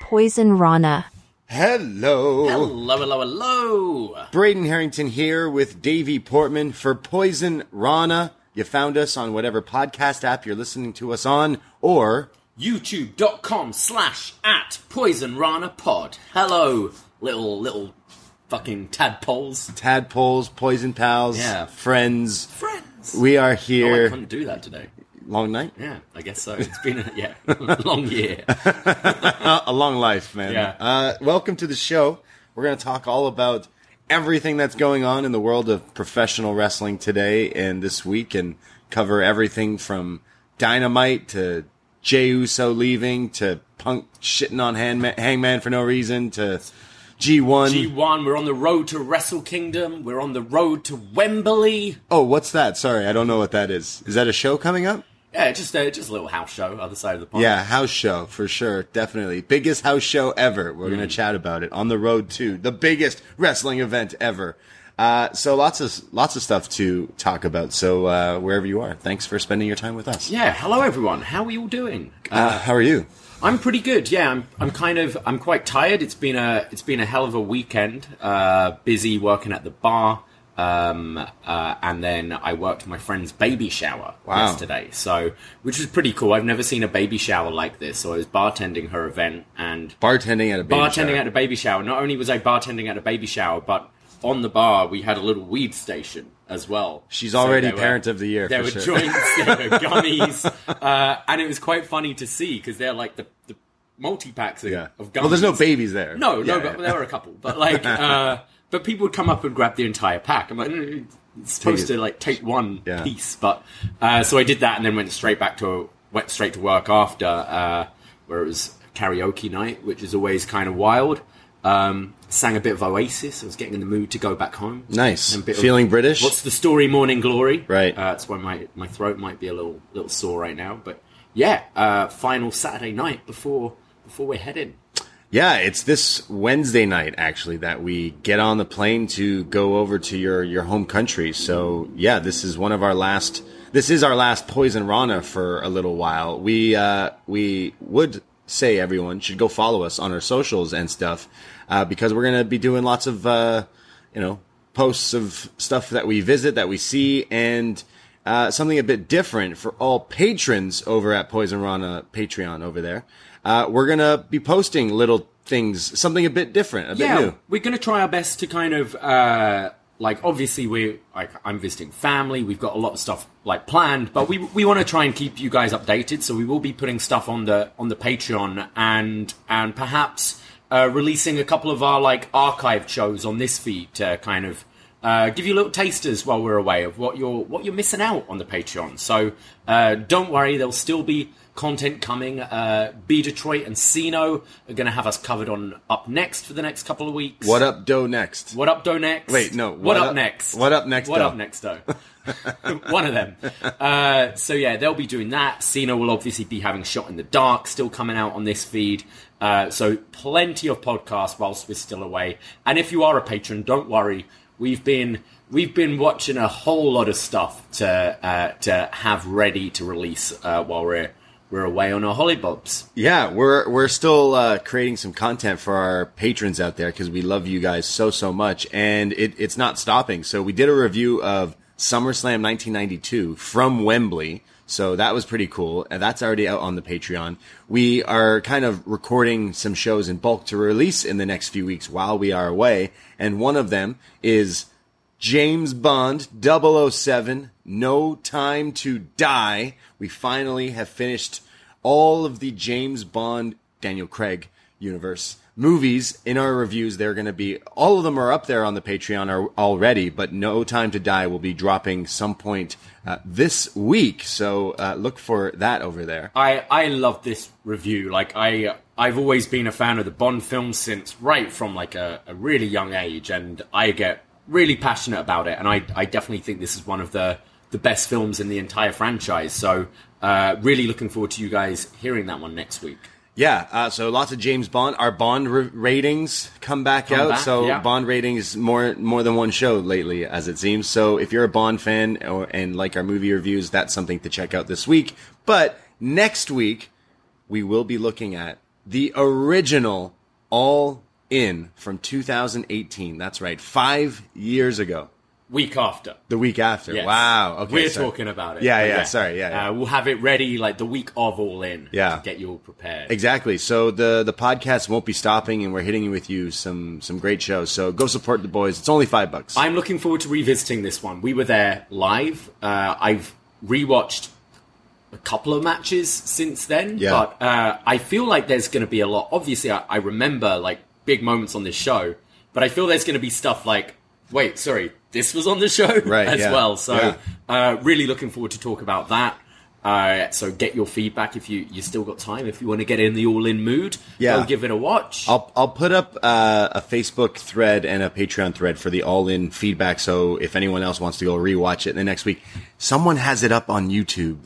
Poison Rana. Hello. Hello, hello, hello. Braden Herrington here with Davie Portman for Poison Rana. You found us on whatever podcast app you're listening to us on, or YouTube.com slash at Poison Rana Pod. Hello, little, little fucking tadpoles. Tadpoles, Poison Pals, Yeah. friends. Friends. We are here. Oh, I couldn't do that today. Long night? Yeah, I guess so. It's been a, yeah, long year. A long life, man. Yeah. Uh, welcome to the show. We're going to talk all about everything that's going on in the world of professional wrestling today and this week and cover everything from Dynamite to Jey Uso leaving to Punk shitting on Hangman, Hangman for no reason to G1. G1, we're on the road to Wrestle Kingdom. We're on the road to Wembley. oh, what's that? Sorry, I don't know what that is. Is that a show coming up? Yeah, just a, just a little house show, other side of the pond. Yeah, house show for sure, definitely biggest house show ever. We're Mm. gonna chat about it on the road to the biggest wrestling event ever. Uh, so lots of lots of stuff to talk about. So uh, wherever you are, thanks for spending your time with us. Yeah, hello everyone. How are you all doing? Uh, how are you? I'm pretty good. Yeah, I'm. I'm kind of. I'm quite tired. It's been a. It's been a hell of a weekend. Uh, busy working at the bar. Um, uh, and then I worked my friend's baby shower Wow. yesterday. So, which was pretty cool. I've never seen a baby shower like this. So I was bartending her event and Bartending at a baby bartending shower. at a baby shower. Not only was I bartending at a baby shower, but on the bar we had a little weed station as well. She's So already were- parent of the year, There for were sure. joints, there were gummies, uh, and it was quite funny to see because they're like the, the multi packs of, yeah. of gummies. Well, there's no babies there. No, no, Yeah, but there were a couple. But like, uh, but people would come up and grab the entire pack. I'm like, "Mm, it's supposed to like take one Yeah. piece, but uh, so I did that and then went straight back to went straight to work after, uh, where it was karaoke night, which is always kind of wild. Um, sang a bit of Oasis. I was getting in the mood to go back home. Nice. Bit of- Feeling British? What's the story? Morning Glory. Right. Uh, that's why my my throat might be a little little sore right now. But yeah, uh, final Saturday night before before we're heading. Yeah, it's this Wednesday night actually that we get on the plane to go over to your your home country. So yeah, this is one of our last. This is our last Poison Rana for a little while. We uh, we would say everyone should go follow us on our socials and stuff uh, because we're gonna be doing lots of uh, you know posts of stuff that we visit that we see and. Uh, something a bit different for all patrons over at Poison Rana Patreon over there. Uh, we're gonna be posting little things, something a bit different, a bit yeah, new. we're going to try our best to kind of uh, like obviously we're like I'm visiting family. We've got a lot of stuff like planned, but we we want to try and keep you guys updated. So we will be putting stuff on the on the Patreon and and perhaps uh, releasing a couple of our like archived shows on this feed to kind of. Uh, give you little tasters while we're away of what you're what you're missing out on the Patreon. So uh, don't worry, there'll still be content coming. Uh, B Detroit and Sino are going to have us covered on up next for the next couple of weeks. What up, Doe? Next. What up, Doe next? Wait, no, What, what up, up- next? what up next, What Doe? up next, though? One of them. Uh, so yeah, they'll be doing that. Cena will obviously be having Shot in the Dark still coming out on this feed. Uh, so plenty of podcasts whilst we're still away. And if you are a patron, don't worry. We've been we've been watching a whole lot of stuff to uh, to have ready to release uh, while we're we're away on our hollybobs. Yeah, we're we're still uh, creating some content for our patrons out there because we love you guys so so much, and it, it's not stopping. So we did a review of SummerSlam 1992 from Wembley. So that was pretty cool, and that's already out on the Patreon. We are kind of recording some shows in bulk to release in the next few weeks while we are away, and one of them is James Bond 007 No Time to Die. We finally have finished all of the James Bond Daniel Craig universe movies in our reviews. They're going to be all of them are up there on the Patreon are already, but No Time to Die will be dropping some point uh, this week. So uh, look for that over there. I I love this review. Like I I've always been a fan of the Bond films since right from like a, a really young age, and I get really passionate about it. And I I definitely think this is one of the the best films in the entire franchise. So uh, really looking forward to you guys hearing that one next week. Yeah, uh, so lots of James Bond. Our Bond r- ratings come back Come out. back, so yeah. Bond ratings more more than one show lately, as it seems. So if you're a Bond fan or, and like our movie reviews, that's something to check out this week. But next week, we will be looking at the original All In from 2018. That's right, five years ago. Week after. The week after. Yes. Wow. Okay. We're sorry. talking about it. Yeah, yeah, sorry, yeah, yeah. Uh, we'll have it ready like the week of All In. Yeah. To get you all prepared. Exactly. So the the podcast won't be stopping, and we're hitting you with you some some great shows. So go support the boys. It's only five bucks. I'm looking forward to revisiting this one. We were there live. Uh, I've rewatched a couple of matches since then, Yeah. but uh, I feel like there's going to be a lot. Obviously, I, I remember like big moments on this show, but I feel there's going to be stuff like, wait, sorry, this was on the show Right, as yeah, well. So, yeah. uh, really looking forward to talk about that. Uh, so get your feedback if you you still got time. If you want to get in the all in mood, Yeah. go give it a watch. I'll I'll put up uh, a Facebook thread and a Patreon thread for the all in feedback. So if anyone else wants to go rewatch it in the next week, someone has it up on YouTube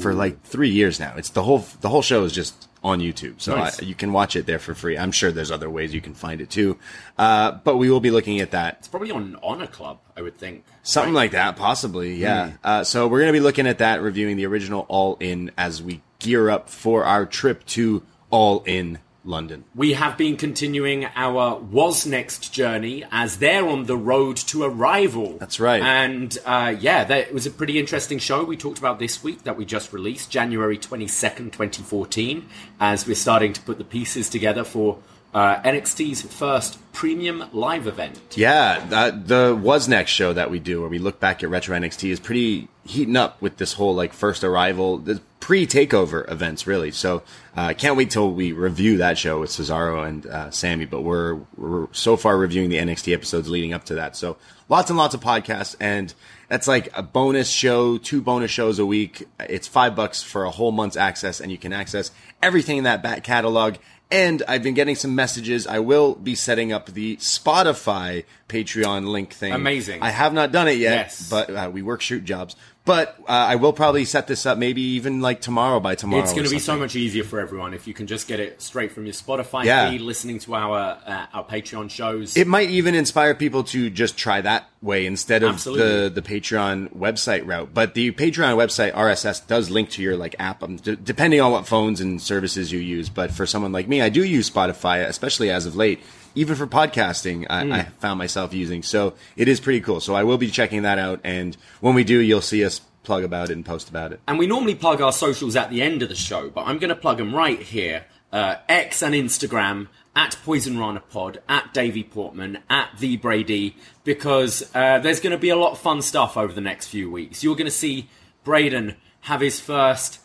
for like three years now. It's the whole the whole show is just on YouTube, so Nice. I, you can watch it there for free. I'm sure there's other ways you can find it too, uh, but we will be looking at that it's probably on Honor Club, I would think. Something Right? like that, possibly. Yeah. Uh, so we're going to be looking at that, reviewing the original All In as we gear up for our trip to All In London. We have been continuing our Was Next journey as they're on the road to arrival. That's right. And uh, yeah, that, it was a pretty interesting show we talked about this week that we just released, January 22nd, 2014, as we're starting to put the pieces together for uh, NXT's first premium live event. Yeah, that, the Was Next show that we do, where we look back at retro NXT, is pretty heating up with this whole like first arrival, the pre takeover events, really. So uh, can't wait till we review that show with Cesaro and uh, Sammy. But we're we're so far reviewing the NXT episodes leading up to that. So lots and lots of podcasts, and that's like a bonus show, two bonus shows a week. It's five bucks for a whole month's access, and you can access everything in that back catalog. And I've been getting some messages. I will be setting up the Spotify Patreon link thing. Amazing. I have not done it yet, Yes. but uh, we work shoot jobs. But uh, I will probably set this up maybe even like tomorrow by tomorrow. It's going to be so much easier for everyone if you can just get it straight from your Spotify Yeah. feed, listening to our uh, our Patreon shows. It might even inspire people to just try that way instead of Absolutely. the the Patreon website route. But the Patreon website RSS does link to your like app, um, d- depending on what phones and services you use. But for someone like me, I do use Spotify, especially as of late. Even for podcasting, I, Hmm. I found myself using. So it is pretty cool. So I will be checking that out, and when we do, you'll see us plug about it and post about it. And we normally plug our socials at the end of the show, but I'm going to plug them right here. Uh, X and Instagram at Poison Rana Pod, at Davie Portman, at the Brady, because uh, there's going to be a lot of fun stuff over the next few weeks. You're going to see Braden have his first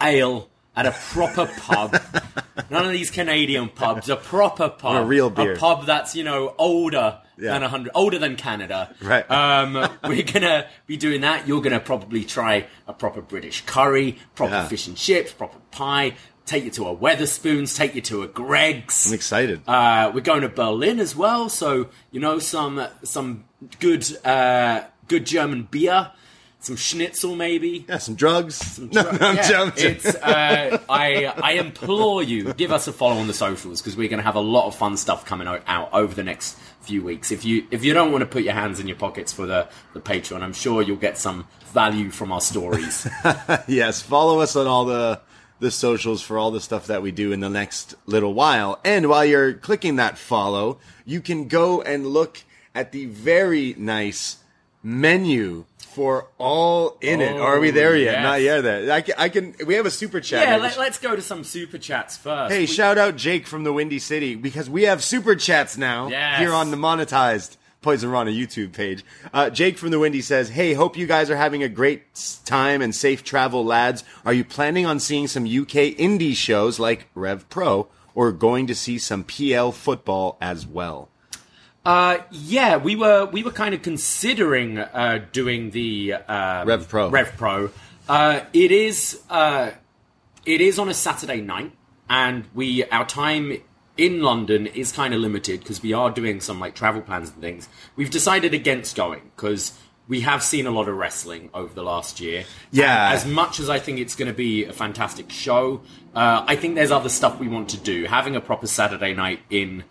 ale at a proper pub. None of these Canadian pubs, a proper pub. a real beer. A pub that's, you know, older Yeah. than 100, older than Canada. Right. Um, we're gonna be doing that. You're gonna probably try a proper British curry, proper Yeah. fish and chips, proper pie. Take you to a Wetherspoons. Take you to a Greggs. I'm excited. Uh, we're going to Berlin as well, so you know some some good uh, good German beer, some Schnitzel maybe. yeah, some drugs. no, no, I'm Yeah. It's uh, I I implore you, give us a follow on the socials because we're going to have a lot of fun stuff coming out over the next few weeks. If you if you don't want to put your hands in your pockets for the the Patreon, I'm sure you'll get some value from our stories. yes, follow us on all the the socials for all the stuff that we do in the next little while. And while you're clicking that follow, you can go and look at the very nice menu for all in it. Oh, Are we there yet? yes. Not yet. There. I can, I can. We have a super chat. yeah, let, let's go to some super chats first. Hey, We- shout out Jake from the Windy City because we have super chats now Yes. here on the monetized Poison Rana YouTube page. Uh, Jake from the Windy says, "Hey, hope you guys are having a great time and safe travel, lads. Are you planning on seeing some UK indie shows like Rev Pro, or going to see some PL football as well?" Uh, yeah, we were we were kind of considering uh, doing the um, Rev Pro. Rev Pro. Uh, it is uh, it is on a Saturday night, and we our time in London is kind of limited because we are doing some like travel plans and things. We've decided against going because we have seen a lot of wrestling over the last year. Yeah. And as much as I think it's going to be a fantastic show, uh, I think there's other stuff we want to do. Having a proper Saturday night in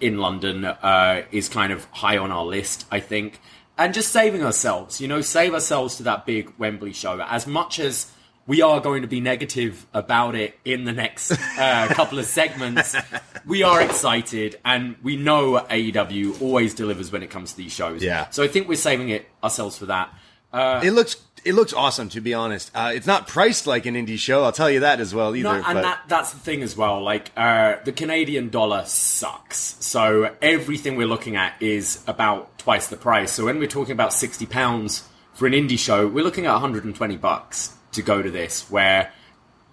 in London uh, is kind of high on our list, I think. And just saving ourselves, you know, save ourselves to that big Wembley show. As much as we are going to be negative about it in the next uh, couple of segments. We are excited, and we know AEW always delivers when it comes to these shows. Yeah. So I think we're saving it ourselves for that. Uh, it looks it looks awesome to be honest. Uh, it's not priced like an indie show. I'll tell you that as well either. No, and but that, that's the thing as well. Like uh, the Canadian dollar sucks, so everything we're looking at is about twice the price. So when we're talking about sixty pounds for an indie show, we're looking at one hundred and twenty bucks to go to this. Where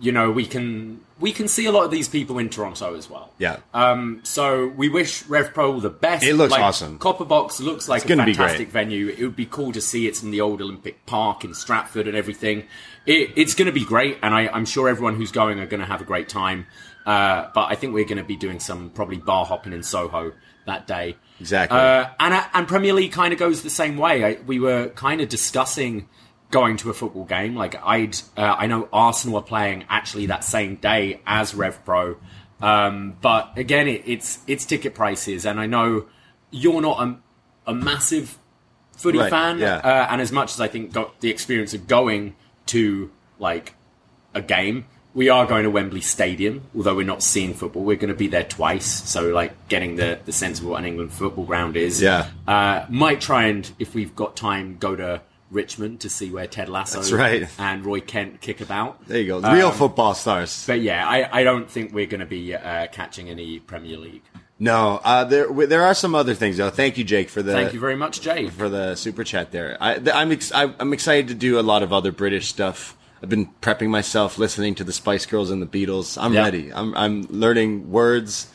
you know we can we can see a lot of these people in Toronto as well. yeah. Um, so we wish RevPro the best. It looks Like, awesome. Copper Box looks like It's a fantastic venue. It would be cool to see it's in the old Olympic Park in Stratford and everything. It, it's going to be great, and I, I'm sure everyone who's going are going to have a great time. Uh, but I think we're going to be doing some probably bar hopping in Soho that day. Exactly. Uh, and and Premier League kind of goes the same way. I, we were kind of discussing going to a football game. Like I'd, uh, I know Arsenal are playing actually that same day as Rev Pro. Um, but again, it, it's it's ticket prices, and I know you're not a, a massive footy Right, fan, yeah. uh, and as much as I think got the experience of going to like a game. We are going to Wembley Stadium, although we're not seeing football. We're going to be there twice, so like getting the, the sense of what an England football ground is. Yeah. Uh, might try and, if we've got time, go to Richmond to see where Ted Lasso right. and Roy Kent kick about. there you go. Real Um, football stars. But yeah, I, I don't think we're going to be uh, catching any Premier League. No, uh, there there are some other things though. Thank you, Jake, for the Thank you very much, Jake, for the super chat there. I, I'm ex- I'm excited to do a lot of other British stuff. I've been prepping myself, listening to the Spice Girls and the Beatles. I'm Yeah. ready. I'm I'm learning words.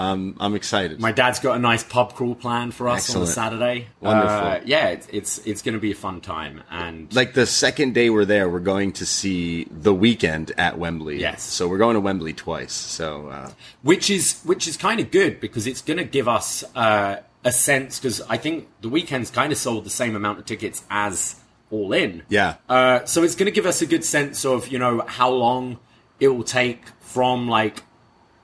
Um, I'm excited. My dad's got a nice pub crawl planned for us on Excellent. a Saturday. Wonderful. Uh, yeah, it's it's, it's going to be a fun time, and like the second day we're there, we're going to see the Weeknd at Wembley. Yes. So we're going to Wembley twice. So uh, which is which is kind of good because it's going to give us uh, a sense because I think the Weeknd's kind of sold the same amount of tickets as All In. Yeah. Uh, so it's going to give us a good sense of you know how long it will take from like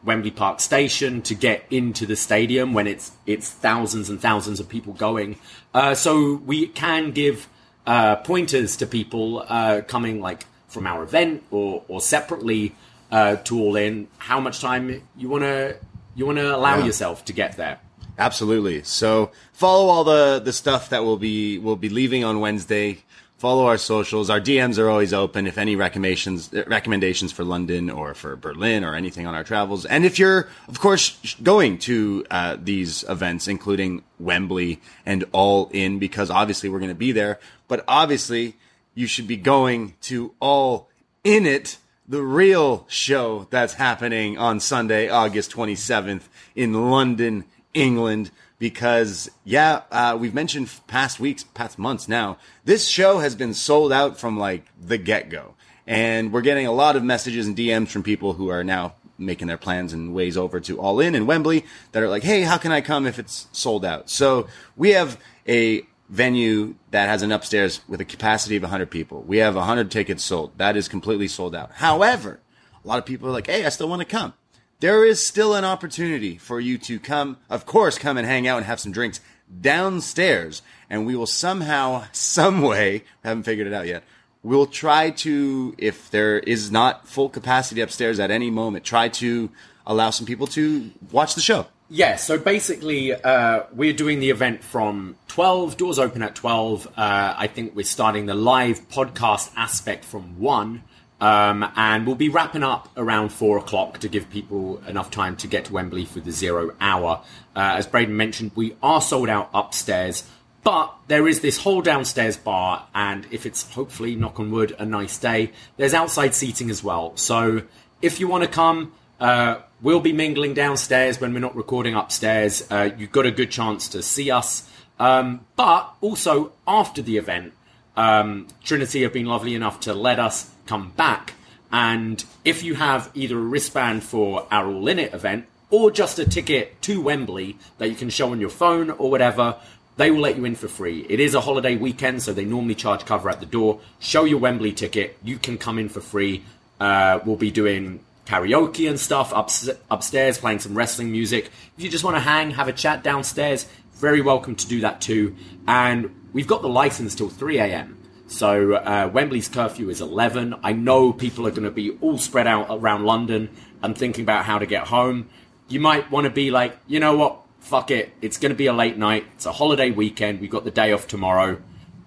Wembley Park Station to get into the stadium when it's it's thousands and thousands of people going. Uh, so we can give uh, pointers to people uh, coming like from our event or or separately uh, to all in how much time you want to you want to allow Yeah. yourself to get there. Absolutely. So follow all the the stuff that we'll be we'll be leaving on Wednesday. Follow our socials. Our DMs are always open. If any recommendations recommendations for London or for Berlin or anything on our travels, and if you're of course going to uh, these events, including Wembley and All In, because obviously we're going to be there. But obviously you should be going to All In It the real show that's happening on Sunday, August 27th in London, England. Because, yeah, uh, we've mentioned past weeks, past months now, this show has been sold out from like the get go. And we're getting a lot of messages and DMs from people who are now making their plans and ways over to All In and Wembley that are like, hey, how can I come if it's sold out? So we have a venue that has an upstairs with a capacity of 100 people. We have 100 tickets sold. That is completely sold out. However, a lot of people are like, hey, I still want to come. There is still an opportunity for you to come, of course, come and hang out and have some drinks downstairs. And we will somehow, some way, haven't figured it out yet, we'll try to, if there is not full capacity upstairs at any moment, try to allow some people to watch the show. Yeah, so basically, uh, we're doing the event from 12, doors open at 12. Uh, I think we're starting the live podcast aspect from 1. Um, and we'll be wrapping up around 4 o'clock to give people enough time to get to Wembley for the zero hour. Uh, as Braden mentioned, we are sold out upstairs, but there is this whole downstairs bar, and if it's hopefully, knock on wood, a nice day, there's outside seating as well. So if you want to come, uh, we'll be mingling downstairs when we're not recording upstairs. Uh, you've got a good chance to see us. Um, but also after the event, um, Trinity have been lovely enough to let us come back. And if you have either a wristband for our All In It event or just a ticket to Wembley that you can show on your phone or whatever, they will let you in for free. It is a holiday weekend, so they normally charge cover at the door. Show your Wembley ticket, you can come in for free. Uh, we'll be doing karaoke and stuff ups- upstairs, playing some wrestling music. If you just want to hang, have a chat downstairs, very welcome to do that too. And we've got the license till 3 a.m. So uh, Wembley's curfew is 11. I know people are going to be all spread out around London and thinking about how to get home. You might want to be like, you know what? Fuck it. It's going to be a late night. It's a holiday weekend. We've got the day off tomorrow.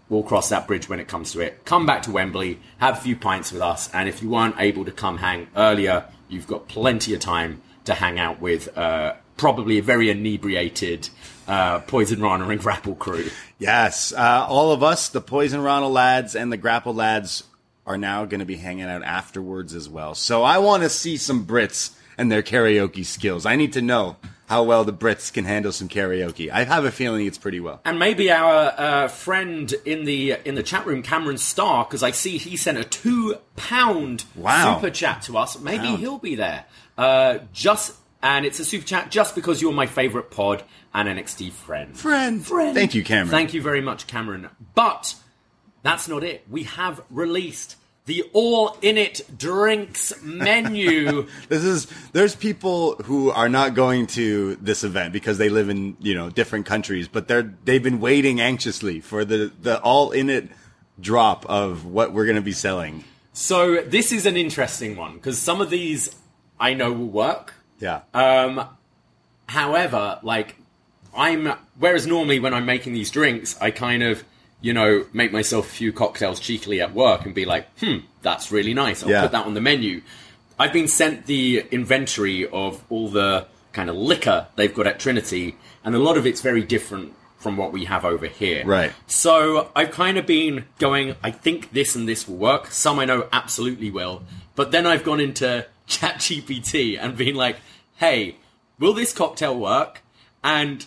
We'll cross that bridge when it comes to it. Come back to Wembley, have a few pints with us, and if you weren't able to come hang earlier, you've got plenty of time to hang out with uh, probably a very inebriated uh, Poison Rana and Grapple crew. Yes, uh, all of us, the Poison Rana lads and the Grapple lads, are now going to be hanging out afterwards as well. So I want to see some Brits and their karaoke skills. I need to know how well the Brits can handle some karaoke. I have a feeling it's pretty well. And maybe our uh, friend in the in the chat room, Cameron Starr, because I see he sent a two pound Wow. super chat to us. Maybe he'll be there. Uh, just and it's a super chat just because you're my favorite pod and NXT friend. Friend, Friend. Thank you, Cameron. Thank you very much, Cameron. But that's not it. We have released the all in it drinks menu. This is there's people who are not going to this event because they live in you know different countries, but they're they've been waiting anxiously for the the all in it drop of what we're going to be selling. so this is an interesting one because some of these I know will work. Yeah, Um, however, like I'm, whereas normally when I'm making these drinks, I kind of, you know, make myself a few cocktails cheekily at work and be like, hmm, that's really nice. I'll Yeah. put that on the menu. I've been sent the inventory of all the kind of liquor they've got at Trinity, and a lot of it's very different from what we have over here. Right. So I've kind of been going, I think this and this will work. Some I know absolutely will. But then I've gone into ChatGPT and been like, hey, will this cocktail work? And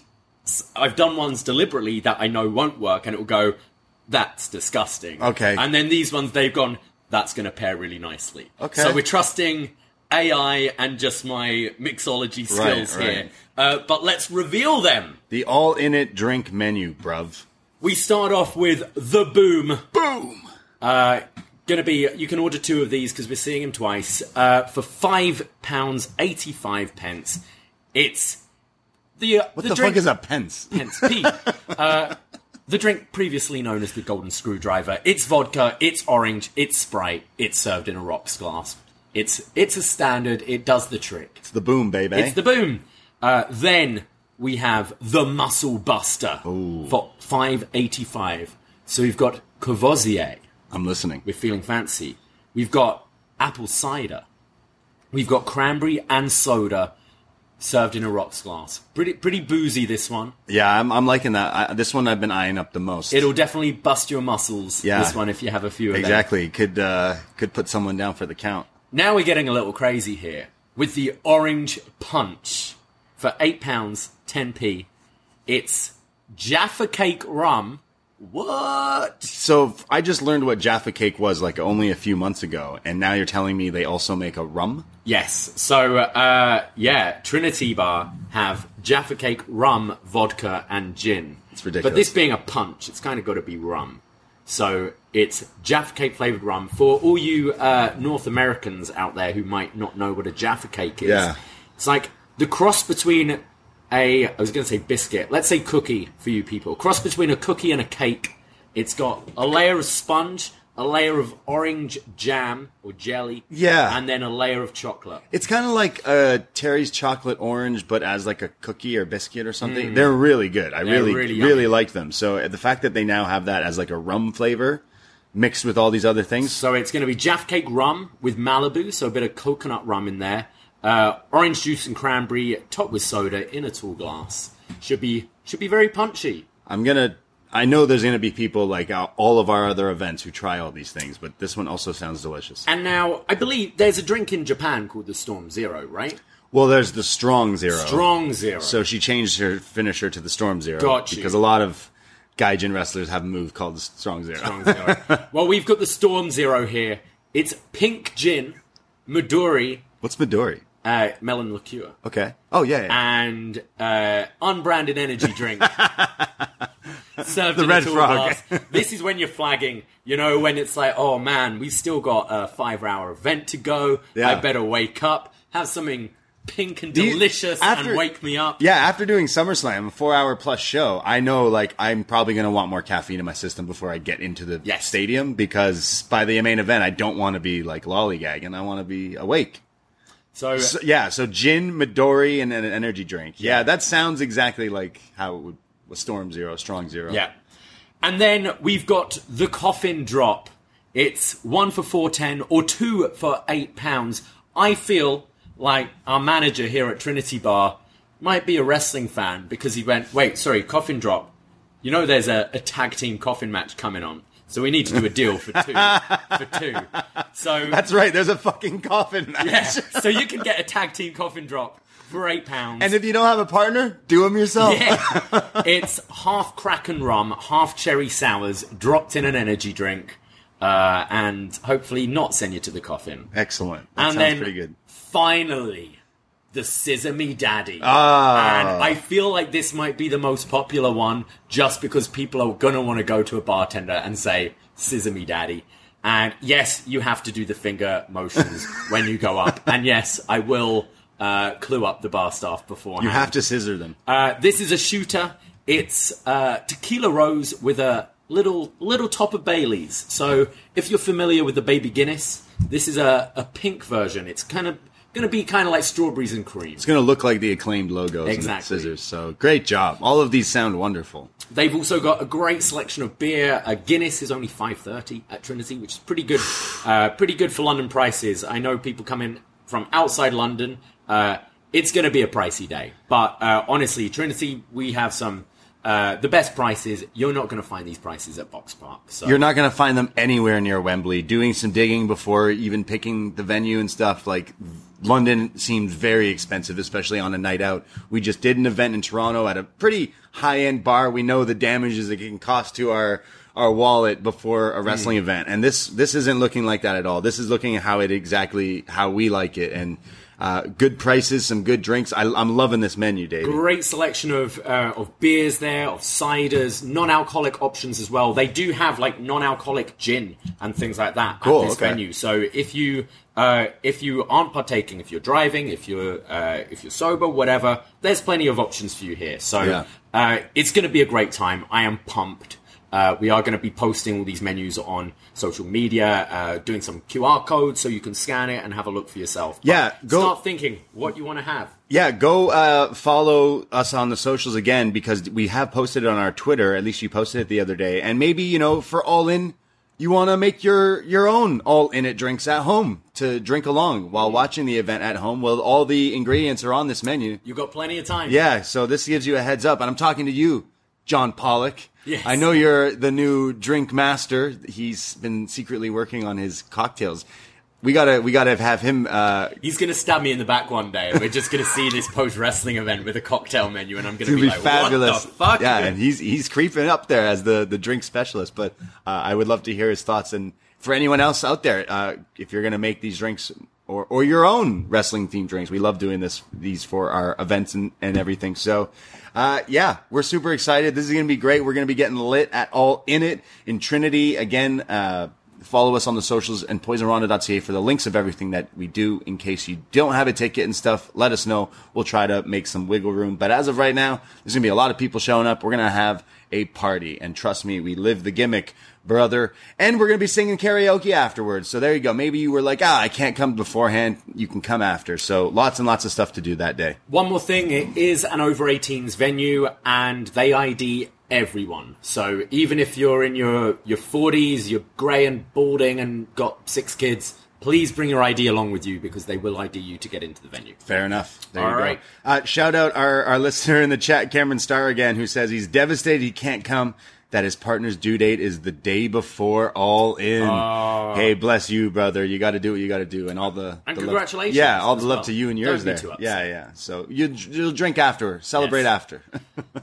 I've done ones deliberately that I know won't work, and it will go, that's disgusting. Okay. And then these ones, they've gone, that's going to pair really nicely. Okay. So we're trusting AI and just my mixology skills right. here. Uh, but let's reveal them. the all in it drink menu, bruv. We start off with the boom. Boom. Uh, gonna be you can order two of these because we're seeing them twice uh, for five pounds eighty five pence. It's the uh, What the, drink fuck is a pence? pence p. uh, the drink previously known as the golden screwdriver. It's vodka. It's orange. It's Sprite. It's served in a rocks glass. It's it's a standard. It does the trick. It's the boom, baby. It's the boom. Uh, then we have the Muscle Buster for five eighty five. So we've got Courvoisier. I'm listening. We're feeling fancy. We've got apple cider. We've got cranberry and soda served in a rocks glass. Pretty pretty boozy this one. Yeah, I'm, I'm liking that. I, this one I've been eyeing up the most. It'll definitely bust your muscles. Yeah. This one if you have a few of them. exactly could uh, could put someone down for the count. Now we're getting a little crazy here with the orange punch for eight pounds ten p. It's Jaffa Cake rum. What? So I just learned what Jaffa Cake was like only a few months ago, and now you're telling me they also make a rum. Yes. So uh, yeah, Trinity Bar have Jaffa Cake rum, vodka, and gin. It's ridiculous. But this being a punch, it's kind of got to be rum. So it's Jaffa Cake flavored rum for all you uh, North Americans out there who might not know what a Jaffa Cake is. Yeah. It's like the cross between a I was going to say biscuit. Let's say cookie for you people. Cross between a cookie and a cake. It's got a layer of sponge, a layer of orange jam or jelly, Yeah. and then a layer of chocolate. It's kind of like uh, Terry's chocolate orange, but as like a cookie or biscuit or something. They're really good. I Mm. They're really, really really, yummy. like them. So uh, the fact that they now have that as like a rum flavor mixed with all these other things. So it's going to be Jaff Cake rum with Malibu, so a bit of coconut rum in there. Uh, orange juice and cranberry, topped with soda in a tall glass. Should be should be very punchy. I'm gonna. I know there's gonna be people like uh, all of our other events who try all these things, but this one also sounds delicious. And now I believe there's a drink in Japan called the Storm Zero, right? Well, there's the strong zero. Strong Zero. So she changed her finisher to the Storm Zero. Got you. Because a lot of Gaijin wrestlers have a move called the Strong Zero. Strong Zero. well, we've got the Storm Zero here. It's pink gin, Midori, What's Midori? Uh, melon liqueur, Okay. Oh yeah. yeah. and uh, unbranded energy drink. Served The in Red a tall Frog. glass. This is when you're flagging. You know, when it's like, oh man, we've still got a five-hour event to go. Yeah. I better wake up, have something pink and These- delicious after- and wake me up. Yeah, after doing SummerSlam, a four hour plus show, I know like I'm probably going to want more caffeine in my system before I get into the Yes. stadium because by the main event, I don't want to be like lollygagging. I want to be awake. So, So, yeah, so gin, Midori, and then an energy drink. Yeah, that sounds exactly like how it would a Storm Zero, Strong Zero. yeah. And then we've got the coffin drop. It's one for four ten or two for eight pounds. I feel like our manager here at Trinity Bar might be a wrestling fan because he went, wait, sorry, coffin drop. You know, there's a, a tag team coffin match coming on, so we need to do a deal for two. for two. So That's right, there's a fucking coffin match. yeah, so you can get a tag team coffin drop for eight pounds. And if you don't have a partner, do them yourself. Yeah. it's half Kraken rum, half cherry sours, dropped in an energy drink, uh, and hopefully not send you to the coffin. Excellent. That and sounds then pretty good. finally, the Sesame Daddy. Ah. And I feel like this might be the most popular one just because people are going to want to go to a bartender and say, Sesame Daddy. And yes, you have to do the finger motions when you go up. And yes, I will uh, clue up the bar staff beforehand. You have to scissor them. Uh, this is a shooter. It's uh, tequila rose with a little little top of Bailey's. So if you're familiar with the Baby Guinness, this is a, a pink version. It's kind of going to be kind of like strawberries and cream. It's going to look like the acclaimed logos and Exactly. scissors. So great job. All of these sound wonderful. They've also got a great selection of beer. A Guinness is only five thirty at Trinity, which is pretty good. Uh, pretty good for London prices. I know people come in from outside London. Uh, it's going to be a pricey day, but uh, honestly, Trinity, we have some uh, the best prices. You're not going to find these prices at Box Park. So You're not going to find them anywhere near Wembley. Doing some digging before even picking the venue and stuff, like London seems very expensive, especially on a night out. We just did an event in Toronto at a pretty high end bar. We know the damages it can cost to our our wallet before a wrestling mm. event, and this this isn't looking like that at all. This is looking at how it exactly how we like it, and uh, good prices, some good drinks. I, I'm loving this menu, David. Great selection of uh, of beers there, of ciders, non-alcoholic options as well. They do have like non-alcoholic gin and things like that Cool, at this okay. venue. So if you uh, if you aren't partaking, if you're driving, if you're uh, if you're sober, whatever, there's plenty of options for you here. So Yeah. uh, it's going to be a great time. I am pumped. Uh, we are going to be posting all these menus on social media, uh, doing some QR codes so you can scan it and have a look for yourself. But Yeah, go- start thinking what you want to have. Yeah, go uh, follow us on the socials again because we have posted it on our Twitter. At least you posted it the other day, and maybe you know for all in, you want to make your your own all in it drinks at home to drink along while watching the event at home. Well, all the ingredients are on this menu. You've got plenty of time. Yeah, so this gives you a heads up, and I'm talking to you, John Pollock. Yes. I know you're the new drink master. He's been secretly working on his cocktails. We gotta we gotta have him. Uh, He's gonna stab me in the back one day, and we're just gonna see this post wrestling event with a cocktail menu, and I'm gonna be, like, fabulous. "What the fuck?" Yeah, and he's he's creeping up there as the the drink specialist. But uh, I would love to hear his thoughts. And for anyone else out there, uh, if you're gonna make these drinks or or your own wrestling themed drinks, we love doing this these for our events and and everything. So. Uh, yeah, we're super excited. This is going to be great. We're going to be getting lit at all in it in Trinity again. Uh, follow us on the socials and poisonrana.ca for the links of everything that we do. In case you don't have a ticket and stuff, let us know. We'll try to make some wiggle room. But as of right now, there's gonna be a lot of people showing up. We're gonna have a party, and trust me, we live the gimmick, brother. And we're gonna be singing karaoke afterwards. So there you go. Maybe you were like, ah, I can't come beforehand. You can come after. So lots and lots of stuff to do that day. One more thing: it is an over 18s venue, and they ID everyone. So even if you're in your your 40s, you're grey and balding, and got six kids, please bring your ID along with you because they will ID you to get into the venue. Fair enough. There All you go. Uh, shout out our, our listener in the chat, Cameron Starr again, who says he's devastated he can't come. That his partner's due date is the day before all in. Oh. Hey, bless you, brother. You got to do what you got to do, and all the And the love- congratulations yeah, all the love well. to you and yours there. Yeah, yeah. So you you'll drink after, celebrate Yes. after.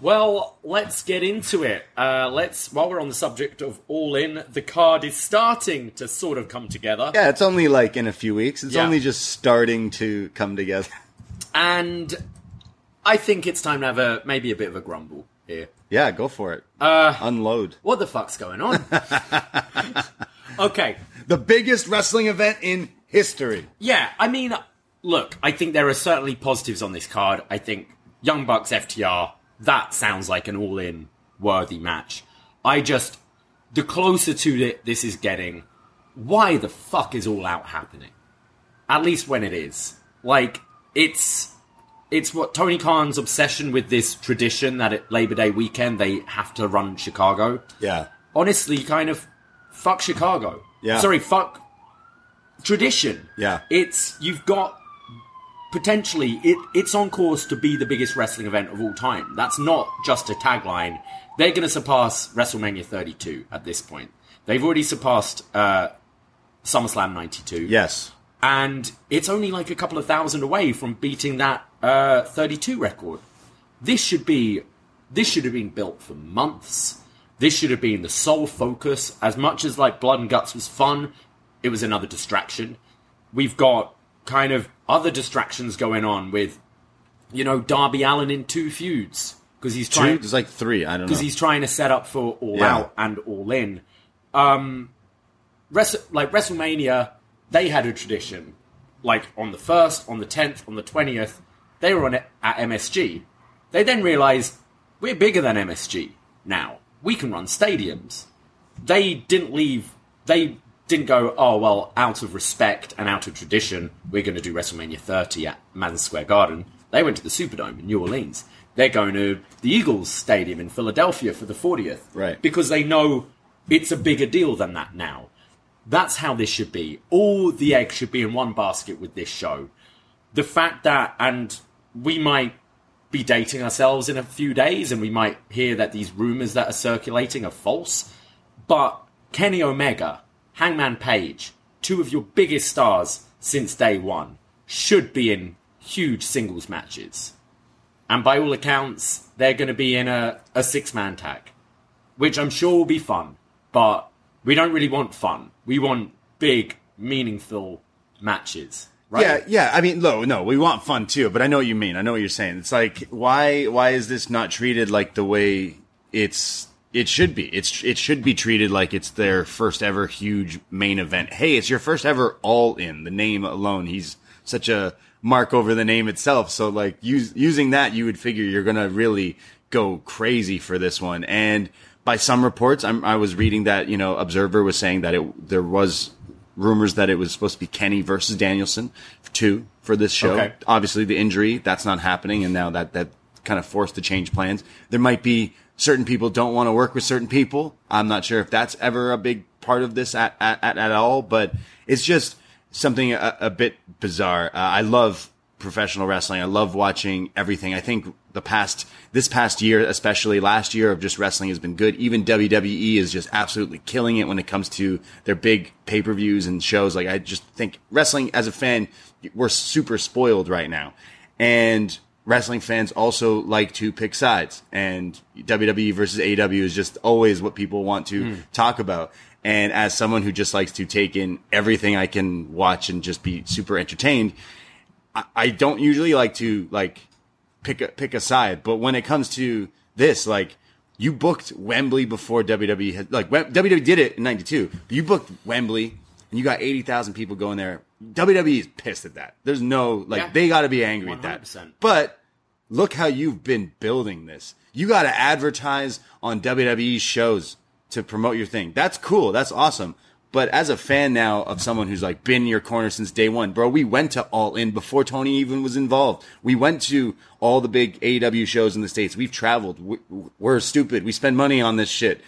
Well, let's get into it. Uh, let's, while we're on the subject of All In, the card is starting to sort of come together. yeah, it's only like in a few weeks. It's Yeah. only just starting to come together. And I think it's time to have a maybe a bit of a grumble here. Yeah, go for it. Uh, Unload. What the fuck's going on? okay. The biggest wrestling event in history. Yeah, I mean, look, I think there are certainly positives on this card. I think Young Bucks FTR, that sounds like an all in worthy match. I just, the closer to it this is getting, why the fuck is All Out happening? At least when it is. Like, it's. It's what Tony Khan's obsession with this tradition that at Labor Day weekend they have to run Chicago. Yeah. Honestly, kind of fuck Chicago. Yeah. Sorry, fuck tradition. Yeah. It's you've got potentially it, it's on course to be the biggest wrestling event of all time. That's not just a tagline. They're going to surpass WrestleMania 32 at this point. They've already surpassed uh, SummerSlam 92. Yes. And it's only like a couple of thousand away from beating that uh, 32 record. This should be this should have been built for months. This should have been the sole focus. As much as like Blood and Guts was fun, it was another distraction. We've got kind of other distractions going on with, you know, Darby Allin in two feuds because he's Two? trying There's like three. I don't know. because he's trying to set up for All Yeah. Out and All In. Um, Wrestle, like WrestleMania, they had a tradition. Like on the first, on the tenth, on the twentieth, they were on it at MSG. They then realized we're bigger than MSG now. We can run stadiums. They didn't leave. They didn't go. Oh well, out of respect and out of tradition, we're going to do WrestleMania 30 at Madison Square Garden. They went to the Superdome in New Orleans. They're going to the Eagles Stadium in Philadelphia for the 40th. Right. Because they know it's a bigger deal than that now. That's how this should be. All the eggs should be in one basket with this show. The fact that, and we might be dating ourselves in a few days, and we might hear that these rumors that are circulating are false. But Kenny Omega, Hangman Page, two of your biggest stars since day one, should be in huge singles matches. And by all accounts, they're going to be in a, a six man tag, which I'm sure will be fun. But we don't really want fun. We want big, meaningful matches. Right? Yeah, yeah. I mean, no, no, we want fun too, but I know what you mean. I know what you're saying. It's like, why, why is this not treated like the way it's, it should be? It's, it should be treated like it's their first ever huge main event. Hey, it's your first ever all in. The name alone, he's such a mark over the name itself. So like, use, using that, you would figure you're gonna really go crazy for this one. And by some reports, I'm, I was reading that you know, Observer was saying that it there was rumors that it was supposed to be Kenny versus Danielson two for this show. Okay. Obviously, the injury that's not happening, and now that that kind of forced to change plans. There might be certain people don't want to work with certain people. I'm not sure if that's ever a big part of this at at, at, at all, but it's just something a, a bit bizarre. Uh, I love professional wrestling. I love watching everything. I think the past, this past year, especially last year of just wrestling has been good. Even WWE is just absolutely killing it when it comes to their big pay-per-views and shows. Like I just think wrestling as a fan, we're super spoiled right now. And wrestling fans also like to pick sides and WWE versus AEW is just always what people want to hmm. talk about. And as someone who just likes to take in everything I can watch and just be super entertained, I, I don't usually like to like pick a pick a side, but when it comes to this, like you booked Wembley before WWE had like WWE did it in '92. You booked Wembley and you got eighty thousand people going there. WWE is pissed at that. There's no like Yeah. they got to be angry at that. But look how you've been building this. You got to advertise on WWE shows to promote your thing. That's cool. That's awesome. But as a fan now of someone who's like been in your corner since day one, bro, we went to All In before Tony even was involved. We went to all the big AEW shows in the States. We've traveled. We, we're stupid. We spend money on this shit.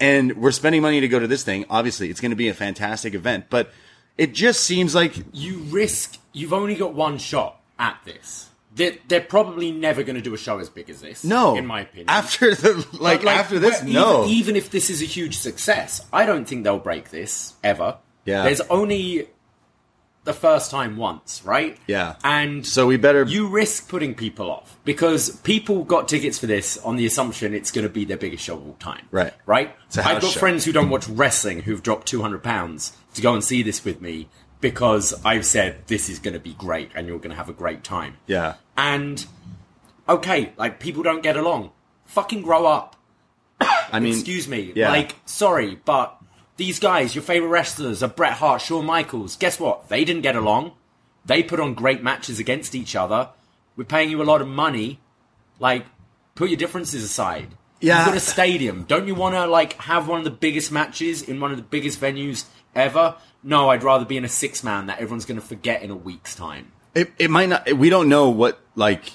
And we're spending money to go to this thing. Obviously, it's going to be a fantastic event, but it just seems like you risk you've only got one shot at this. They're, they're probably never going to do a show as big as this. no, in my opinion. After the like, But, after this, where- no. Even, even if this is a huge success, I don't think they'll break this ever. Yeah. There's only the first time once, right? Yeah. And So we better- you risk putting people off because people got tickets for this on the assumption it's going to be their biggest show of all time. Right. Right. I've got show. friends who don't watch wrestling who've dropped two hundred pounds to go and see this with me because I've said this is going to be great and you're going to have a great time. yeah. And okay, like people don't get along. Fucking grow up. I mean, Excuse me. yeah. Like, sorry, but these guys, your favorite wrestlers are Bret Hart, Shawn Michaels. Guess what? They didn't get along. They put on great matches against each other. We're paying you a lot of money. Like, put your differences aside. Yeah. You've got a stadium. Don't you want to like have one of the biggest matches in one of the biggest venues ever? No, I'd rather be in a six man that everyone's going to forget in a week's time. It, it might not. We don't know what like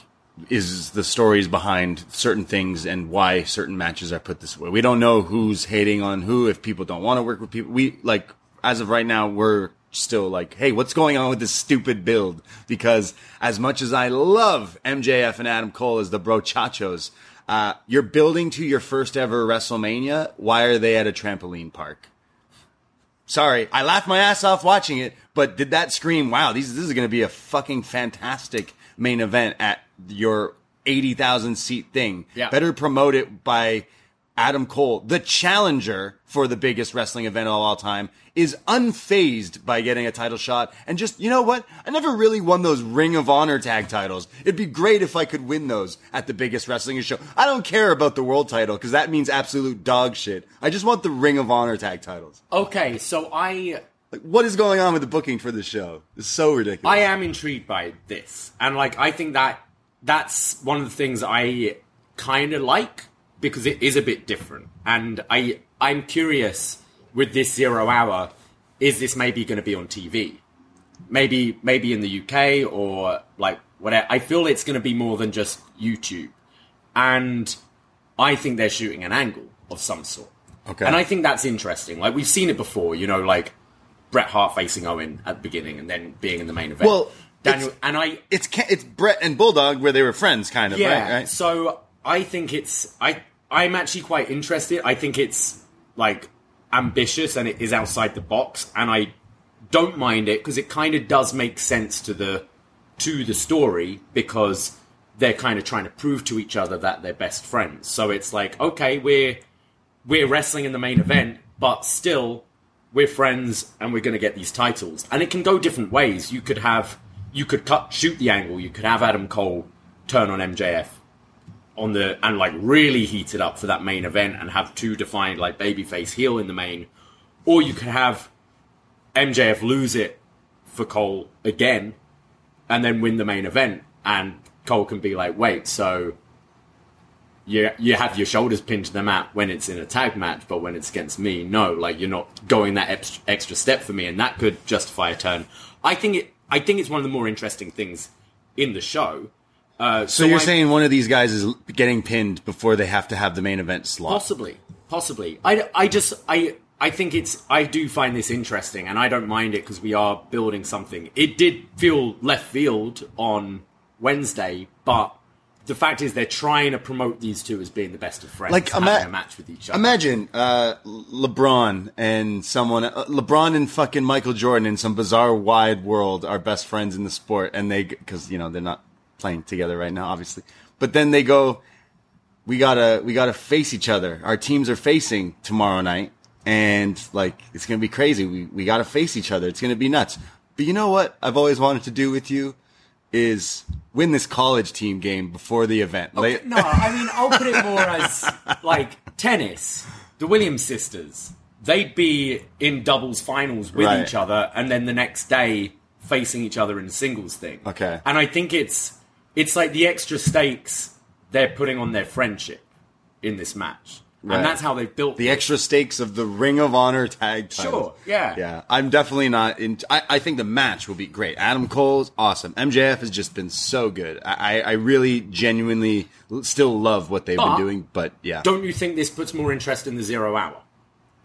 is the stories behind certain things and why certain matches are put this way. We don't know who's hating on who. If people don't want to work with people, we like as of right now we're still like, hey, what's going on with this stupid build? Because as much as I love MJF and Adam Cole as the brochachos, uh, you're building to your first ever WrestleMania. Why are they at a trampoline park? Sorry, I laughed my ass off watching it, but did that scream, wow, these, this is going to be a fucking fantastic main event at your 80,000 seat thing. Yeah. Better promote it by Adam Cole, the challenger for the biggest wrestling event of all time, is unfazed by getting a title shot. And just, you know what? I never really won those Ring of Honor tag titles. It'd be great if I could win those at the biggest wrestling show. I don't care about the world title because that means absolute dog shit. I just want the Ring of Honor tag titles. Okay, so I Like, what is going on with the booking for the show? It's so ridiculous. I am intrigued by this, and like I think that that's one of the things I kind of like because it is a bit different, and I I'm curious with this zero hour, is this maybe going to be on TV? Maybe maybe in the UK or like whatever. I feel it's going to be more than just YouTube, and I think they're shooting an angle of some sort. Okay. and I think that's interesting. Like we've seen it before, you know, like Bret Hart facing Owen at the beginning and then being in the main event. Well, Daniel, and I, it's it's Bret and Bulldog where they were friends, kind of. yeah. Right. right? So I think it's I I'm actually quite interested. I think it's like ambitious and it is outside the box, and I don't mind it because it kind of does make sense to the to the story because they're kind of trying to prove to each other that they're best friends. So it's like, okay, we're we're wrestling in the main event, but still we're friends and we're going to get these titles. And it can go different ways. You could have you could cut shoot the angle. You could have Adam Cole turn on MJF on the and like really heat it up for that main event and have two defined like babyface heel in the main, or you could have MJF lose it for Cole again and then win the main event and Cole can be like, wait, so you you have your shoulders pinned to the mat when it's in a tag match, but when it's against me, no, like you're not going that extra, extra step for me, and that could justify a turn. I think it. I think it's one of the more interesting things in the show. Uh, So you're I- saying one of these guys is getting pinned before they have to have the main event slot? Possibly, possibly. I, I just I I think it's I do find this interesting, and I don't mind it because we are building something. It did feel left field on Wednesday, but the fact is they're trying to promote these two as being the best of friends, Like, having a match with each other. Imagine uh, LeBron and someone, uh, LeBron and fucking Michael Jordan in some bizarre wide world are best friends in the sport, and they because you know they're not playing together right now, obviously. But then they go, we gotta we gotta face each other. Our teams are facing tomorrow night, and like it's gonna be crazy. We we gotta face each other. It's gonna be nuts. But you know what? I've always wanted to do with you is win this college team game before the event. Like- no, I mean I'll put it more as like tennis. The Williams sisters, they'd be in doubles finals with Right. each other, and then the next day facing each other in a singles thing. Okay. and I think it's it's like the extra stakes they're putting on their friendship in this match, Right. and that's how they've built the extra stakes of the Ring of Honor tag title. Sure, yeah. yeah. I'm definitely not in. I, I think the match will be great. Adam Cole's awesome. MJF has just been so good. I, I really genuinely still love what they've But- been doing. But yeah, Don't you think this puts more interest in the zero hour?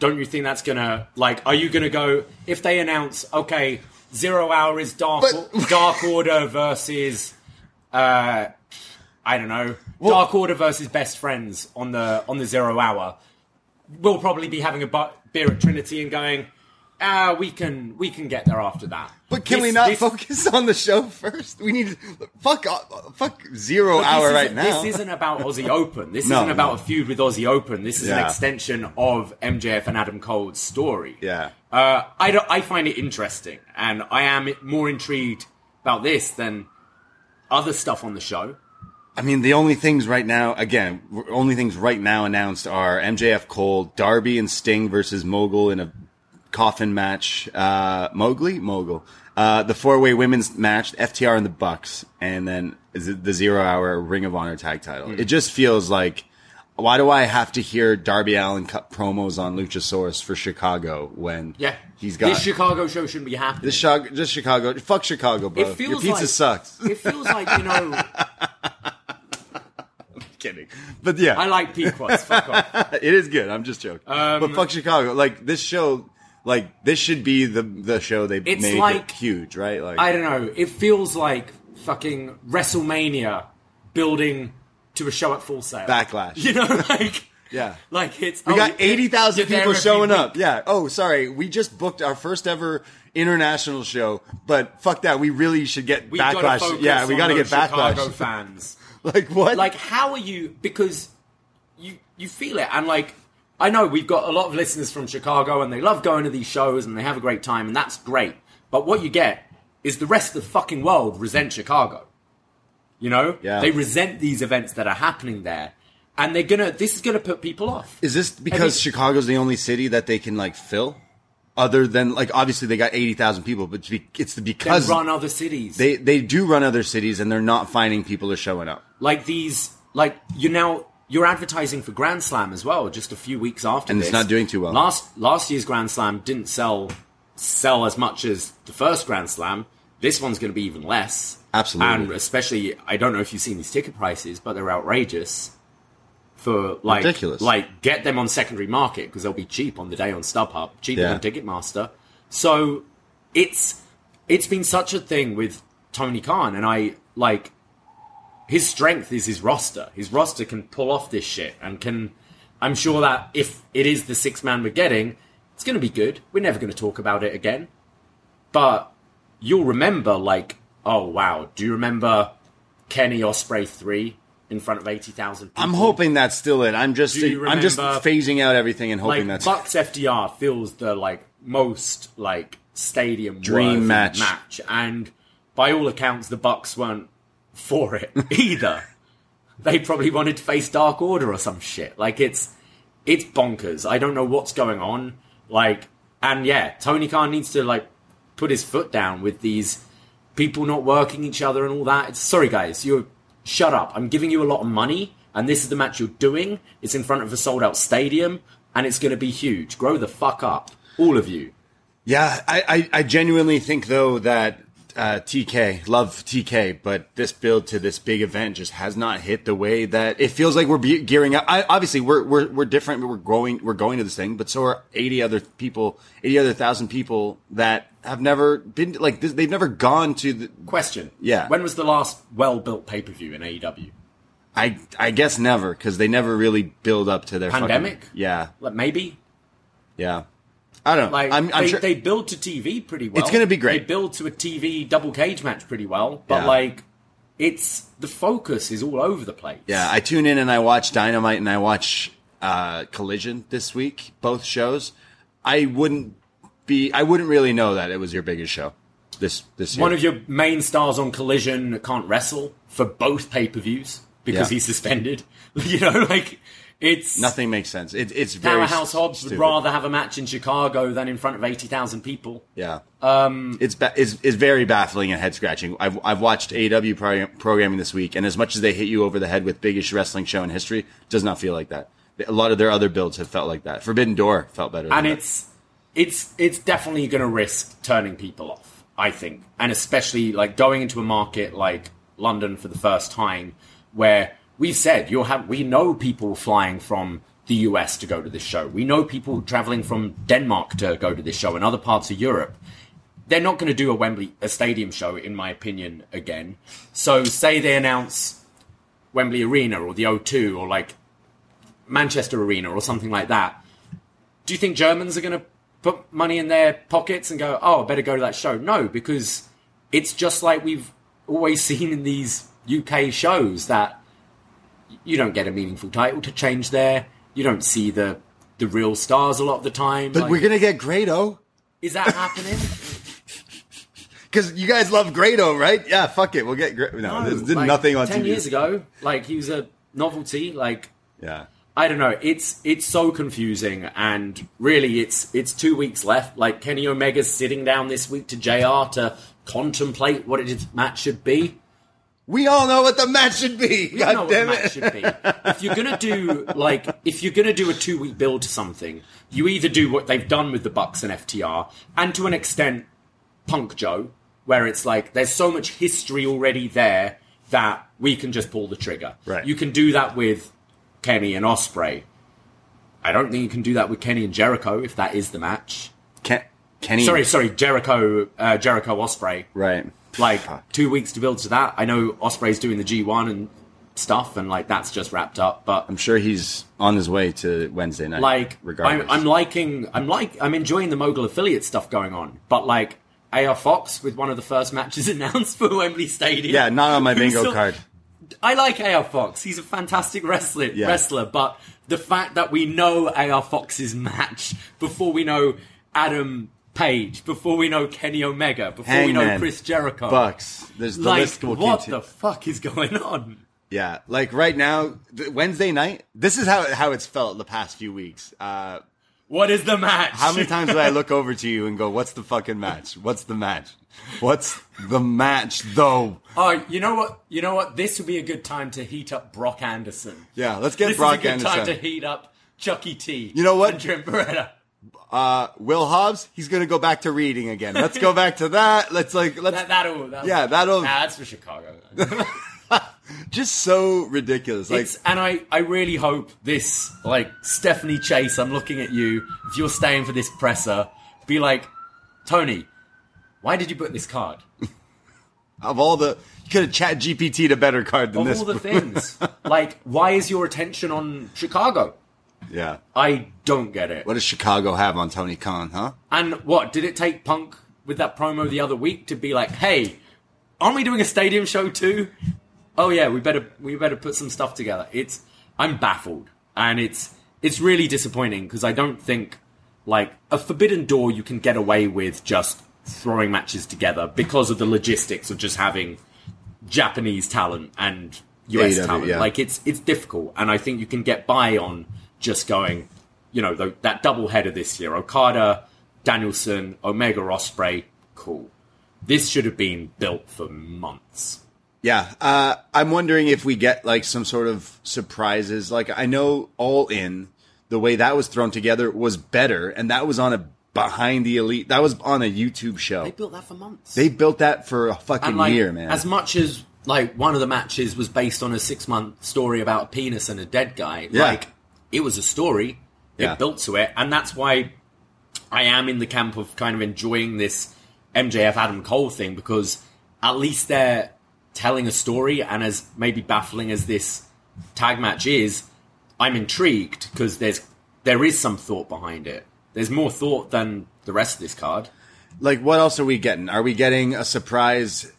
Don't you think that's gonna like? Are you gonna go if they announce okay, zero hour is dark But- Dark Order versus uh, I don't know, Dark Order versus Best Friends on the on the zero hour? We'll probably be having a beer at Trinity and going. Ah, we can we can get there after that. But can This- we not this- focus on the show first? We need to fuck uh, fuck zero hour right now. This isn't about Aussie Open. This No, isn't about no. a feud with Aussie Open. This is an extension of MJF and Adam Cole's story. Yeah. Uh, I, don't, I find it interesting, and I am more intrigued about this than other stuff on the show. I mean, the only things right now, again, only things right now announced are MJF Cole, Darby and Sting versus Mogul in a coffin match. Uh, Mowgli, Mogul, Uh, the four way women's match, FTR and the Bucks, and then the zero hour Ring of Honor tag title. Hmm. It just feels like, why do I have to hear Darby Allin cut promos on Luchasaurus for Chicago when Yeah, he's got this Chicago show shouldn't be happening. this Chicago, just Chicago. Fuck Chicago, bro. it feels Your pizza like, sucks. It feels like you know. I'm kidding. But yeah, I like Pequod's. Fuck off. it is good. I'm just joking. Um, but fuck Chicago. Like this show, like this should be the the show they It's made like- huge, right? Like I don't know. It feels like fucking WrestleMania building to a show at Full Sail. backlash. You know, like Yeah. like it's We oh, got eighty thousand people showing week. up. Yeah. Oh, sorry. We just booked our first ever international show, but fuck that. We really should get We backlash. Yeah, we got to get Chicago backlash. fans. Like what? like how are you because you you feel it and like I know we've got a lot of listeners from Chicago and they love going to these shows and they have a great time and that's great. But what you get is the rest of the fucking world resent Chicago. You know? Yeah. They resent these events that are happening there. And they're gonna this is gonna put people off. is this because Chicago's the only city that they can like fill? Other than like obviously they got eighty thousand people, but it's be- it's the because run other cities. they they do run other cities and they're not finding people are showing up. like these like you now you're advertising for Grand Slam as well just a few weeks after And it's not doing too well. Last last year's Grand Slam didn't sell sell as much as the first Grand Slam. This one's going to be even less. Absolutely. And especially I don't know if you've seen these ticket prices, but they're outrageous. For like Ridiculous. like get them on secondary market because they'll be cheap on the day on StubHub, cheaper Yeah. than Ticketmaster. So it's it's been such a thing with Tony Khan, and I like his strength is his roster. His roster can pull off this shit and can. I'm sure that if it is the six man we're getting, it's going to be good. We're never going to talk about it again. But you'll remember, like, oh wow, do you remember Kenny Ospreay three in front of eighty thousand people? I'm hoping that's still it. I'm just you I'm just phasing out everything and hoping like that's Bucks FTR feels the like most like stadium Dream match. match, and by all accounts, the Bucks weren't for it either. they probably wanted to face Dark Order or some shit. Like it's it's bonkers. I don't know what's going on. Like and yeah, Tony Khan needs to like put his foot down with these people not working each other and all that. It's, sorry guys, you're shut up. I'm giving you a lot of money and this is the match you're doing. It's in front of a sold out stadium and it's going to be huge. Grow the fuck up. All of you. Yeah, I, I, I genuinely think though that uh, TK love TK, but this build to this big event just has not hit the way that it feels like we're be- gearing up. I, obviously, we're we're we're different. We're going we're going to this thing, but so are eighty other people, eighty other thousand people that have never been like this, they've never gone to the. Question. Yeah. When was the last well built pay per view in AEW? I I guess never because they never really build up to their fucking- Pandemic? yeah, Like maybe? yeah. I don't know. Like I'm, I'm they, sure they build to TV pretty well. It's gonna be great. They build to a TV double cage match pretty well, but Yeah. like it's the focus is all over the place. Yeah, I tune in and I watch Dynamite and I watch uh, Collision this week, both shows. I wouldn't be, I wouldn't really know that it was your biggest show this this year. One of your main stars on Collision can't wrestle for both pay per views because Yeah. he's suspended. You know, like it's Nothing makes sense. It, it's very Powerhouse Hobbs stupid. would rather have a match in Chicago than in front of eighty thousand people. Yeah. Um, it's, ba- it's it's very baffling and head scratching. I've I've watched AEW pro- programming this week, and as much as they hit you over the head with biggest wrestling show in history, it does not feel like that. A lot of their other builds have felt like that. Forbidden Door felt better. and than that. it's it's it's definitely going to risk turning people off. I think, and especially like going into a market like London for the first time, where we've said you'll have we know people flying from the US to go to this show. We know people traveling from Denmark to go to this show and other parts of Europe. They're not going to do a Wembley a stadium show, in my opinion, again. So say they announce Wembley Arena or the O2 or like Manchester Arena or something like that do you think Germans are going to put money in their pockets and go, oh, I better go to that show? No, because it's just like we've always seen in these UK shows that you don't get a meaningful title to change there. You don't see the the real stars a lot of the time. but Like, we're gonna get Grado is that happening? because you guys love Grado, right? Yeah, fuck it, we'll get Grado. No, there's, there's Like, nothing on ten TV. years ago. Like he was a novelty. Like Yeah. I don't know. It's it's so confusing, and really, it's it's two weeks left. Like Kenny Omega's sitting down this week to Jr. to contemplate what his match should be. We all know what the match should be. We God know what the it. match should be. If you're gonna do like, if you're gonna do a two week build to something, you either do what they've done with the Bucks and FTR, and to an extent, Punk Joe, where it's like there's so much history already there that we can just pull the trigger. Right. You can do that with Kenny and Ospreay. I don't think you can do that with Kenny and Jericho if that is the match. Ken- Kenny. Sorry, sorry, Jericho, uh, Jericho Ospreay. Right. Like two weeks to build to that. I know Ospreay's doing the G1 and stuff, and like that's just wrapped up. But I'm sure he's on his way to Wednesday night. like, regardless. I'm, I'm liking, I'm like, I'm enjoying the Mogul affiliate stuff going on. But like, AR Fox with one of the first matches announced for Wembley Stadium. yeah, not on my bingo So- card. I like AR Fox. He's a fantastic wrestler, Yeah. wrestler, but the fact that we know AR Fox's match before we know Adam Page, before we know Kenny Omega, before we know Chris Jericho, Bucks. There's the like list will what continue. the fuck is going on? Yeah, like right now, Wednesday night. This is how how it's felt the past few weeks. Uh, What is the match? how many times did I look over to you and go, "What's the fucking match? What's the match? What's the match though?" Oh, you know what? You know what? This would be a good time to heat up Brock Anderson. Yeah, let's get This Brock is a good Anderson. time to heat up Chucky T. You know what? And Trent Beretta. Uh, Will Hobbs, he's gonna go back to reading again. Let's go back to that. Let's like let's That, that'll, that'll, Yeah, that'll- Nah, that's for Chicago. just so ridiculous. Like It's, and I, I really hope this, like, Stephanie Chase, I'm looking at you. If you're staying for this presser, be like, Tony, why did you put this card? of all the, you could have ChatGPT'd a better card than Of this. all the things. like, why is your attention on Chicago? Yeah. I don't get it. What does Chicago have on Tony Khan, huh? And what, did it take Punk with that promo the other week to be like, hey, aren't we doing a stadium show too? Oh yeah, we better we better put some stuff together. It's I'm baffled. And it's it's really disappointing because I don't think like a Forbidden Door you can get away with just throwing matches together because of the logistics of just having Japanese talent and US talent. yeah. Like it's it's difficult, and I think you can get by on just going, you know, the, that double header this year: Okada, Danielson, Omega, Ospreay. Cool. This should have been built for months. Yeah, uh, I'm wondering if we get like some sort of surprises. Like I know All In, the way that was thrown together was better, and that was on a Being the Elite. That was on a YouTube show. They built that for months. They built that for a fucking and like, year, man. as much as like one of the matches was based on a six month story about a penis and a dead guy, Yeah. like it was a story. It Yeah. built to it, and that's why I am in the camp of kind of enjoying this MJF Adam Cole thing because at least they're telling a story, and as maybe baffling as this tag match is, I'm intrigued because there's there is some thought behind it. There's more thought than the rest of this card. like, what else are we getting? Are we getting a surprise?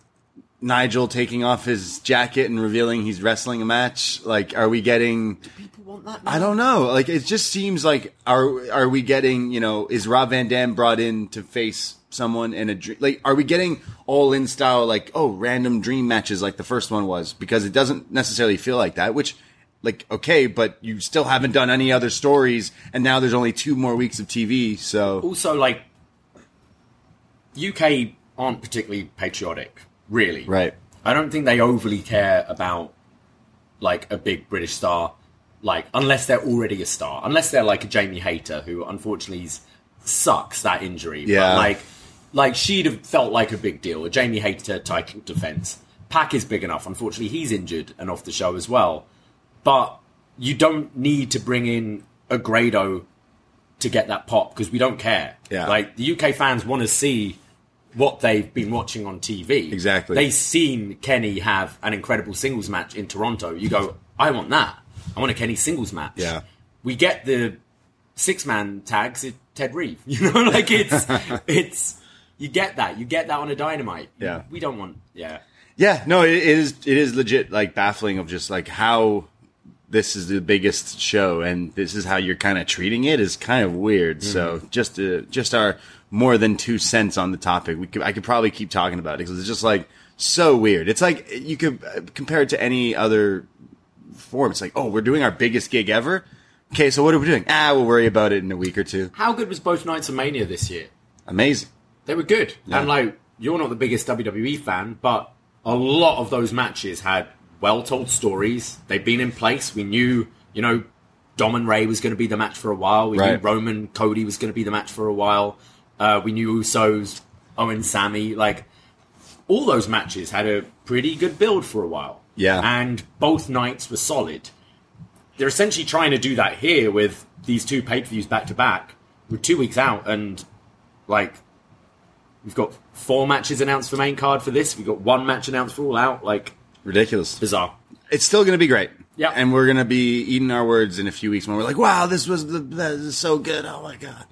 Nigel taking off his jacket and revealing he's wrestling a match. Like, are we getting? Do People want that. I don't know. Like, it just seems like are are we getting? You know, is Rob Van Dam brought in to face someone in a dream? Like, are we getting all in style? Like, oh, random dream matches like the first one was because it doesn't necessarily feel like that. Which, like, okay, but you still haven't done any other stories, and now there's only two more weeks of TV. So also like UK aren't particularly patriotic, really. right, I don't think they overly care about like a big British star, like unless they're already a star, unless they're like a Jamie Hayter who unfortunately sucks that injury. Yeah. But like, like she'd have felt like a big deal. A Jamie Hayter title defense. Pack is big enough. Unfortunately, he's injured and off the show as well. But you don't need to bring in a Grado to get that pop because we don't care. Yeah. Like the UK fans want to see what they've been watching on TV. Exactly. They've seen Kenny have an incredible singles match in Toronto. You go, I want that. I want a Kenny singles match. Yeah. We get the six man tags. Ted Reeve. You know, like it's it's you get that. You get that on a dynamite. Yeah. We don't want. Yeah. Yeah, no, it, is. It is legit, like baffling of just like how this is the biggest show, and this is how you're kind of treating it is kind of weird. So just uh, just our more than two cents on the topic. We could, I could probably keep talking about it because it's just like so weird. It's like you could uh, compare it to any other form. It's like, oh, we're doing our biggest gig ever. Okay, so what are we doing? Ah, we'll worry about it in a week or two. How good was both nights of Mania this year? Amazing. They were good. Yeah. And like, you're not the biggest WWE fan, but a lot of those matches had well told stories. They've been in place. We knew, you know, Dom and Ray was going to be the match for a while. We knew Roman Cody was going to be the match for a while. Uh, we knew Usos, Owen Sammy. Like, all those matches had a pretty good build for a while. Yeah. And both nights were solid. They're essentially trying to do that here with these two pay per views back to back. We're two weeks out, and like we've got four matches announced for main card for this. We've got one match announced for All Out. Like Ridiculous. bizarre. It's still going to be great. Yeah. And we're going to be eating our words in a few weeks when we're like, wow, this was the, so good. Oh my God.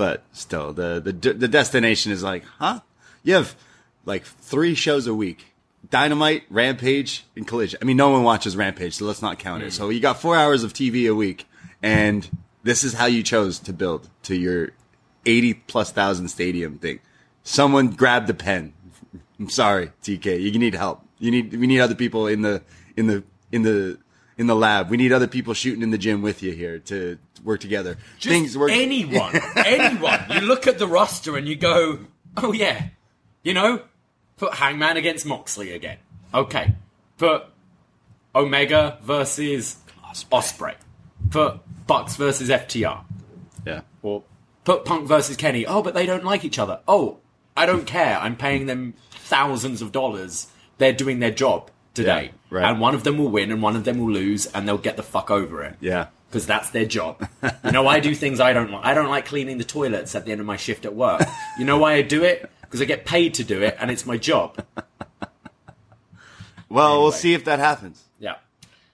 But still, the, the, the destination is like, huh? You have like three shows a week. Dynamite, Rampage, and Collision. I mean, no one watches Rampage, so let's not count it. So you got four hours of TV a week, and this is how you chose to build to your 80 plus thousand stadium thing. Someone grabbed the pen. I'm sorry, TK. You need help. You need we need other people in the in the in the in the lab. We need other people shooting in the gym with you here to work together. Just Things work. anyone, anyone. You look at the roster and you go, oh yeah, you know, put Hangman against Moxley again. Okay, put Omega versus Ospreay. Put Bucks versus FTR. yeah. Or put Punk versus Kenny. Oh, but they don't like each other. Oh, I don't care. I'm paying them thousands of dollars. They're doing their job today. Yeah, right. And one of them will win and one of them will lose and they'll get the fuck over it. Yeah. Because that's their job. you know, I do things I don't like. I don't like cleaning the toilets at the end of my shift at work. You know why I do it? Because I get paid to do it and it's my job. Well, we'll see if that happens. Yeah.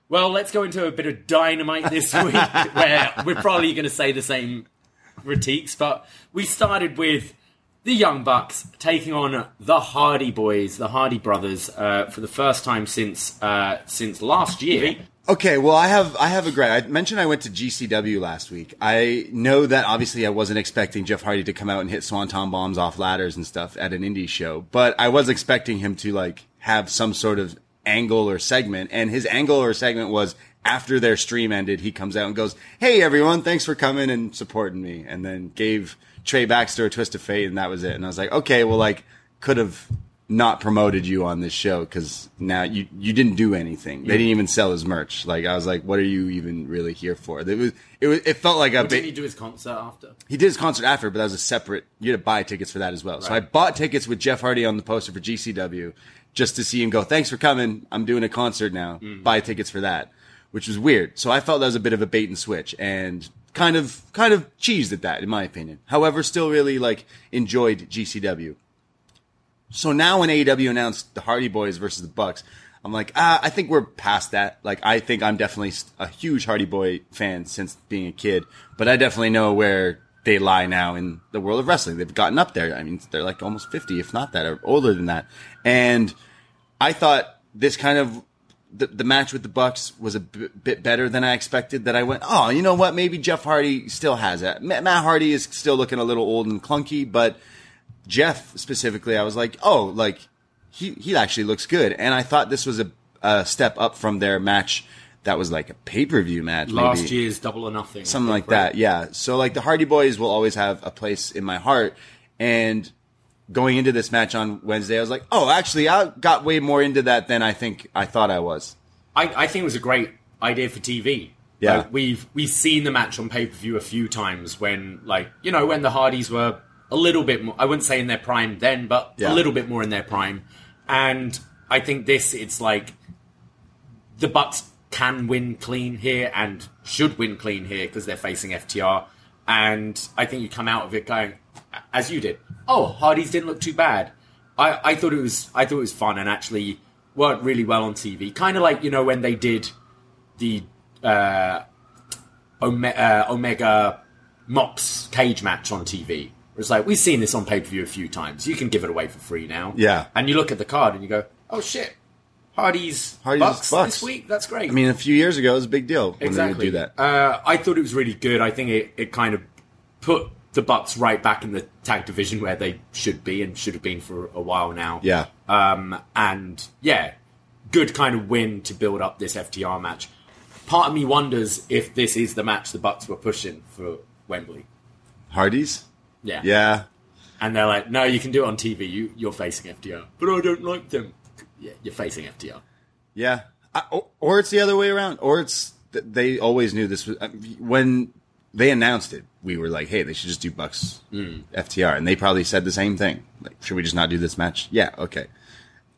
Well, let's go into a bit of dynamite this week, where we're probably going to say the same critiques, but we started with the Young Bucks taking on the Hardy Boys, the Hardy Brothers, uh, for the first time since uh, since last year. Okay, well, I have I have a great. I mentioned I went to GCW last week. I know that obviously I wasn't expecting Jeff Hardy to come out and hit swanton bombs off ladders and stuff at an indie show, but I was expecting him to like have some sort of angle or segment, and his angle or segment was after their stream ended, he comes out and goes, "Hey everyone, thanks for coming and supporting me," and then gave Trey Baxter a twist of fate, and that was it. And I was like, okay, well, like could have not promoted you on this show because now you you didn't do anything. They didn't even sell his merch. Like I was like, what are you even really here for? It was it was it felt like a Didn't he do his concert after? He did his concert after, but that was a separate. You had to buy tickets for that as well. So I bought tickets with Jeff Hardy on the poster for GCW just to see him go. Thanks for coming. I'm doing a concert now. Mm-hmm. Buy tickets for that, which was weird. So I felt that was a bit of a bait and switch and kind of kind of cheesed at that, in my opinion. However, still really like enjoyed GCW. So now when AEW announced the Hardy Boys versus the Bucks, I'm like, ah, I think we're past that. Like, I think I'm definitely a huge Hardy Boy fan since being a kid, but I definitely know where they lie now in the world of wrestling. They've gotten up there. I mean, they're like almost 50, if not that, or older than that. And I thought this kind of the, the match with the Bucks was a b- bit better than I expected. That I went, oh, you know what? Maybe Jeff Hardy still has it. Matt Hardy is still looking a little old and clunky, but Jeff specifically, I was like, oh, like he he actually looks good, and I thought this was a, a step up from their match that was like a pay per view match Last maybe. year's Double or Nothing. Something like right? that. Yeah. So like the Hardy Boys will always have a place in my heart, and going into this match on Wednesday, I was like, oh, actually, I got way more into that than I think I thought I was. I, I think it was a great idea for TV. Yeah. Like, we've we've seen the match on pay per view a few times when like you know when the Hardys were a little bit more I wouldn't say in their prime then, but Yeah. a little bit more in their prime. And I think this it's like the Bucks can win clean here and should win clean here because they're facing FTR. And I think you come out of it going, as you did. Oh, Hardys didn't look too bad. I, I thought it was I thought it was fun and actually worked really well on TV. Kind of like you know when they did the uh, Ome- uh, Omega Mox cage match on TV. It's like we've seen this on pay per view a few times. You can give it away for free now. Yeah. and you look at the card and you go, oh shit, Hardy's, Hardy's Bucks, Bucks. this week. That's great. I mean, a few years ago, it was a big deal when exactly. they would do that. Uh, I thought it was really good. I think it, it kind of put the Bucks right back in the tag division where they should be and should have been for a while now. Yeah. Um, and yeah, good kind of win to build up this FTR match. part of me wonders if this is the match the Bucks were pushing for Wembley. Hardys? Yeah. Yeah. And they're like, no, you can do it on TV. You, you're facing FTR. But I don't like them. Yeah, you're facing FTR. Yeah. I, or, or it's the other way around. Or it's they always knew this was uh, when they announced it. We were like, hey, they should just do Bucks hmm. FTR, and they probably said the same thing. Like, should we just not do this match? Yeah, okay.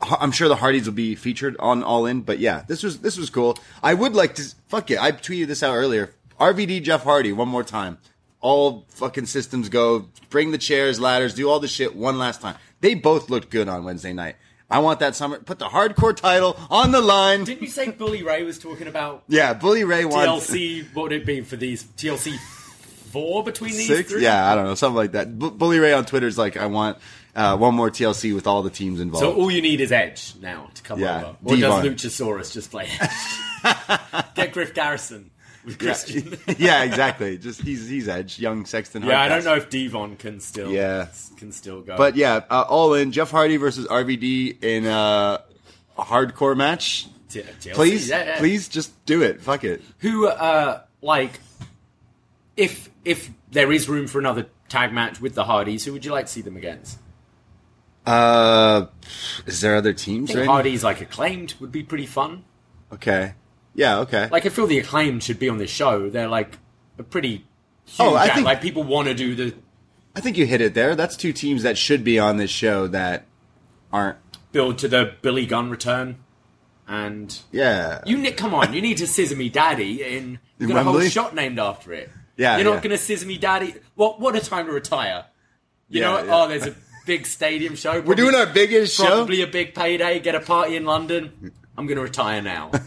I'm sure the Hardys will be featured on All In, but yeah, this was this was cool. I would like to fuck it. I tweeted this out earlier. RVD Jeff Hardy one more time. All fucking systems go. Bring the chairs, ladders, do all the shit one last time. They both looked good on Wednesday night. I want that summer. Put the hardcore title on the line. Didn't you say Bully Ray was talking about Yeah, Bully Ray wants TLC? What would it be for these TLC four between these six. three? Yeah, I don't know, something like that. Bu- Bully Ray on Twitter's like, I want uh, one more TLC with all the teams involved. So all you need is Edge now to come Yeah, over. Or does D-Von. Luchasaurus just play Edge? Get Griff Garrison with Christian. yeah, exactly. Just he's he's Edge, young Sexton. Yeah, I don't know if D-Von can still Yeah. can still go. But yeah, uh, all in Jeff Hardy versus RVD in a hardcore match. T- Please, yeah, yeah. please, just do it. Fuck it. who uh like if if there is room for another tag match with the Hardys, who would you like to see them against? Uh, is there other teams? I think right? Hardys like acclaimed would be pretty fun. Okay. Yeah. Okay. Like I feel the acclaim should be on this show. They're like a pretty huge Oh, I act. think- like people want to do the I think you hit it there. That's two teams that should be on this show that aren't. build to the Billy Gunn return. And Yeah. you Nick, come on, you need to scissor me daddy in you got a whole shot named after it. Yeah, You're not yeah. gonna scissor me daddy what what a time to retire. You Yeah, know, yeah. oh there's a big stadium show. We're doing our biggest show. probably a big payday, get a party in London. I'm gonna retire now.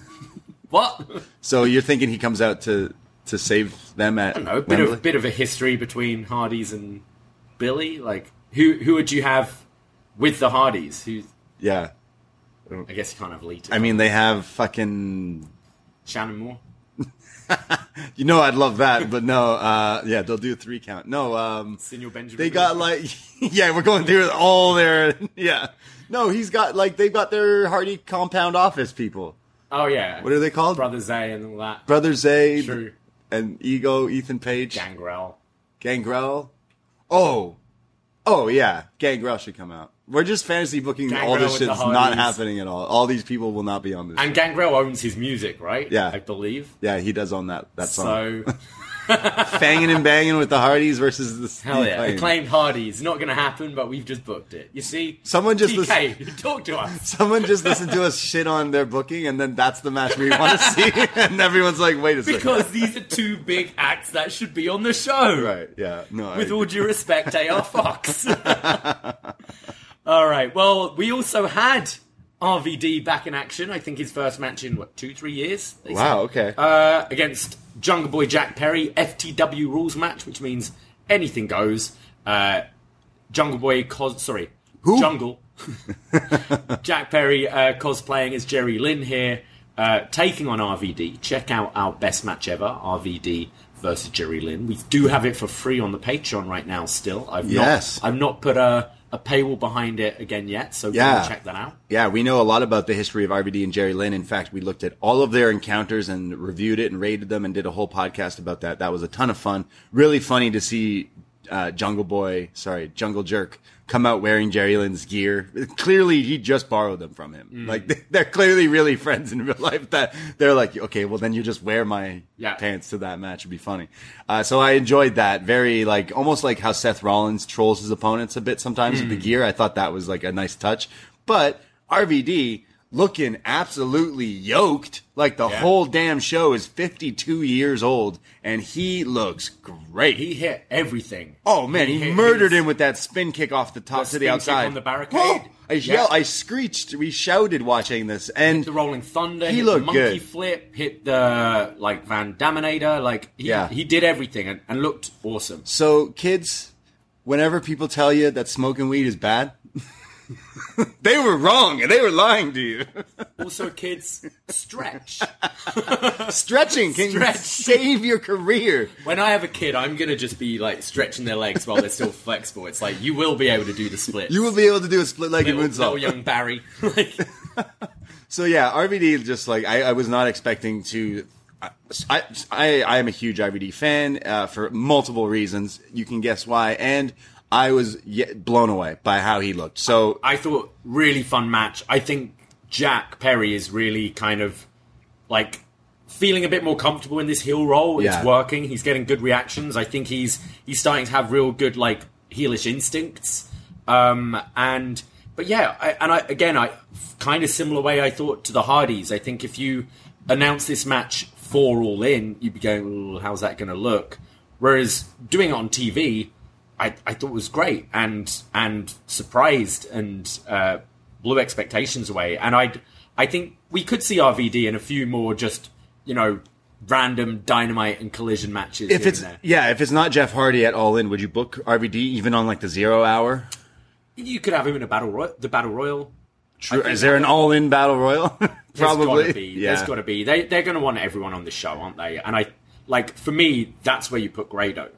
what? So you're thinking he comes out to to save them at I don't know, a bit Wembley? of bit of a history between Hardys and Billy. Like who who would you have with the Hardys? Who yeah. I guess you can't have Lita. I mean, they have fucking. Shannon Moore. You know, I'd love that, but no. Uh, yeah, they'll do a three count. No, um, Senor Benjamin. they got like, yeah, we're going through all their, yeah. No, he's got like they've got their Hardy compound office people. Oh yeah. What are they called? Brother Zay and all that. Brother Zay True. and Ego, Ethan Page, Gangrel. Gangrel. Oh, oh yeah, Gangrel should come out. We're just fantasy booking all this shit's not happening at all. All these people will not be on this. And show. Gangrel owns his music, right? Yeah. I believe. yeah, he does own that that song. So Fanging and banging with the Hardys versus the hell yeah, Acclaim. acclaimed Hardys. Not going to happen, but we've just booked it. You see, Someone just TK, talk to us. Someone just listened to us shit on their booking, and then that's the match we want to see, and everyone's like, "Wait a second. Because these are two big acts that should be on the show. right? Yeah, no. With agree. all due respect, AR Fox. all right. Well, we also had RVD back in action. I think his first match in what two, three years. said. wow. Okay. uh, against Jungle Boy Jack Perry, FTW rules match, which means anything goes. Uh, Jungle Boy cos sorry, Who? Jungle. Jack Perry uh, cosplaying as Jerry Lynn here, uh, taking on RVD. Check out our best match ever, RVD versus Jerry Lynn. We do have it for free on the Patreon right now. Still, I've Yes. not, I've not put a, a paywall behind it again yet, so Yeah. check that out. yeah, we know a lot about the history of RVD and Jerry Lynn. In fact, we looked at all of their encounters and reviewed it and rated them and did a whole podcast about that. That was a ton of fun. Really funny to see uh, Jungle Boy, sorry, Jungle Jerk, come out wearing Jerry Lynn's gear. Clearly, he just borrowed them from him. Mm. Like they're clearly really friends in real life. That they're like, okay, well then you just wear my Yeah. pants to that match. It'd be funny. Uh, so I enjoyed that. Very like almost like how Seth Rollins trolls his opponents a bit sometimes with the Hmm. gear. I thought that was like a nice touch. But RVD looking absolutely yoked. Like the Yeah. whole damn show is 52 years old and he looks great. He hit everything. oh man, he, hit murdered his- him with that spin kick off the top The to the outside on the barricade. Oh, I Yeah. yelled, I screeched, we shouted watching this and the Rolling Thunder, He hit looked the Monkey good. Flip, hit the like Van Daminator, like he, Yeah. he did everything and, and looked awesome. So, kids, whenever people tell you that smoking weed is bad, they were wrong and they were lying to you. Also, kids, stretch. Stretching can Stretch. save your career. When I have a kid, I'm gonna just be like stretching their legs while they're still flexible. It's like you will be able to do the split. You will be able to do a split-legged little, moonsault. little young Barry. like, So yeah, RVD just like I, I was not expecting to I, I, I am a huge RVD fan uh, for multiple reasons. You can guess why. And I was blown away by how he looked. So I thought really fun match. I think Jack Perry is really kind of like feeling a bit more comfortable in this heel role. Yeah. It's working. He's getting good reactions. I think he's he's starting to have real good like heelish instincts. Um, and but yeah, I, and I again, I kind of similar way I thought to the Hardys. I think if you announce this match for All In, you'd be going, "How's that going to look?" Whereas doing it on TV, I, I thought was great and and surprised and uh, blew expectations away. And I I think we could see RVD in a few more just you know random dynamite and collision matches. if it's yeah, if it's not Jeff Hardy at All In, would you book RVD even on like the zero hour? you could have him in a battle royal, the battle royal. True. Is there an All In battle royal? There's Probably. gotta be. Yeah. There's got to be. They they're going to want everyone on the show, aren't they? And I like for me, that's where you put Grado.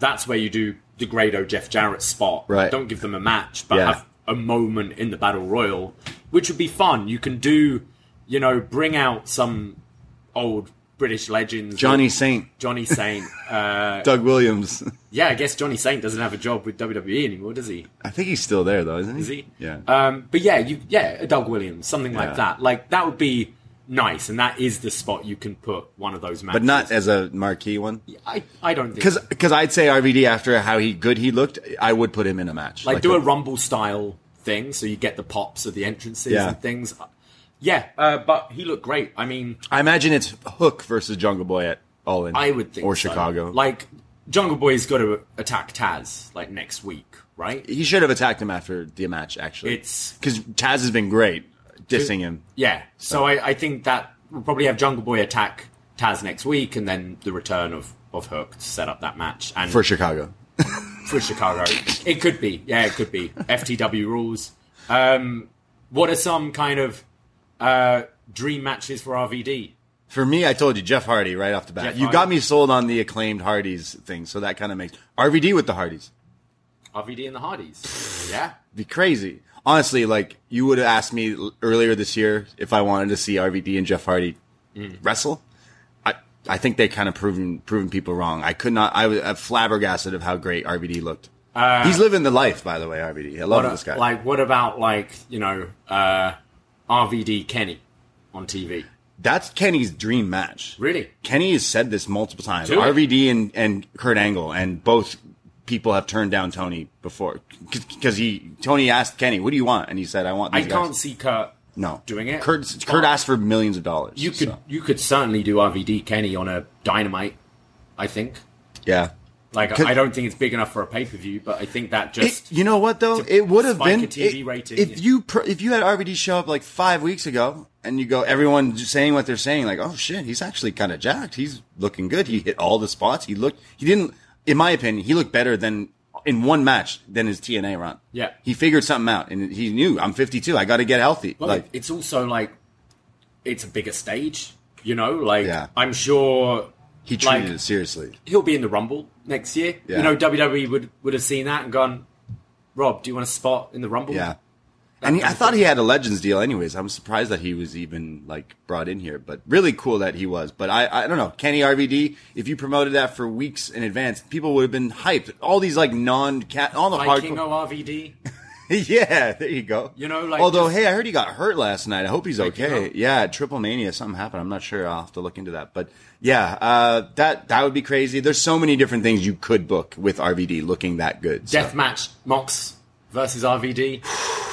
That's where you do the Grado Jeff Jarrett spot. Right. Don't give them a match, but Yeah. have a moment in the battle royal, which would be fun. You can do, you know, bring out some old British legends. Johnny Saint, Johnny Saint. uh, Doug Williams. yeah, I guess Johnny Saint doesn't have a job with WWE anymore, does he? I think he's still there though, isn't he? Is he? Yeah. Um, but yeah, you yeah, Doug Williams, something like that. Like that would be nice, and that is the spot you can put one of those matches. but not as a marquee one. I, I don't think Because because I'd say RVD after how he good he looked, I would put him in a match. like, do a, rumble style thing, so you get the pops of the entrances Yeah. and things. Yeah, uh, but he looked great. I mean, I imagine it's Hook versus Jungle Boy at All In. I would think or so. Chicago. Like Jungle Boy's got to attack Taz like next week, right? he should have attacked him after the match. Actually, It's because Taz has been great dissing him. yeah. So I, I think that we'll probably have Jungle Boy attack Taz next week, and then the return of of Hook to set up that match and for Chicago. for Chicago. It could be, yeah, it could be. FTW rules. Um, what are some kind of uh, dream matches for RVD? For me, I told you Jeff Hardy right off the bat. Jeff you Hardy. got me sold on the acclaimed Hardys thing, so that kind of makes RVD with the Hardys. RVD and the Hardys. Yeah. Be crazy. Honestly, like you would have asked me earlier this year if I wanted to see RVD and Jeff Hardy Mm. wrestle. I I think they kind of proven proven people wrong. I could not. I was uh, flabbergasted of how great RVD looked. He's living the life, by the way. RVD. I love What, this guy. Like, what about like you know uh, RVD Kenny on TV? That's Kenny's dream match. Really? Kenny has said this multiple times. Do it. RVD and, and Kurt Angle, and both people have turned down Tony before because he Tony asked Kenny, "What do you want?" and he said, "I want." I These can't see Kurt no doing it. Kurt Kurt asked for millions of dollars. You could so, you could certainly do RVD Kenny on a Dynamite. I think. yeah. Like, I don't think it's big enough for a pay per view, but I think that It- just you know what though? It would have been a TV it- rating. if you pr- if you had RVD show up like five weeks ago and you go everyone saying what they're saying like oh shit he's actually kind of jacked he's looking good he hit all the spots he looked he didn't in my opinion he looked better than in one match than his TNA run Yeah. he figured something out and he knew I'm 52 I got to get healthy Well, like it's also like it's a bigger stage, you know. Like Yeah. I'm sure he treated like- it seriously he'll be in the Rumble next year. Yeah. You know, WWE would would have seen that and gone, Rob, do you want a spot in the Rumble? yeah and he, I thought he had a Legends deal anyways. I'm surprised that he was even like brought in here but really cool that he was. But I I don't know. Kenny RVD if you promoted that for weeks in advance people would have been hyped. All these like non cat all the Viking hardcore RVD. yeah there you go. You know, like, although just- hey I heard he got hurt last night. I hope he's Like, you okay. know. yeah Triple Mania something happened. I'm not sure. I'll have to look into that. But yeah uh, that that would be crazy. There's so many different things you could book with RVD looking that good so. Deathmatch Mox versus RVD.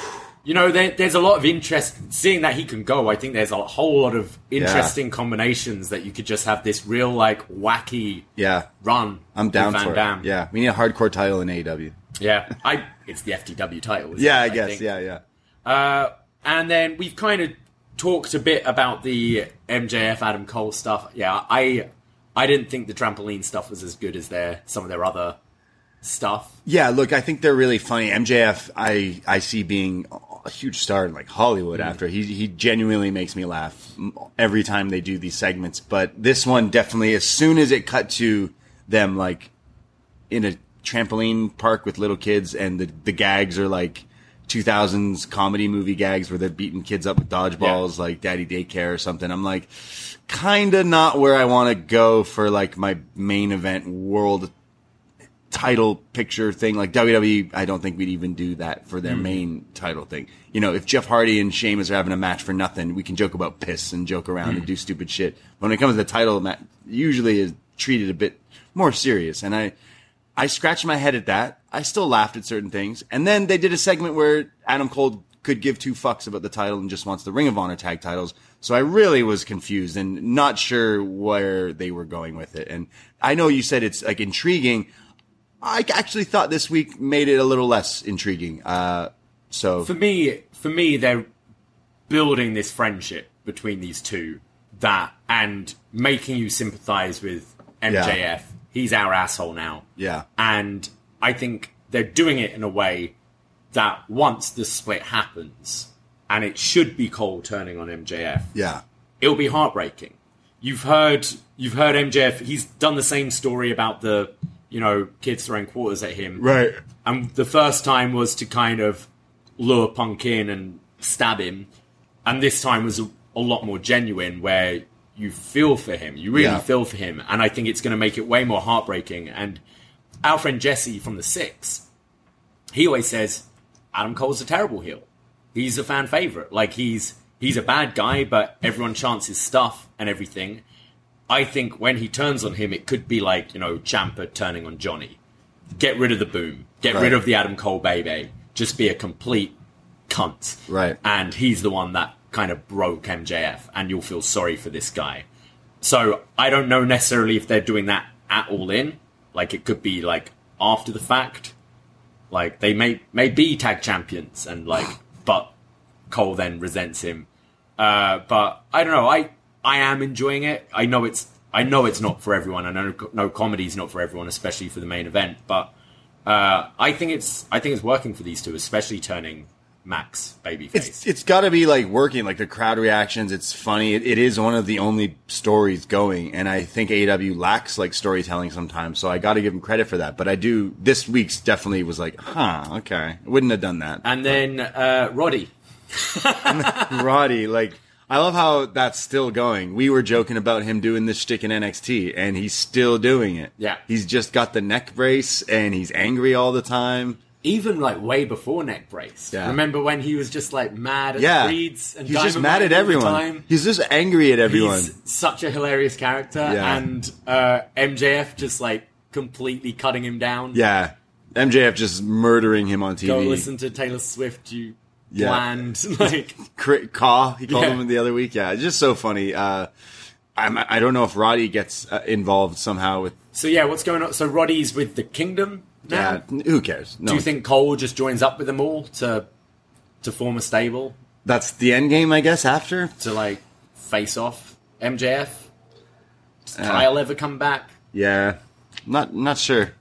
You know, there, there's a lot of interest seeing that he can go. I think there's a whole lot of interesting combinations that you could just have this real like wacky yeah run. I'm down Van for it Damme. yeah we need a hardcore title in AEW yeah. I it's the FTW title. yeah it, I guess yeah yeah Uh, and then we've kind of talked a bit about the MJF Adam Cole stuff. Yeah, I I didn't think the trampoline stuff was as good as their some of their other stuff. Yeah, look, I think they're really funny. MJF, I I see being a huge star in like Hollywood. Mm. After he he genuinely makes me laugh every time they do these segments. But this one definitely, as soon as it cut to them like in a trampoline park with little kids, and the the gags are like 2000s comedy movie gags where they're beating kids up with dodgeballs, like Daddy Daycare or something. I'm like, kind of not where I want to go for like my main event world title picture thing. Like WWE, I don't think we'd even do that for their mm-hmm. main title thing. You know, if Jeff Hardy and Sheamus are having a match for nothing, we can joke about piss and joke around and mm. do stupid shit. But when it comes to the title match, usually is treated a bit more serious. And I, I scratched my head at that. I still laughed at certain things. And then they did a segment where Adam Cole could give two fucks about the title and just wants the Ring of Honor tag titles. So I really was confused and not sure where they were going with it. And I know you said it's like intriguing. I actually thought this week made it a little less intriguing. Uh, so for me, for me, they're building this friendship between these two that and making you sympathize with MJF. Yeah. He's our asshole now. yeah, And I think they're doing it in a way that once the split happens, and it should be Cole turning on MJF, yeah, it'll be heartbreaking. You've heard you've heard MJF. He's done the same story about the you know kids throwing quarters at him. right. And the first time was to kind of lure Punk in and stab him, and this time was a, a lot more genuine, where you feel for him. You really Yeah. feel for him, and I think it's going to make it way more heartbreaking. And our friend Jesse from the Six, he always says Adam Cole's a terrible heel. He's a fan favorite. Like he's he's a bad guy, but everyone chants his stuff and everything. I think when he turns on him, it could be like you know Ciampa turning on Johnny. Get rid of the boom. Get Right. rid of the Adam Cole baby. Just be a complete cunt. Right. And he's the one that kind of broke MJF, and you'll feel sorry for this guy. So I don't know necessarily if they're doing that at all in. Like it could be like after the fact. Like they may may be tag champions and like but Cole then resents him. Uh, but I don't know. I I am enjoying it. I know it's I know it's not for everyone. I know no comedy's not for everyone, especially for the main event. But uh, I think it's I think it's working for these two, especially turning Max babyface. It's it's got to be like working, like the crowd reactions. It's funny. It, it is one of the only stories going, and I think AEW lacks like storytelling sometimes. So I got to give them credit for that. But I do. This week's definitely was like, huh, okay, wouldn't have done that. and then uh, Roddy. Roddy, like, I love how that's still going. We were joking about him doing this shtick in NXT, and he's still doing it. Yeah. he's just got the neck brace, and he's angry all the time. even like way before neck brace. Yeah. Remember when he was just like mad at Yeah, the Creeds and he's just mad at everyone. time? He's just angry at everyone. He's such a hilarious character, Yeah. and uh, MJF just like completely cutting him down. yeah, MJF just murdering him on TV. Go listen to Taylor Swift, you Yeah. bland. like, Cri- Caw, he called Yeah. him the other week. Yeah, it's just so funny. Uh, I'm, I don't know if Roddy gets uh, involved somehow with. so yeah, what's going on? So Roddy's with the Kingdom now. Yeah, who cares? No, Do you think Cole just joins up with them all to to form a stable that's the end game? I guess after. to like face off MJF? Does Kyle ever come back? Yeah, not not sure,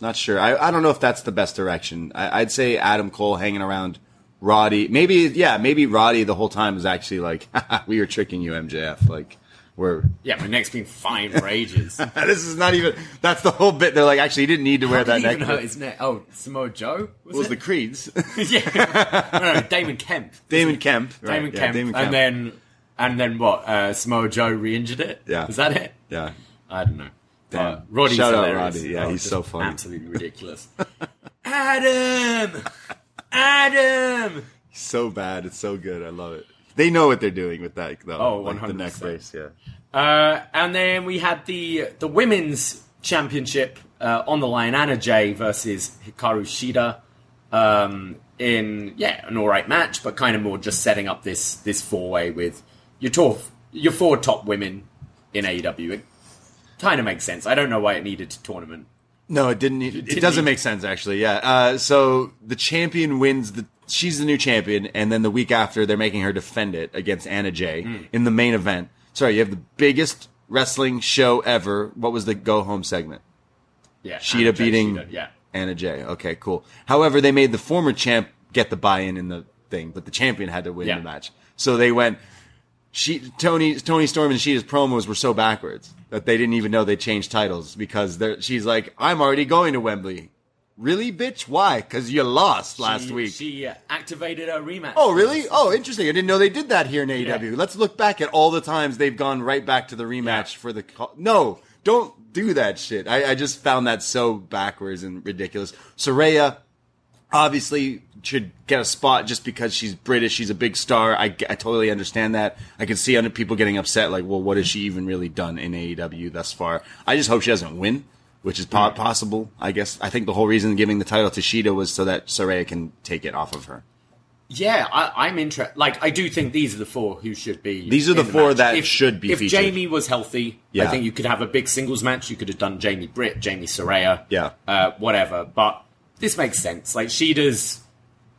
not sure. I, I don't know if that's the best direction. I, I'd say Adam Cole hanging around Roddy. Maybe yeah, maybe Roddy the whole time is actually like we were tricking you, MJF. Like we're Yeah, my neck's been fine for ages. this is not even. That's the whole bit. They're like actually he didn't need to wear How that did even neck. hurt his neck? Oh, Samoa Joe was, was it? the Creeds? yeah, no, no, Damon Kemp. Damon Kemp. right, Damon, yeah, Kemp. Damon and then and then what? Uh, Samoa Joe re-injured it. Yeah. is that it? yeah. I don't know. Damn. But Roddy's Shout out hilarious. Roddy. Yeah, he's so funny. Absolutely ridiculous. Adam, Adam. So bad. It's so good. I love it. They know what they're doing with that though. Oh, like the neck 100%. brace. Yeah. Uh, and then we had the the women's championship uh, on the line. Anna Jay versus Hikaru Shida um, in yeah an all right match, but kind of more just setting up this this four way with your top your four top women in AEW. It kind of makes sense. I don't know why it needed a tournament. No, it didn't. It, didn't doesn't need- make sense actually. Yeah. Uh, so the champion wins the. She's the new champion, and then the week after, they're making her defend it against Anna Jay Hmm. in the main event. Sorry, you have the biggest wrestling show ever. What was the go home segment? Yeah, Shida beating Shida, yeah. Anna Jay. Okay, cool. However, they made the former champ get the buy-in in the thing, but the champion had to win Yeah. the match. So they went. She Toni Toni Storm and Shida's promos were so backwards that they didn't even know they changed titles because they're, she's like, I'm already going to Wembley. Really, bitch? Why? Because you lost last she, week. She uh, activated a rematch. Oh, really? Oh, interesting. I didn't know they did that here in AEW. Yeah. Let's look back at all the times they've gone right back to the rematch Yeah. for the. co- No, don't do that shit. I, I just found that so backwards and ridiculous. Saraya obviously should get a spot just because she's British. She's a big star. I, I totally understand that. I can see other people getting upset, like, well, what has she even really done in AEW thus far? I just hope she doesn't win, which is po- possible. I guess I think the whole reason giving the title to Shida was so that Saraya can take it off of her. Yeah, I, I'm interested. Like, I do think these are the four who should be. These are the in four match. that should be If featured. Jamie was healthy, Yeah. I think you could have a big singles match. You could have done Jamie Britt, Jamie Saraya, Yeah. uh, whatever. But this makes sense. Like, Shida's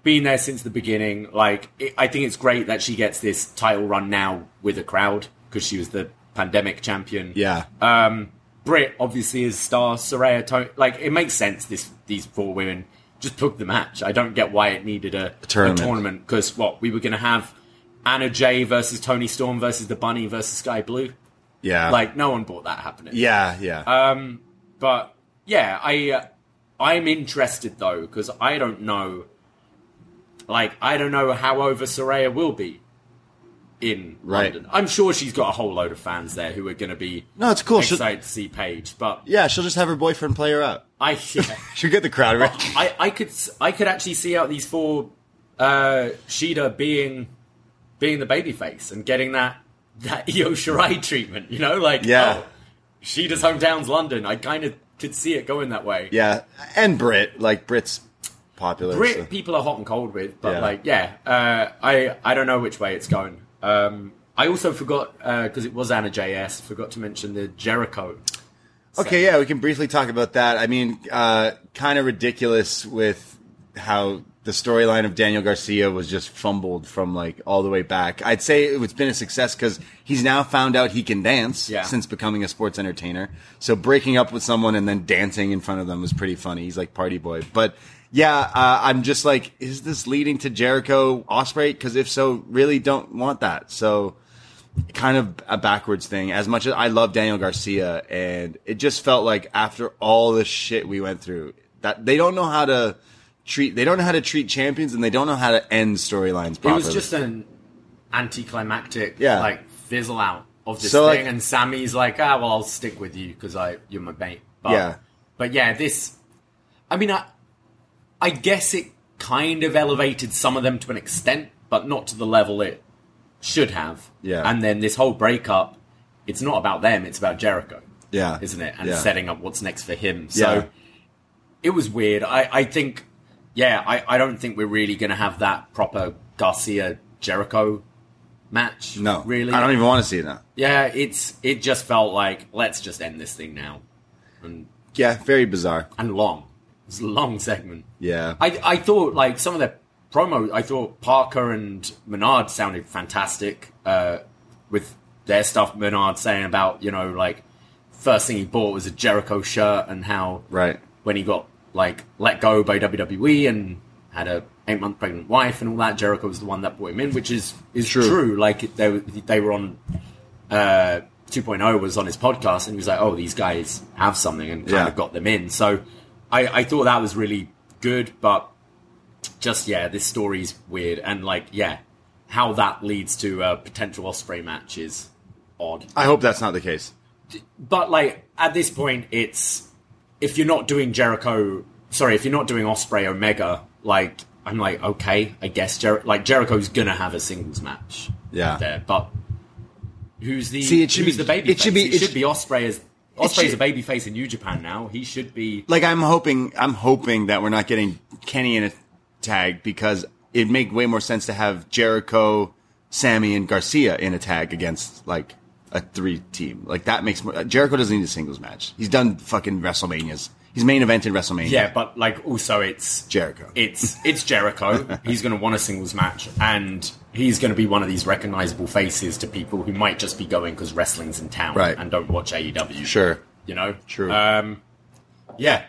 been there since the beginning. Like, it, I think it's great that she gets this title run now with a crowd because she was the pandemic champion. Yeah. Um, Britt obviously is star. Saraya, to- like it makes sense. This these four women just took the match. I don't get why it needed a, a tournament. because what we were going to have Anna Jay versus Toni Storm versus the Bunny versus Skye Blue. yeah. Like no one bought that happening. yeah, yeah. Um, but yeah, I uh, I'm interested though because I don't know. Like I don't know how over Saraya will be in Right. London. I'm sure she's got a whole load of fans there who are going to be no, it's cool. She'll, excited to see Paige. But yeah, she'll just have her boyfriend play her out. I yeah, She'll get the crowd right. I I could I could actually see out these four uh, Shida being being the babyface and getting that that Io Shirai treatment. You know, like Yeah. oh, Shida's hometown's London. I kind of could see it going that way. Yeah, and Britt, like Britt's popular. Britt so- people are hot and cold with, but Yeah. like yeah, uh, I I don't know which way it's going. Um, I also forgot because it was Anna Jay's. Forgot to mention the Jericho. Okay, yeah, we can briefly talk about that. I mean, uh, kind of ridiculous with how the storyline of Daniel Garcia was just fumbled from like all the way back. I'd say it's been a success because he's now found out he can dance Yeah. since becoming a sports entertainer. So breaking up with someone and then dancing in front of them was pretty funny. He's like party boy, but. Yeah, uh, I'm just like, is this leading to Jericho Ospreay? Because if so, really don't want that. So, kind of a backwards thing. As much as I love Daniel Garcia, and it just felt like after all the shit we went through, that they don't know how to treat. They don't know how to treat champions, and they don't know how to end storylines It was just an anticlimactic, Yeah. like fizzle out of this So, thing, like- and Sammy's like, ah, well, I'll stick with you because I you're my mate. But, Yeah. but yeah, this. I mean, I, I guess it kind of elevated some of them to an extent, but not to the level it should have. Yeah. And then this whole breakup, it's not about them; it's about Jericho. Yeah. isn't it? And Yeah. setting up what's next for him. So Yeah. it was weird. I, I think, yeah, I, I don't think we're really going to have that proper Garcia Jericho match. no, really. I don't even want to see that. Yeah, it's it just felt like let's just end this thing now, and Yeah, very bizarre. and long. It's a long segment. Yeah, I I thought like some of the promo. I thought Parker and Menard sounded fantastic uh, with their stuff. Menard saying about you know like first thing he bought was a Jericho shirt and how right. when he got like let go by WWE and had a eight month pregnant wife and all that. Jericho was the one that brought him in, which is is True. true. Like they were- they were on uh, 2.0 was on his podcast and he was like, oh, these guys have something and kind Yeah. of got them in. So I, I thought that was really good, but just yeah, this story's weird and like yeah, how that leads to a potential Ospreay match is odd I hope that's not the case. but like at this point, it's if you're not doing Jericho, sorry, if you're not doing Ospreay Omega, like I'm like okay, I guess Jer- like Jericho's gonna have a singles match, Yeah. there, but who's the See, it should who's be- the baby? it should be- it, it should sh- be Ospreay as Ospreay's a baby face in New Japan now. He should be. Like I'm hoping, I'm hoping that we're not getting Kenny in a tag because it'd make way more sense to have Jericho, Sammy, and Garcia in a tag against like a three team. Like that makes more. Jericho doesn't need a singles match. He's done fucking WrestleManias. He's main evented WrestleMania. Yeah, but like also it's Jericho. It's it's Jericho. he's going to want a singles match, and he's going to be one of these recognizable faces to people who might just be going because wrestling's in town Right. and don't watch AEW. Sure. you know. True. Um, yeah,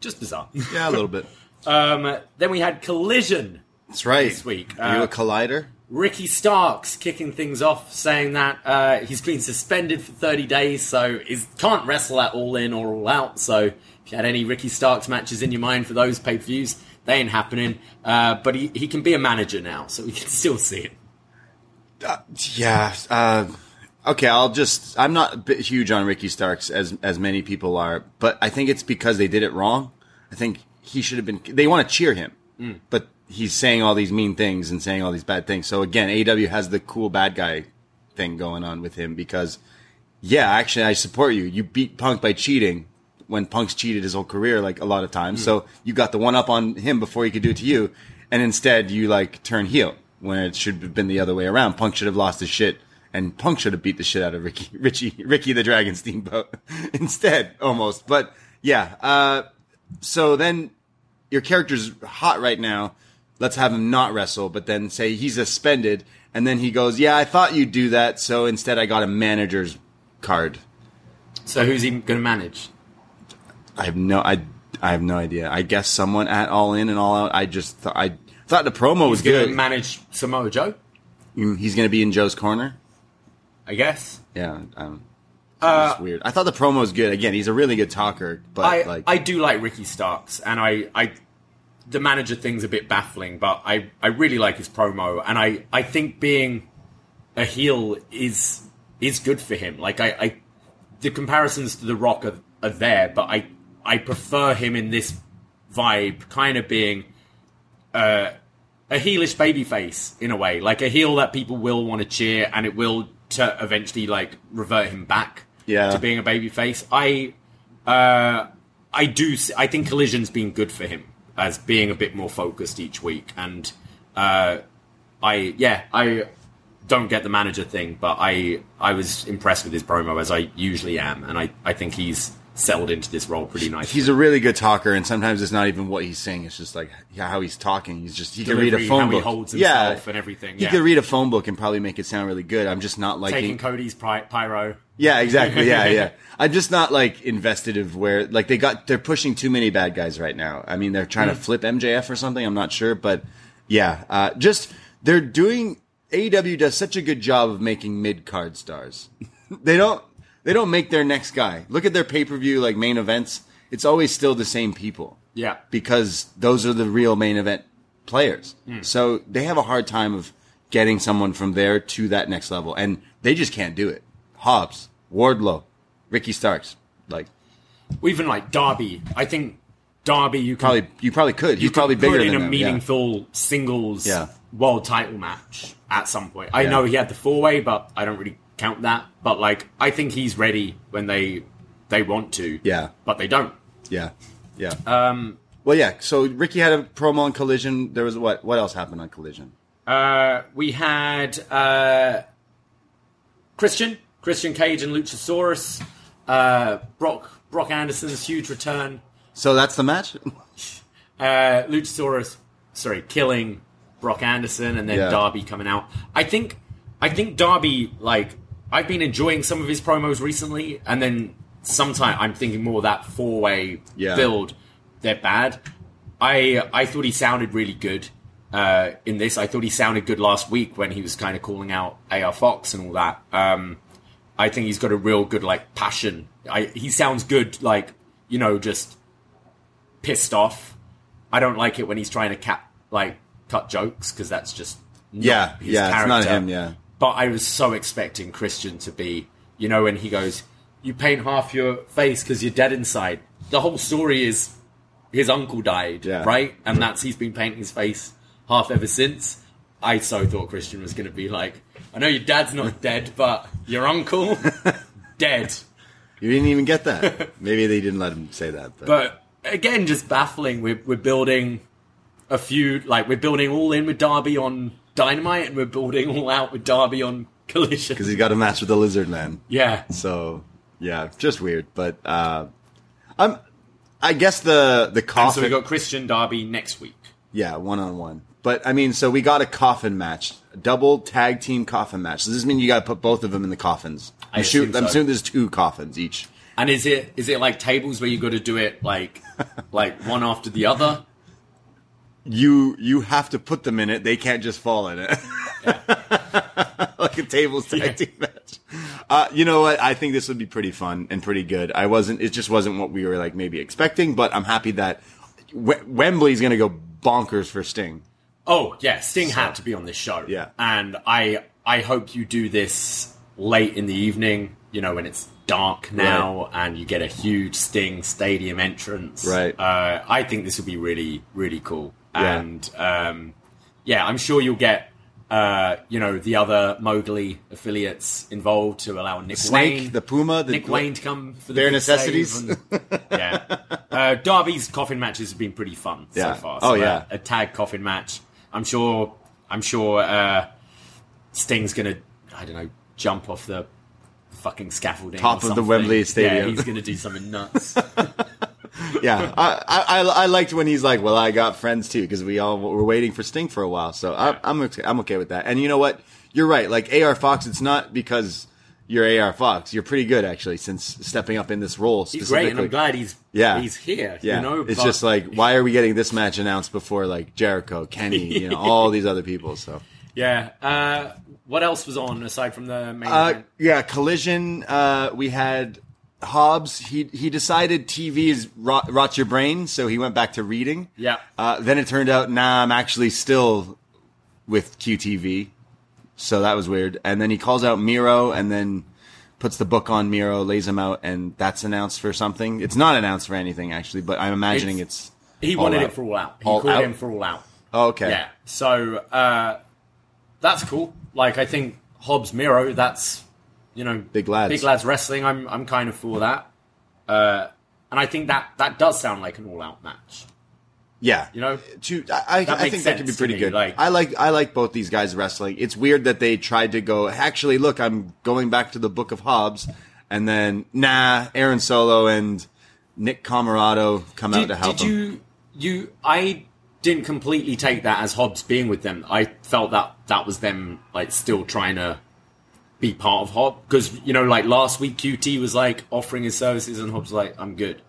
just bizarre. Yeah, a little bit. um, then we had Collision That's right. This week, Are you uh, a collider? Ricky Starks kicking things off, saying that uh, he's been suspended for 30 days, so he can't wrestle at All In or All Out. So if you had any Ricky Starks matches in your mind for those pay per views, they ain't happening. Uh, but he, he can be a manager now, so we can still see it. Uh, yeah. Uh, okay, I'll just. I'm not a bit huge on Ricky Starks as as many people are, but I think it's because they did it wrong. I think he should have been. They want to cheer him, mm. but he's saying all these mean things and saying all these bad things. So again, AW has the cool bad guy thing going on with him because, yeah, actually, I support you. You beat Punk by cheating when Punk's cheated his whole career, like a lot of times. Mm. So you got the one up on him before he could do it to you, and instead you like turn heel when it should have been the other way around. Punk should have lost his shit. And Punk should have beat the shit out of Ricky, Richie, Ricky the Dragon Steamboat instead, almost. But yeah, uh, so then your character's hot right now let's have him not wrestle, but then say he's suspended, and then he goes, "Yeah, I thought you'd do that, so instead I got a manager's card." So who's he going to manage? I have no, I, I have no idea. I guess someone at All In and All Out. I just th- I thought the promo was he's good. Manage Samoa Joe. Mm, he's going to be in Joe's corner. I guess. Yeah. Um, uh, weird. I thought the promo was good. Again, he's a really good talker, but I, like I do like Ricky Starks, and I, I the manager thing's a bit baffling, but I, I really like his promo, and I, I think being a heel is is good for him. Like I, I the comparisons to The Rock are, are there, but I I prefer him in this vibe, kind of being uh, a heelish babyface in a way, like a heel that people will want to cheer, and it will to eventually like revert him back yeah. to being a babyface. I uh, I do. I think Collision's been good for him as being a bit more focused each week. And uh, I, yeah, I don't get the manager thing, but I, I was impressed with his promo as I usually am, and I, I think he's settled into this role pretty nicely. He's a really good talker, and sometimes it's not even what he's saying; it's just like how he's talking. He's just he Delivery, can read a phone book. He holds himself yeah, and everything. He yeah. could read a phone book and probably make it sound really good. I'm just not liking taking Cody's py- pyro. Yeah, exactly. Yeah, yeah. I'm just not like invested of where like they got they're pushing too many bad guys right now. I mean, they're trying mm. to flip MJF or something. I'm not sure, but yeah, uh, just they're doing. AEW does such a good job of making mid card stars. they don't they don't make their next guy. Look at their pay per view like main events. It's always still the same people. Yeah, because those are the real main event players. Mm. So they have a hard time of getting someone from there to that next level, and they just can't do it. Hobbs, Wardlow, Ricky Starks, like even like Darby. I think Darby, you can, probably you probably could. He's probably bigger in a them, meaningful yeah. singles yeah. world title match at some point. I yeah. know he had the four way, but I don't really count that. But like, I think he's ready when they they want to. Yeah, but they don't. Yeah, yeah. Um. Well, yeah. So Ricky had a promo on Collision. There was what? What else happened on Collision? Uh, we had uh, Christian Christian Cage and Luchasaurus. Uh, Brock Brock Anderson's huge return. So that's the match. uh, Luchasaurus, sorry, killing Brock Anderson, and then yeah. Darby coming out. I think I think Darby like I've been enjoying some of his promos recently, and then sometimes I'm thinking more of that four way yeah. build. They're bad. I I thought he sounded really good uh, in this. I thought he sounded good last week when he was kind of calling out AR Fox and all that. Um, I think he's got a real good like passion. I, he sounds good, like you know, just pissed off. I don't like it when he's trying to cap like cut jokes because that's just yeah, yeah, character. it's not him. Yeah, but I was so expecting Christian to be, you know, when he goes, "You paint half your face because you're dead inside." The whole story is his uncle died, yeah. right? And that's he's been painting his face half ever since. I so thought Christian was going to be like, I know your dad's not dead, but your uncle dead. You didn't even get that. Maybe they didn't let him say that. But, but again, just baffling. We're, we're building a few, like we're building all in with Darby on Dynamite, and we're building all out with Darby on Collision because he's got a match with the Lizard Man. Yeah. So yeah, just weird. But uh, I'm. I guess the the coffin. And so we got Christian Darby next week. Yeah, one on one. But I mean, so we got a coffin match, a double tag team coffin match. Does this mean you got to put both of them in the coffins? I shoot, so. I'm assuming there's two coffins each. And is it is it like tables where you got to do it like like one after the other? You you have to put them in it. They can't just fall in it. like a tables tag team match. Uh, you know what? I think this would be pretty fun and pretty good. I wasn't. It just wasn't what we were like maybe expecting. But I'm happy that w- Wembley's going to go bonkers for Sting. Oh yeah, Sting had to be on this show. Yeah. and I I hope you do this late in the evening. You know when it's dark now, and you get a huge Sting stadium entrance. Right. Uh, I think this would be really really cool. Yeah. And um, yeah, I'm sure you'll get. Uh, you know the other Mowgli affiliates involved to allow Nick Snake, Wayne, the Puma, the Nick Wayne to come for the big necessities. and- yeah, uh, Darby's coffin matches have been pretty fun Yeah. so far. Oh, yeah. uh, a tag coffin match. I'm sure. I'm sure uh, Sting's gonna. I don't know. Jump off the fucking scaffolding. Top of the. Wembley Stadium. Yeah, he's gonna do something nuts. yeah, I, I I liked when he's like, "Well, I got friends too," because we all were waiting for Sting for a while. So I, I'm okay, I'm okay with that. And you know what? You're right. Like AR Fox, it's not because you're AR Fox. You're pretty good actually since stepping up in this role. he's great, and I'm glad he's Yeah. he's here. Yeah, you know, it's just like why are we getting this match announced before like Jericho, Kenny, you know, all these other people? So yeah. Uh, what else was on aside from the main Uh, yeah, collision. Uh, we had Hobbs. He he decided TV is rot, rots your brain, so he went back to reading. Yeah. Uh, then it turned out, nah, I'm actually still with QTV, so that was weird. And then he calls out Miro, and then puts the book on Miro, lays him out, and that's announced for something. It's not announced for anything actually, but I'm imagining it's. He all wanted out. it for all out. He All called out? him for all out. Oh, okay. Yeah. So uh, that's cool. Like I think Hobbs Miro, that's you know Big lads. Big lads wrestling. I'm I'm kind of for that. Uh, and I think that that does sound like an all out match. Yeah, You know? to I, I, I think that could be pretty good. like- I like I like both these guys wrestling. It's weird that they tried to go. Actually, look, I'm going back to the Book of Hobbs, and then nah, Aaron Solo and Nick Comoroto come out Did, to help did him. you you I didn't completely take that as Hobbs being with them. I felt that that was them like still trying to be part of Hobbs because you know like last week QT was like offering his services and Hobbs like I'm good.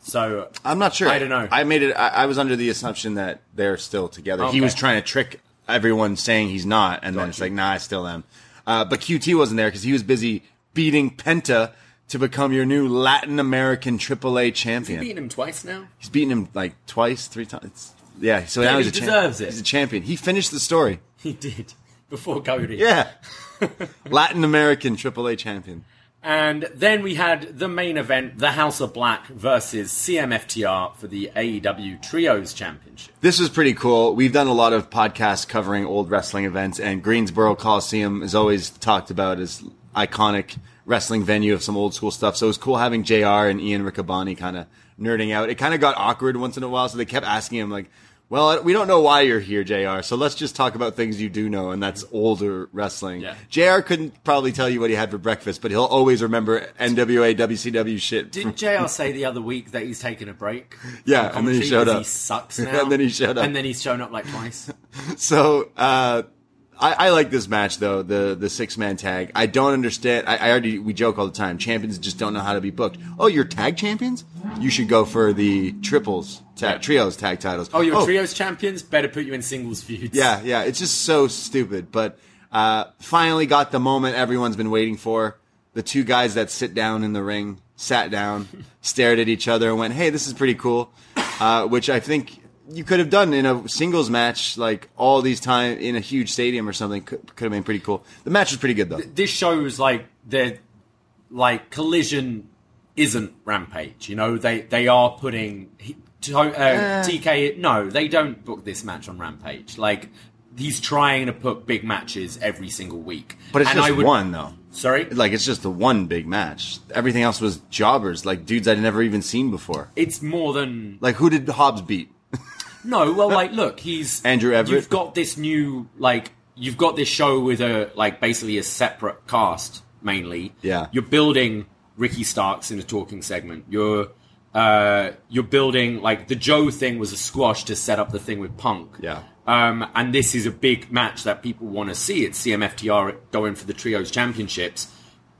So I'm not sure. I don't know. I made it. I, I was under the assumption that they're still together. Okay. He was trying to trick everyone, saying he's not, and then it's you. like, nah, I still am. Uh, but QT wasn't there because he was busy beating Penta to become your new Latin American AAA champion. beating him twice now. He's beaten him like twice, three times. Yeah, so Yeah, now he he's a champ- deserves it. He's a champion. He finished the story. He did before Cody. Yeah, Latin American AAA champion. And then we had the main event, the House of Black versus CMFTR for the AEW Trios Championship. This was pretty cool. We've done a lot of podcasts covering old wrestling events, and Greensboro Coliseum is always talked about as iconic wrestling venue of some old school stuff. So it was cool having JR and Ian Riccaboni kind of nerding out. It kind of got awkward once in a while, so they kept asking him like, "Well, we don't know why you're here, JR. So let's just talk about things you do know, and that's older wrestling." Yeah. JR couldn't probably tell you what he had for breakfast, but he'll always remember NWA, WCW shit. Didn't JR say the other week that he's taking a break? Yeah, and then he showed up. He sucks And then he showed up. And then he's shown up like twice. So uh, I, I like this match though the the six man tag. I don't understand. I, I already we joke all the time. Champions just don't know how to be booked. Oh, you're tag champions? You should go for the triples, ta- trios tag titles. Oh, you're trios champions? Better put you in singles feuds. Yeah, yeah. It's just so stupid. But uh, finally got the moment everyone's been waiting for. The two guys that sit down in the ring sat down, stared at each other, and went, "Hey, this is pretty cool." Uh, which I think you could have done in a singles match, like all these time in a huge stadium or something. Could, could have been pretty cool. The match was pretty good though. This shows like the like collision isn't rampage. You know they they are putting he- to, uh, TK. No, they don't book this match on rampage. Like he's trying to put big matches every single week. But it's And just would, one though. Sorry, Like it's just the one big match. Everything else was jobbers, like dudes I'd never even seen before. it's more than Like who did Hobbs beat? No, well, like, look, he's Andrew Everett? You've got this new, like, you've got this show with a, like, basically a separate cast mainly. Yeah. You're building Ricky Starks in a talking segment. You're, uh, you're building like the Joe thing was a squash to set up the thing with Punk. Yeah. Um, and this is a big match that people want to see. It's CMFTR going for the trios championships.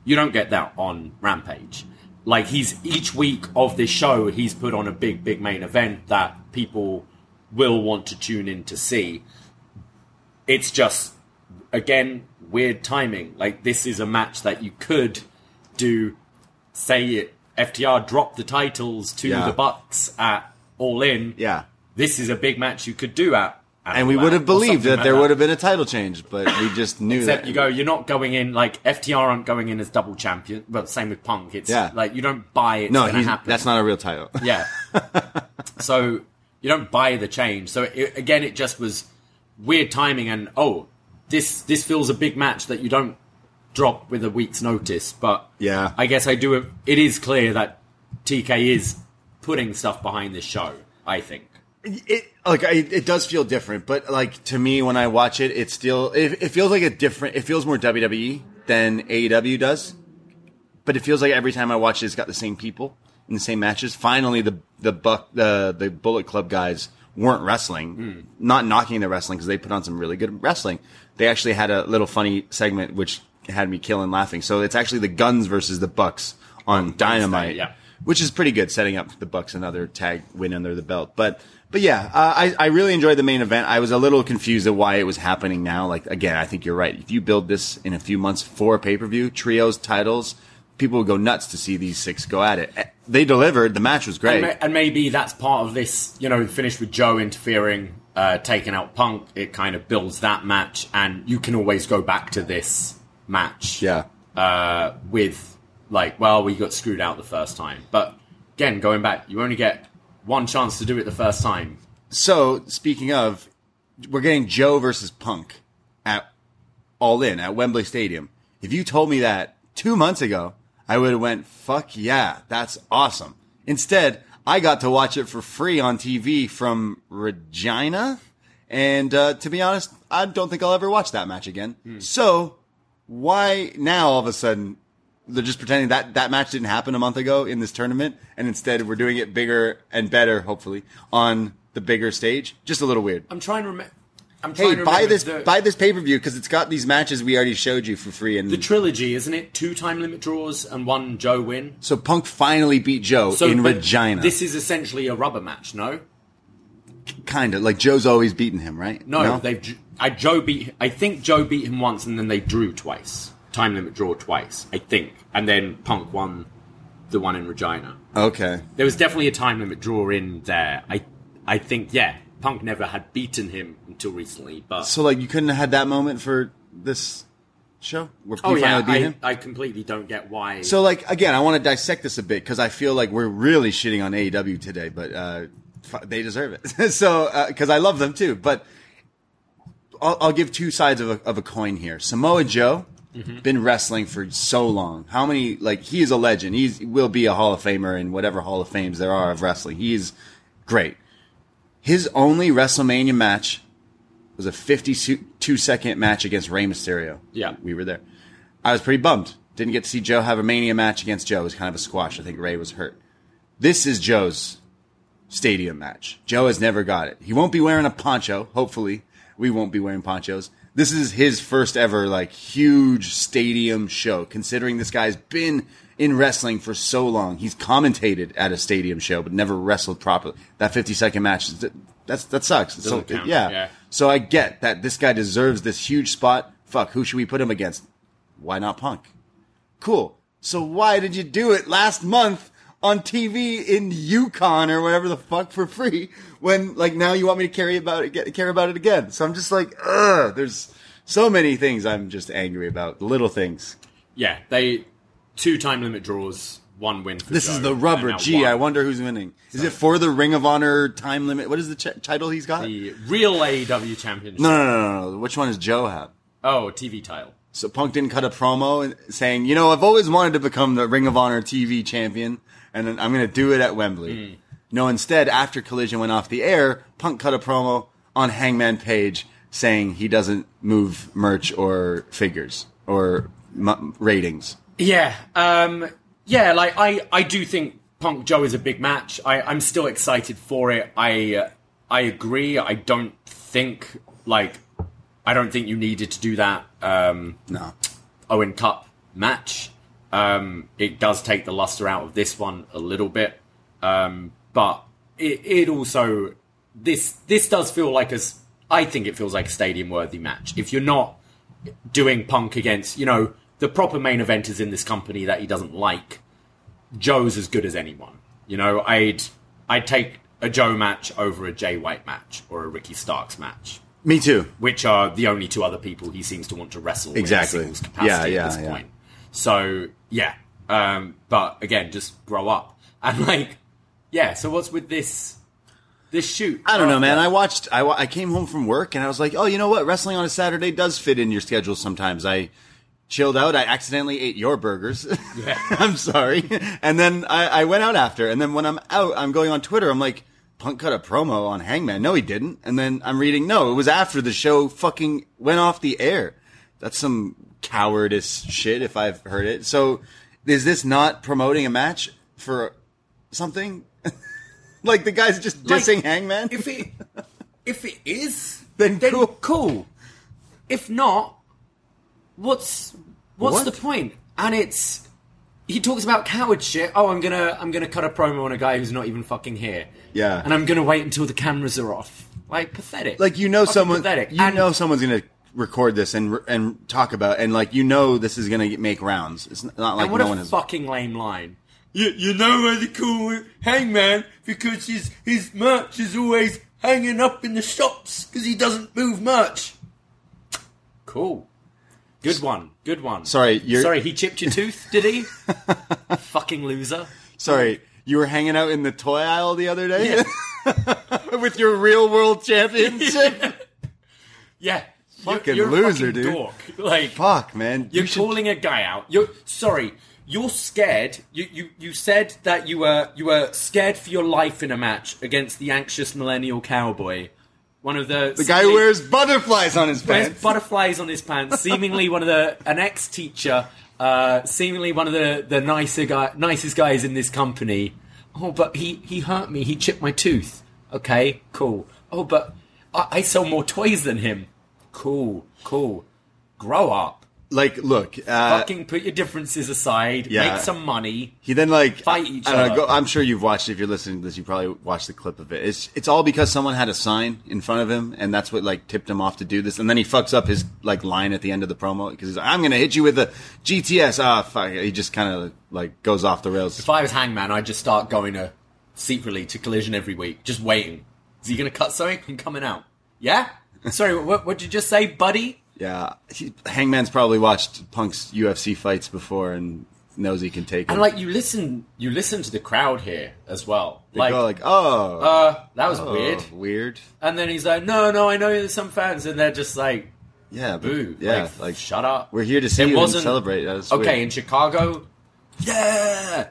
You don't get that on Rampage. Like he's each week of this show, he's put on a big, big main event that people will want to tune in to see. It's just again, weird timing. Like this is a match that you could do. Say it, FTR dropped the titles to Yeah. the Bucks at All In. Yeah. This is a big match you could do at. at And we would have believed that like there would have been a title change, but we just knew Except that. you go, you're not going in like FTR aren't going in as double champion. Well, same with Punk. It's Yeah. like you don't buy it. no, that's not a real title. Yeah. so you don't buy the change. So it, again, it just was weird timing, and oh, this this feels a big match that you don't drop with a week's notice. But Yeah. I guess I do. It is clear that TK is putting stuff behind this show. I think. It like I, it does feel different, but like to me when I watch it, it still it, it feels like a different. It feels more WWE than AEW does, but it feels like every time I watch it, it's got the same people in the same matches. Finally, the the buck the the Bullet Club guys weren't wrestling, not knocking the wrestling because they put on some really good wrestling. They actually had a little funny segment which had me killing laughing. So it's actually the Guns versus the Bucks on Dynamite yeah. which is pretty good, setting up the Bucks another tag win under the belt. But but yeah, uh, I I really enjoyed the main event. I was a little confused at why it was happening now. Like again, I think you're right. If you build this in a few months for a pay per view, trios, titles, people would go nuts to see these six go at it. Eh, They delivered. The match was great. And, ma- and maybe that's part of this, you know, finished with Joe interfering, uh, taking out Punk. It kind of builds that match, and you can always go back to this match. yeah. Uh, with, like, well, we got screwed out the first time. But again, going back, you only get one chance to do it the first time. So speaking of, we're getting Joe versus Punk at All In at Wembley Stadium. If you told me that two months ago, I would have went, "Fuck yeah, that's awesome." Instead, I got to watch it for free on TV from Regina, and uh, to be honest, I don't think I'll ever watch that match again. So why now all of a sudden they're just pretending that that match didn't happen a month ago in this tournament, and instead we're doing it bigger and better, hopefully, on the bigger stage. Just a little weird. I'm trying to remember. I'm trying Hey, to buy this the, buy this pay per view because it's got these matches we already showed you for free, and the trilogy, isn't it? Two time limit draws and one Joe win. so Punk finally beat Joe So in Regina. This is essentially a rubber match, no? kind of like Joe's always beaten him, right? No, they've. I Joe beat. I think Joe beat him once, and then they drew twice. Time limit draw twice, I think, and then Punk won the one in Regina. okay. There was definitely a time limit draw in there. I, I think, yeah, Punk never had beaten him until recently, but So like you couldn't have had that moment for this show where oh yeah, beat I, him. I completely don't get why. So, like, again, I want to dissect this a bit because I feel like we're really shitting on AEW today, but uh, f- they deserve it. so, because I love them too. But I'll, I'll give two sides of a, of a coin here. Samoa Joe been wrestling for so long. How many? Like, he is a legend. He's, he will be a Hall of Famer in whatever Hall of Fames there are of wrestling. He's great. His only WrestleMania match was a 52 second match against Rey Mysterio. Yeah. we were there. I was pretty bummed. Didn't get to see Joe have a Mania match against Joe. It was kind of a squash. I think Rey was hurt. This is Joe's stadium match. Joe has never got it. He won't be wearing a poncho. Hopefully, we won't be wearing ponchos. This is his first ever like huge stadium show. Considering this guy's been in wrestling for so long, he's commentated at a stadium show but never wrestled properly. That 50 second match, that's that sucks. So, yeah. yeah. So I get that this guy deserves this huge spot. Fuck, who should we put him against? Why not Punk? Cool. So why did you do it last month on TV in Yukon or whatever the fuck for free when like now you want me to carry about it, get, care about it again? So I'm just like, ugh. There's so many things I'm just angry about. Little things. yeah, they two time limit draws, one win for This Joe, is the rubber. Gee, one. I wonder who's winning. Is it for the Ring of Honor time limit? What is the ch- title he's got? the real AEW championship. no, no, no, no, no. Which one does Joe have? Oh, TV title. So Punk didn't cut a promo saying, you know, I've always wanted to become the Ring of Honor TV champion, and I'm going to do it at Wembley. Hmm. No, instead, after Collision went off the air, Punk cut a promo on Hangman Page saying he doesn't move merch or figures or m- ratings. Yeah, um, yeah. Like I, I do think Punk Joe is a big match. I, I'm still excited for it. I, uh, I agree. I don't think like, I don't think you needed to do that. Um, No. Owen Cup match. Um, it does take the luster out of this one a little bit, um, but it, it also this this does feel like a I think it feels like a stadium worthy match. If you're not doing Punk against you know the proper main eventers in this company that he doesn't like. Joe's as good as anyone. You know, I'd I'd take a Joe match over a Jay White match or a Ricky Starks match, Me too. which are the only two other people he seems to want to wrestle Exactly. in a singles capacity Yeah, yeah, at this yeah. point. So yeah, um, but again, just grow up and like yeah. So what's with this this shoot? I don't know, man. I watched. I, I came home from work and I was like, oh, you know what? Wrestling on a Saturday does fit in your schedule sometimes. I chilled out. I accidentally ate your burgers. Yeah. I'm sorry. And then I, I went out after. And then when I'm out, I'm going on Twitter. I'm like, Punk cut a promo on Hangman. No, he didn't. And then I'm reading, no, it was after the show fucking went off the air. That's some cowardice shit if I've heard it. So is this not promoting a match for something? like the guy's just Like, dissing Hangman? If it if it is, Then cool. cool. If not, what's what's What? the point? And it's he talks about coward shit. Oh, I'm gonna I'm gonna cut a promo on a guy who's not even fucking here. Yeah. and I'm gonna wait until the cameras are off. Like pathetic. like you know Fucking someone pathetic. you And- know someone's gonna record this and and talk about and like you know this is gonna make rounds it's not like and what no a one has fucking lame line. You, you know where the cool Hangman? Because his, his merch is always hanging up in the shops because he doesn't move much. Cool. Good one. Good one. Sorry, you're- Sorry, he chipped your tooth, did he? fucking loser. sorry you were hanging out in the toy aisle the other day with your real world championship Yeah. Fucking you're, you're loser, fucking dude. Dork. Like, fuck man You're You should- calling a guy out. You're sorry. You're scared. You, you you said that you were you were scared for your life in a match against the anxious millennial cowboy, one of the the guy who wears butterflies on his wears pants butterflies on his pants. Seemingly one of the an ex teacher. Uh, seemingly one of the the nicer guy nicest guys in this company. Oh, but he he hurt me. He chipped my tooth. Okay, cool. Oh, but I, I sell more toys than him. Cool, cool. Grow up like look uh, fucking put your differences aside, yeah. make some money. He then like Fight each I other. go, I'm sure you've watched. If you're listening to this, you probably watched the clip of it. It's it's all because someone had a sign in front of him, and that's what like tipped him off to do this. And then he fucks up his like line at the end of the promo because he's like, "I'm gonna hit you with a GTS." Ah, fuck! He just kind of like goes off the rails. If I was Hangman, I'd just start going to secretly to Collision every week, just waiting. Is he going to cut something and coming out? Yeah. Sorry, what what did you just say, buddy? Yeah, he, Hangman's probably watched Punk's UFC fights before and knows he can take him. And like you listen, you listen to the crowd here as well. They Like, go like, "Oh, uh, that was oh, weird. weird." And then he's like, no, no, I know there's some fans, and they're just like, Yeah, boo, yeah, like, like shut up. we're here to see It you and wasn't- celebrate. That's Okay, weird. in Chicago, yeah,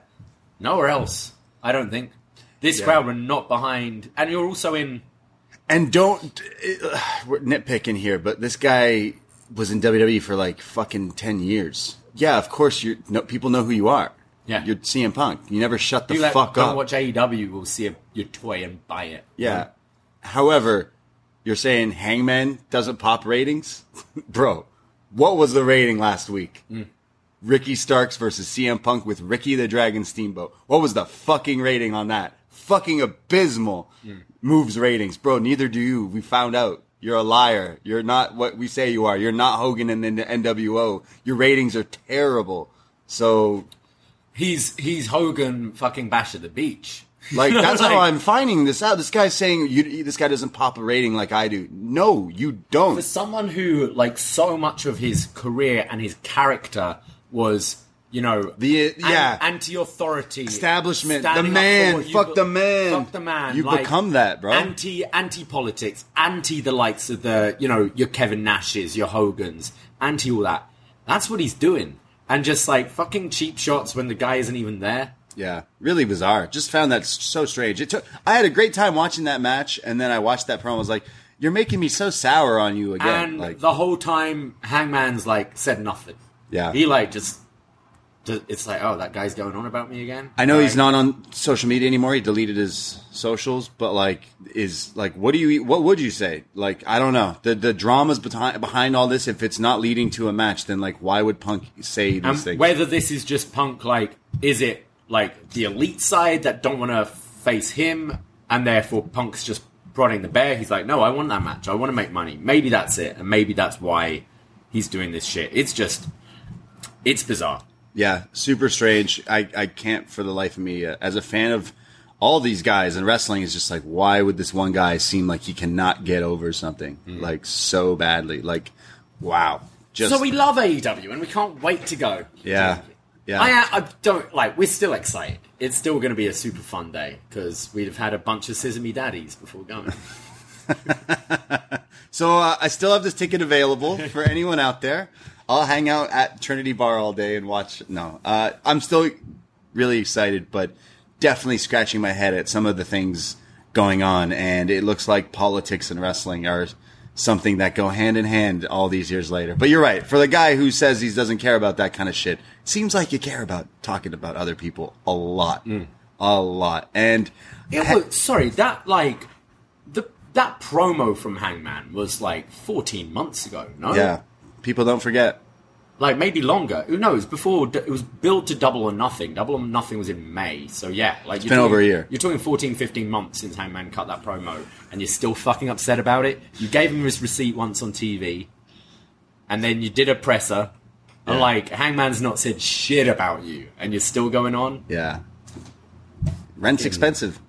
nowhere else. I don't think this Yeah. crowd were not behind, and you're also in. And don't uh, we're nitpicking here, but this guy was in WWE for like fucking ten years. Yeah, of course you no, people know who you are. Yeah. you're CM Punk. You never shut the You let, fuck don't up. watch AEW. Will see a, your toy and buy it. yeah. However, you're saying Hangman doesn't pop ratings, bro. What was the rating last week? Mm. Ricky Starks versus CM Punk with Ricky the Dragon Steamboat. What was the fucking rating on that? Fucking abysmal Mm. Moves ratings, bro. Neither do you. We found out. You're a liar. You're not what we say you are. You're not Hogan in the NWO. Your ratings are terrible. So, He's he's Hogan fucking Bash at the beach. like, that's Like, how I'm finding this out. This guy's saying you, this guy doesn't pop a rating like I do. No, you don't. for someone who like so much of his career and his character was you know The- yeah. anti-authority Establishment, the man, fuck be- the man. fuck the man You've like, become that, bro. anti anti politics anti the likes of the you know your Kevin Nashes your Hogans anti all that that's what he's doing and just like fucking cheap shots when the guy isn't even there Yeah, really bizarre. Just found that so strange. It took. I had a great time watching that match, and then I watched that promo. I was like, "You're making me so sour on you again." and like, the whole time Hangman's like said nothing Yeah. he like just ju- it's like oh that guy's going on about me again I know he's not on social media anymore. He deleted his socials, but like, is like, what do you? What would you say? Like, I don't know. The the dramas behind behind all this. If it's not leading to a match, then like, why would Punk say these things? whether this is just punk, like, is it like the elite side that don't want to face him, and therefore Punk's just prodding the bear? He's like, no, I want that match. I want to make money. Maybe that's it, and maybe that's why he's doing this shit. It's just, it's bizarre. Yeah, super strange. I, I can't for the life of me, uh, as a fan of all these guys and wrestling, is just like, why would this one guy seem like he cannot get over something like so badly? Like, wow. Just So we love AEW and we can't wait to go. yeah, yeah. I, I don't like. We're still excited. It's still going to be a super fun day because we'd have had a bunch of Sesame Daddies before going. So uh, I still have this ticket available for anyone out there. I'll hang out at Trinity Bar all day and watch. No, uh, I'm still really excited, but definitely scratching my head at some of the things going on, and it looks like politics and wrestling are something that go hand in hand all these years later. But you're right. For the guy who says he doesn't care about that kind of shit, seems like you care about talking about other people a lot, a lot, and Yeah, well, sorry, that like the that promo from Hangman was like 14 months ago. No, yeah, people don't forget. like maybe longer. Who knows? Before it was built to Double or Nothing. Double or Nothing was in May, so yeah, like it's been over a year. You're talking 14, 15 months since Hangman cut that promo, and you're still fucking upset about it. You gave him his receipt once on TV, and then you did a presser. And Yeah. like Hangman's not said shit about you, and you're still going on. Yeah, rent's expensive.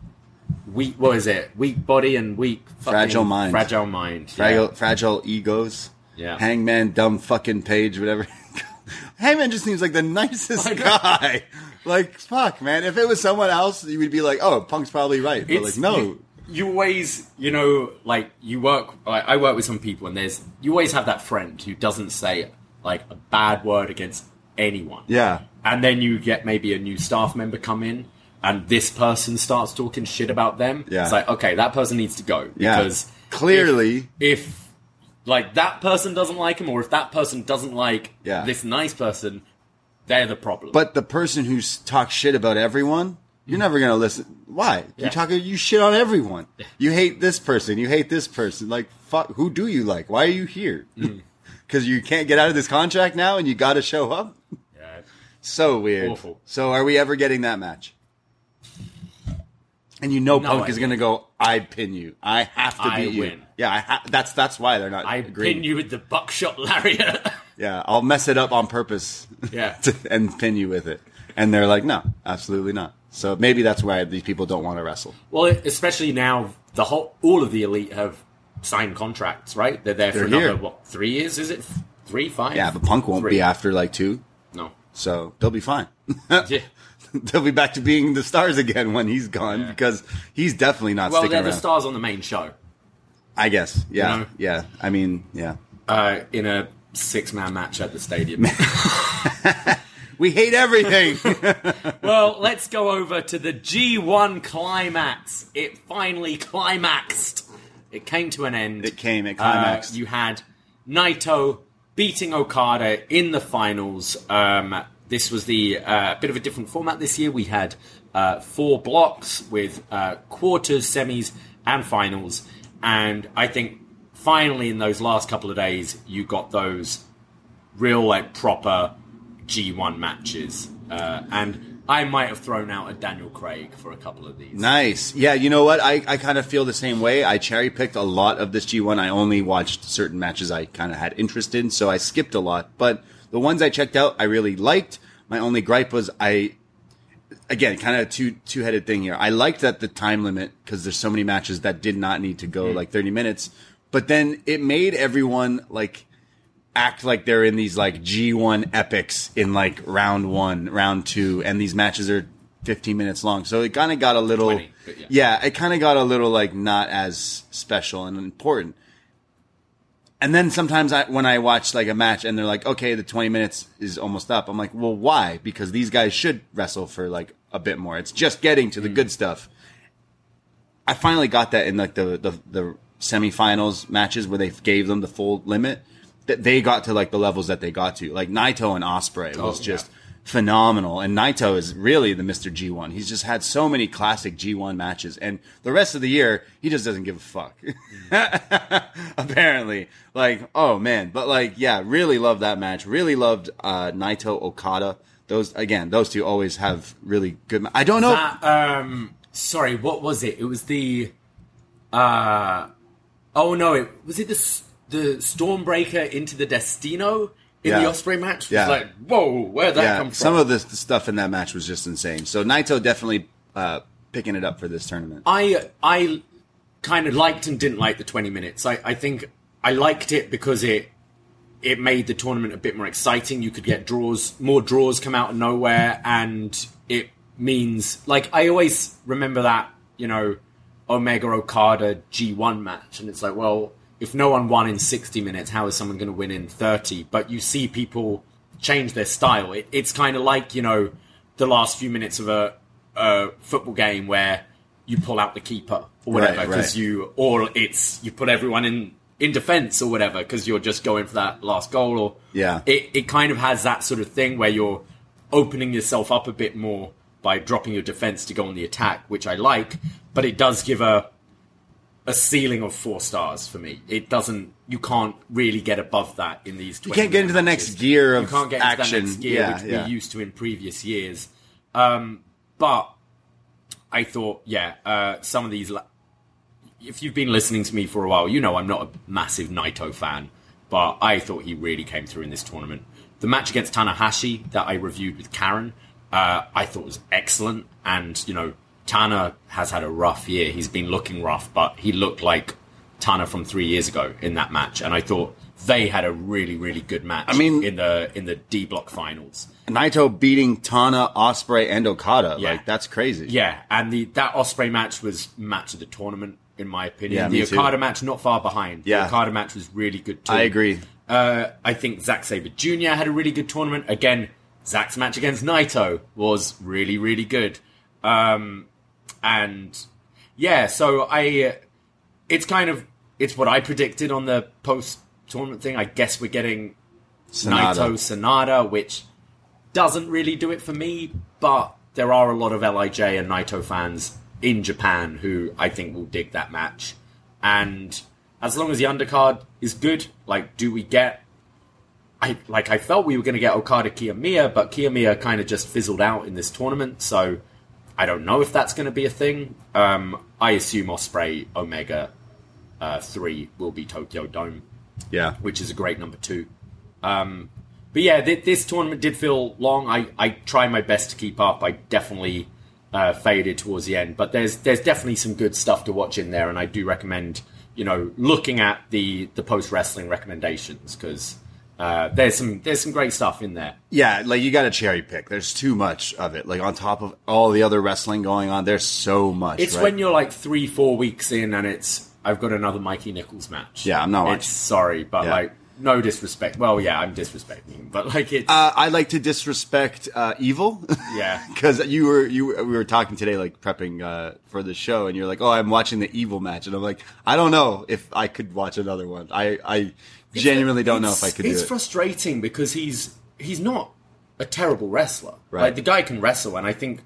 Weak, what is it? Weak body and weak Fragile mind. Fragile mind. yeah. fragile, fragile egos. Yeah. Hangman, dumb fucking page, whatever. Hangman just seems like the nicest I know. guy. Like, fuck, man. If it was someone else, you would be like, oh, Punk's probably right. But like, no. You, you always, you know, like you work. Like, I work with some people, and there's you always have that friend who doesn't say like a bad word against anyone. yeah. And then you get maybe a new staff member come in, and this person starts talking shit about them. Yeah. It's like, okay, that person needs to go Yeah. because Clearly. if, if like that person doesn't like him, or if that person doesn't like Yeah. this nice person, they're the problem. But the person who talks shit about everyone, you're never going to listen. Why? You Yeah. talk, you shit on everyone. You hate this person. You hate this person. Like, fuck, who do you like? Why are you here? Mm. Because you can't get out of this contract now and you got to show up? yeah. So weird. Awful. So are we ever getting that match? And you know No Punk is going to go. I pin you. I have to I beat you. win. Yeah, I ha- that's that's why they're not. I agreeing. pin you with the buckshot lariat. Yeah, I'll mess it up on purpose. Yeah. to, and pin you with it. And they're like, no, absolutely not. So maybe that's why these people don't want to wrestle. Well, especially now, the whole all of the elite have signed contracts, right? They're there for They're another here. what three years? Is it three, five? Yeah, but Punk won't Three. be after like two, No. so they'll be fine. Yeah. they'll be back to being the stars again when he's gone Yeah. because he's definitely not Well, sticking they're the stars on the main show I guess. Yeah, You know? yeah. I mean, yeah. uh, in a six-man match at the stadium. We hate everything. well, let's go over to the G1 climax. It finally climaxed. It came to an end. It came, it Uh, climaxed. you had Naito beating Okada in the finals. Um, this was the uh, bit of a different format this year. We had uh, four blocks with uh, quarters, semis, and finals. And I think finally in those last couple of days, you got those real, like, proper G1 matches. Uh, and I might have thrown out a Daniel Craig for a couple of these. Nice. Yeah, you know what? I, I kind of feel the same way. I cherry picked a lot of this G1. I only watched certain matches I kind of had interest in, so I skipped a lot. But the ones I checked out, I really liked. My only gripe was I, again, kind of two two headed thing here. I liked that the time limit because there's so many matches that did not need to go mm-hmm. like 30 minutes. But then it made everyone like act like they're in these like G1 epics in like round one, round two, and these matches are 15 minutes long. So it kind of got a little, 20, yeah. yeah, it kind of got a little like not as special and important. And then sometimes I, when I watch like a match and they're like, okay, the 20 minutes is almost up. I'm like, well, why? Because these guys should wrestle for like a bit more. It's just getting to the mm. good stuff. I finally got that in like the, the, the semifinals matches where they gave them the full limit. That they got to like the levels that they got to. Like Naito and Ospreay oh, was Oh, just yeah. Phenomenal. And Naito is really the Mr. G1. He's just had so many classic G1 matches. And the rest of the year, he just doesn't give a fuck. Apparently. Like, oh man. But like, yeah, really loved that match. Really loved uh, Naito Okada. Those, again, those two always have really good. Ma- I don't know. That, um, sorry, what was it? It was the. Uh, oh no! It was it the. the Stormbreaker into the Destino in the Ospreay match was Yeah. like, whoa, where'd that yeah, come from? some of the, the stuff in that match was just insane. So Naito definitely uh, picking it up for this tournament. I I kind of liked and didn't like the 20 minutes. I, I think I liked it because it it made the tournament a bit more exciting. You could get draws, more draws come out of nowhere, and it means like I always remember that you know Omega Okada G1 match, and it's like, well, if no one won in 60 minutes, how is someone going to win in 30? But you see people change their style. It, it's kind of like you know the last few minutes of a, a football game where you pull out the keeper or whatever Right, because right. you or it's you put everyone in in defense or whatever because you're just going for that last goal or Yeah. it, it kind of has that sort of thing where you're opening yourself up a bit more by dropping your defense to go on the attack which i like but it does give a a ceiling of four stars for me it doesn't you can't really get above that in these tournaments. You can't get into the next matches. gear of you can't get into action. that next gear yeah, which yeah. we're used to in previous years um, but I thought, yeah, uh, some of these. La- if you've been listening to me for a while, you know I'm not a massive Naito fan, but I thought he really came through in this tournament. The match against Tanahashi that I reviewed with Karen, uh, I thought was excellent. And, you know, Tana has had a rough year. He's been looking rough, but he looked like Tana from three years ago in that match. And I thought they had a really, really good match I mean- in the in the D block finals. Naito beating Tana, Ospreay, and Okada. Yeah. Like that's crazy. Yeah, and the that Ospreay match was match of the tournament in my opinion. Yeah, the me too. Okada match not far behind. Yeah. the Okada match was really good too. I agree. Uh, I think Zack Sabre Jr. had a really good tournament. Again, Zack's match against Naito was really really good. Um, and yeah, so I it's kind of it's what I predicted on the post tournament thing. I guess we're getting Sanada. Naito Sanada, which doesn't really do it for me, but there are a lot of LIJ and Naito fans in Japan who I think will dig that match. And as long as the undercard is good, like, do we get. I like I felt we were going to get Okada Kiyomiya, but Kiyomiya kind of just fizzled out in this tournament, so I don't know if that's going to be a thing. Um, I assume Ospreay Omega uh, three will be Tokyo Dome Yeah. which is a great number two. Um, but yeah, th- this tournament did feel long. I, I tried my best to keep up. I definitely uh, faded towards the end, but there's there's definitely some good stuff to watch in there, and I do recommend you know looking at the the post wrestling recommendations because uh, there's some there's some great stuff in there. Yeah, like you got to cherry pick. There's too much of it. Like on top of all the other wrestling going on, there's so much. It's right? when you're like three four weeks in, and it's I've got another Mikey Nichols match. Yeah, I'm not It's sorry, but Yeah. like no disrespect. Well, yeah, I'm disrespecting, but like it. Uh, I like to disrespect uh, evil. Yeah. because you were you were- we were talking today, like prepping uh, for the show, and you're like, "Oh, I'm watching the evil match," and I'm like, "I don't know if I could watch another one. I I genuinely don't know if I could do It's it." frustrating because he's he's not a terrible wrestler. Right. Like the guy can wrestle, and I think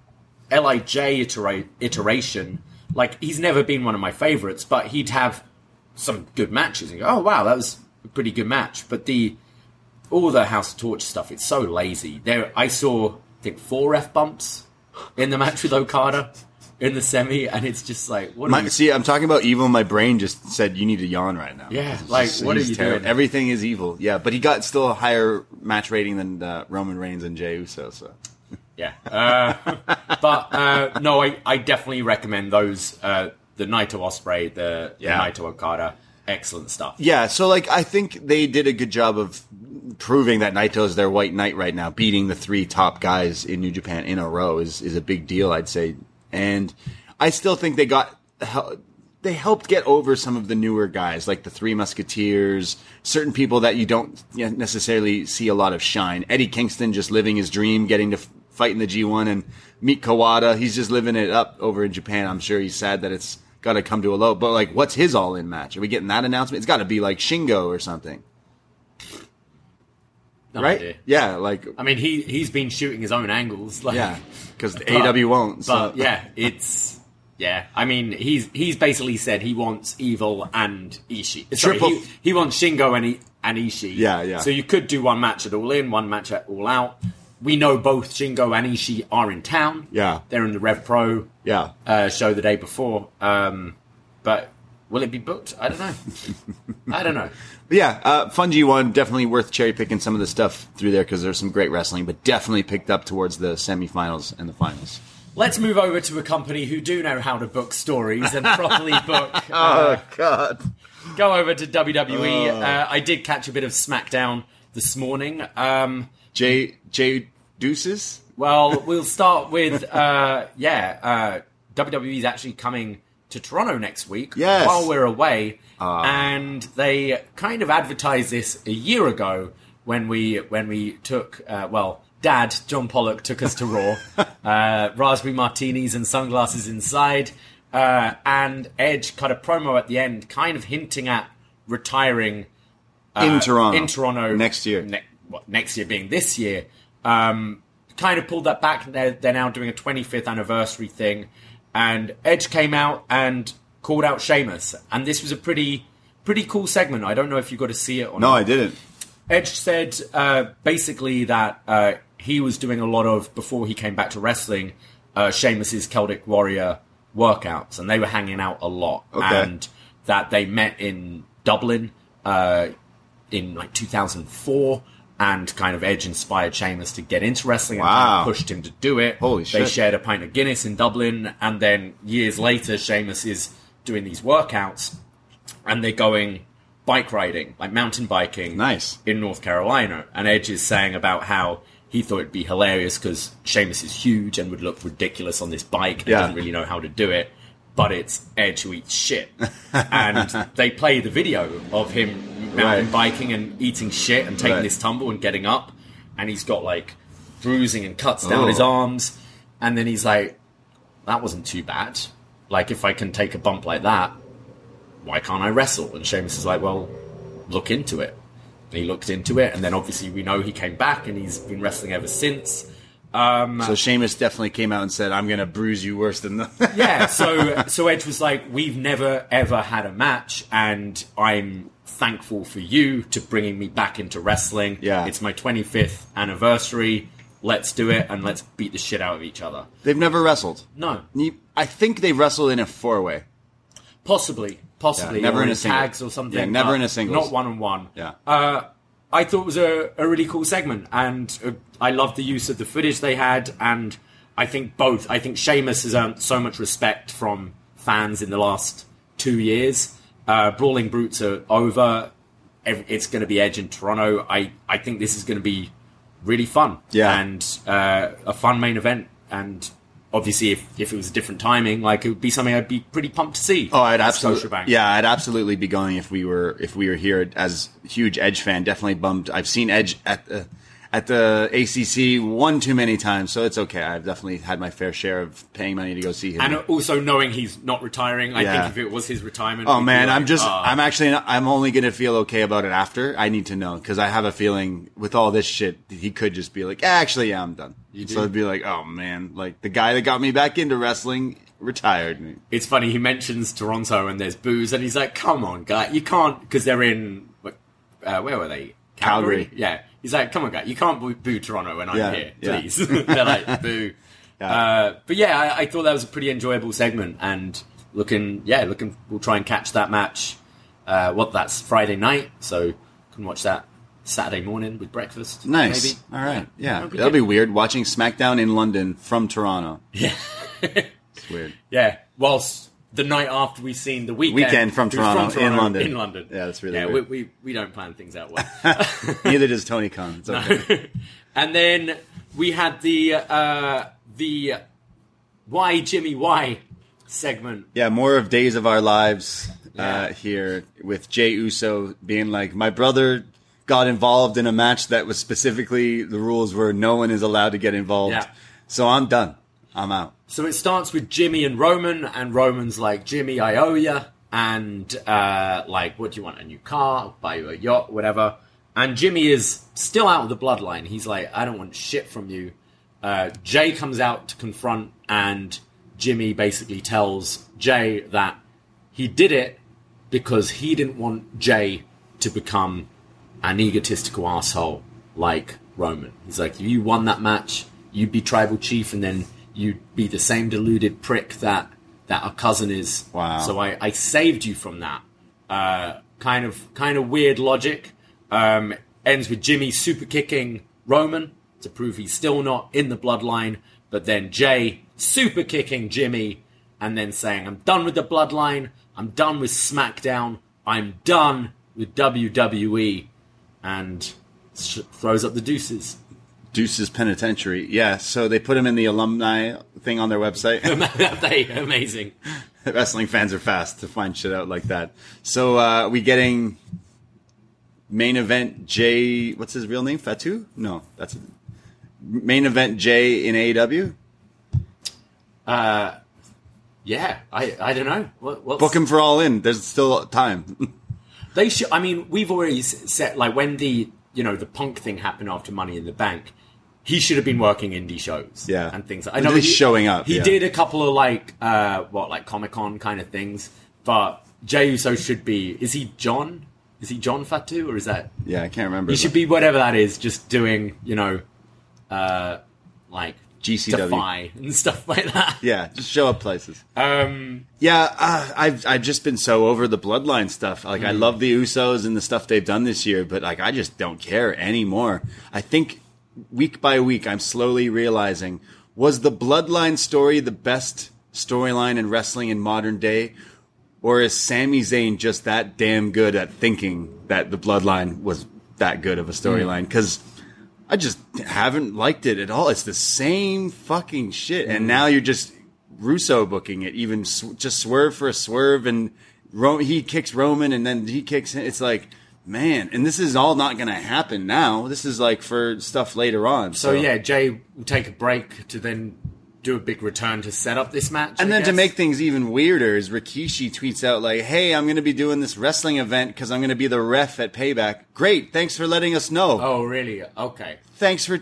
Lij iterate, iteration. Like he's never been one of my favorites, but he'd have some good matches. And go, oh wow, that was a pretty good match. But the all the House of Torture stuff, it's so lazy. There, I saw I think four f bumps in the match with Okada in the semi, and it's just like what? My, are you, see, I'm talking about evil. My brain just said you need to yawn right now. Yeah, like, what are you terrible. doing? Everything is evil. Yeah, but he got still a higher match rating than uh, Roman Reigns and Jey Uso. So Yeah. Uh, but uh, no, I, I definitely recommend those. Uh, the Naito Ospreay, the, the Yeah. Naito Okada, excellent stuff. Yeah, so like I think they did a good job of proving that Naito is their white knight right now. Beating the three top guys in New Japan in a row is is a big deal, I'd say. And I still think they got they helped get over some of the newer guys, like the Three Musketeers, certain people that you don't necessarily see a lot of shine. Eddie Kingston just living his dream, getting to fight in the G1, and meet Kawada. He's just living it up over in Japan. I'm sure he's sad that it's got to come to a low. But like, what's his all in match? Are we getting that announcement? It's got to be like Shingo or something, No right? idea. Yeah, like I mean, he he's been shooting his own angles. Like, yeah, because AW won't. So. But yeah, it's yeah. I mean, he's he's basically said he wants Evil and Ishii. Sorry, Triple- he, he wants Shingo and, I- and Ishii. Yeah, yeah. So you could do one match at All In, one match at All Out. We know both Shingo and Ishii are in town. Yeah. they're in the Rev Pro. yeah, uh, show the day before. Um, but will it be booked? I don't know. I don't know. But yeah, uh, Fun G1 definitely worth cherry picking some of the stuff through there because there's some great wrestling, but definitely picked up towards the semifinals and the finals. Let's move over to a company who do know how to book stories and properly book. Uh, Oh God! go over to WWE. Uh, I did catch a bit of SmackDown this morning. Um, Jey Jey Deuces. well, we'll start with uh, yeah. Uh, WWE is actually coming to Toronto next week Yes. while we're away, and they kind of advertised this a year ago when we when we took uh, well. Dad, John Pollock, took us to Raw. uh, raspberry martinis and sunglasses inside. Uh, and Edge cut a promo at the end, kind of hinting at retiring in Toronto. in Toronto next year. Ne- what, next year being this year. Um, kind of pulled that back. They're, they're now doing a 25th anniversary thing, and Edge came out and called out Sheamus, and this was a pretty pretty cool segment. I don't know if you got to see it or not. no, not. I didn't. Edge said uh, basically that uh, he was doing a lot of before he came back to wrestling, uh, Sheamus's Celtic Warrior workouts, and they were hanging out a lot, Okay. and that they met in Dublin uh, in like 2004. And kind of Edge inspired Sheamus to get into wrestling and kind Wow. of pushed him to do it. Holy They shit. shared a pint of Guinness in Dublin, and then years later, Sheamus is doing these workouts, and they're going bike riding, like mountain biking, Nice. in North Carolina. And Edge is saying about how he thought it'd be hilarious because Sheamus is huge and would look ridiculous on this bike and Yeah. doesn't really know how to do it. But it's Edge who eats shit. and they play the video of him mountain Right. biking and eating shit and taking Right. this tumble and getting up. And he's got like bruising and cuts down Oh. his arms. And then he's like, that wasn't too bad. Like, if I can take a bump like that, why can't I wrestle? And Sheamus is like, well, look into it. And he looked into it, and then obviously we know he came back and he's been wrestling ever since. Um, So Sheamus definitely came out and said, "I'm going to bruise you worse than the." yeah, so so Edge was like, we've never ever had a match, and I'm thankful for you to bringing me back into wrestling. Yeah. it's my 25th anniversary. Let's do it, and let's beat the shit out of each other. They've never wrestled. No, I think they wrestled in a four way. Possibly, possibly, Yeah, never or in a single. tags or something. Yeah, never in a single. not one on one. Yeah. Uh, I thought it was a, a really cool segment, and uh, I loved the use of the footage they had. And I think both. I think Sheamus has earned so much respect from fans in the last two years. Uh, Brawling Brutes are over. It's going to be Edge in Toronto. I, I think this is going to be really fun. Yeah. and uh, a fun main event. And obviously, if, if it was a different timing, like it would be something I'd be pretty pumped to see. Oh, I'd absolutely, yeah, I'd absolutely be going if we were if we were here as huge Edge fan. Definitely bummed. I've seen Edge at the at the ACC one too many times, so it's okay. I've definitely had my fair share of paying money to go see him. And also knowing he's not retiring, I Yeah. think if it was his retirement, Oh man, like, I'm just "Ah." I'm actually I'm only gonna feel okay about it after. I need to know because I have a feeling with all this shit he could just be like, actually, yeah, I'm done. do? So it'd be like, oh man, like the guy that got me back into wrestling retired. me. It's funny. He mentions Toronto and there's booze, and he's like, "Come on, guy, you can't," because they're in uh, where were they? Calgary. Yeah. He's like, "Come on, guy, you can't boo, boo Toronto when I'm Yeah, here, yeah. please." they're like, "Boo." Yeah. Uh, but yeah, I, I thought that was a pretty enjoyable segment, and looking, yeah, looking, we'll try and catch that match. Uh, what that's Friday night, so can watch that Saturday morning with breakfast. Nice. maybe. All right. Yeah, That'll be that'll be weird watching SmackDown in London from Toronto. Yeah. It's weird. Yeah, whilst the night after we've seen the Weeknd, Weeknd from who's Toronto, in London. in London. Yeah, that's really yeah. We, we we don't plan things out well. Neither does Tony Khan. Okay. and then we had the uh, the why Jimmy why segment. Yeah, more of Days of Our Lives uh, here with Jey Uso being like, my brother got involved in a match that was specifically the rules were no one is allowed to get involved. Yeah. So I'm done. I'm out. So it starts with Jimmy and Roman, and Roman's like, Jimmy, I owe ya. And, uh, like, what do you want? A new car? I'll buy you a yacht, whatever. And Jimmy is still out of the bloodline. He's like, I don't want shit from you. Uh, Jey comes out to confront, and Jimmy basically tells Jey that he did it because he didn't want Jey to become an egotistical asshole like Roman. He's like, if you won that match, you'd be tribal chief, and then you'd be the same deluded prick that that our cousin is. Wow. So I, I saved you from that. Uh, kind of kind of weird logic. Um, ends with Jimmy super kicking Roman to prove he's still not in the bloodline, but then Jey super kicking Jimmy and then saying, I'm done with the bloodline, I'm done with SmackDown, I'm done with WWE, and sh- throws up the deuces. Deuces Penitentiary. Yeah, so they put him in the alumni thing on their website. amazing. Wrestling fans are fast to find shit out like that. So uh we getting main event Jey what's his real name? Fatu? No, that's main event Jey in AEW? Uh, Yeah, I I don't know. What, what's, Book him for all in. There's still time. They should. I mean, we've already set like when the you know the punk thing happened after Money in the Bank. He should have been working indie shows, Yeah. and things. Like, I know he's showing up, He yeah. did a couple of like uh what like Comic Con kind of things, but Jey Uso should be. Is he John? Is he John Fatu or is that? yeah, I can't remember. He should be whatever that is, just doing you know, uh, like GCW. Defy and stuff like that. Yeah, just show up places. Um, Yeah, uh, I've I've just been so over the bloodline stuff. Like I love the Usos and the stuff they've done this year, but like I just don't care anymore. I think week by week I'm slowly realizing was the bloodline story the best storyline in wrestling in modern day or is Sami Zayn just that damn good at thinking that the bloodline was that good of a storyline mm. cuz I just haven't liked it at all. It's the same fucking shit. And mm. now you're just Russo booking it, even sw- just swerve for a swerve, and Ro- he kicks Roman, and then he kicks. him. It's like, man, and this is all not going to happen now. This is like for stuff later on. so yeah, Jey will take a break to then do a big return to set up this match, And I then to make things even weirder, is Rikishi tweets out like, "Hey, I'm going to be doing this wrestling event because I'm going to be the ref at Payback. Great, thanks for letting us know. Oh, really? Okay. Thanks for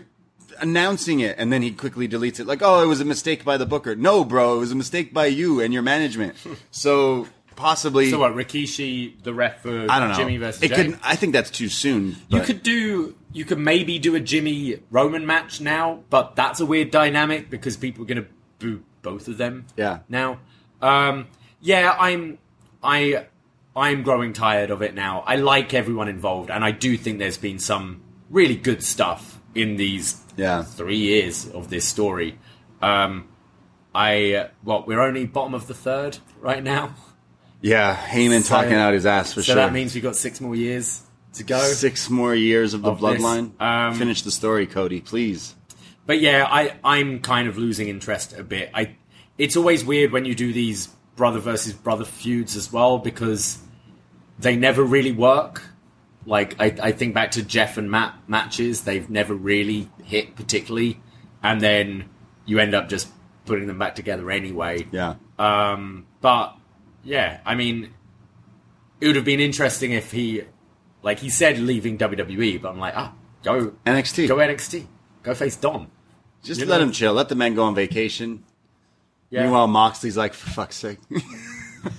announcing it." And then he quickly deletes it like, "Oh, it was a mistake by the booker." No, bro, it was a mistake by you and your management. so possibly, So what? Rikishi, the ref for I don't know. Jimmy versus it Jey. could. I think that's too soon. you but- could do. You could maybe do a Jimmy Roman match now, but that's a weird dynamic because people are going to boo both of them. Yeah. Now, um, yeah, I'm, I, I'm growing tired of it now. I like everyone involved, and I do think there's been some really good stuff in these Yeah. three years of this story. Um, I what we're only bottom of the third right now, Yeah, Heyman So- talking out his ass for so sure. So that means we've got six more years to go. six more years of the Of bloodline. Um, Finish the story, Cody, please. But yeah, I I'm kind of losing interest a bit. I it's always weird when you do these brother versus brother feuds as well because they never really work. Like I, I think back to Jeff and Matt matches, they've never really hit particularly, and then you end up just putting them back together anyway. Yeah. Um, but yeah, I mean, it would have been interesting if he, like he said, leaving WWE. But I'm like, ah, go NXT. go NXT, go face Dom. Just you let know- him chill. Let the man go on vacation. Yeah. Meanwhile, Moxley's like, for fuck's sake.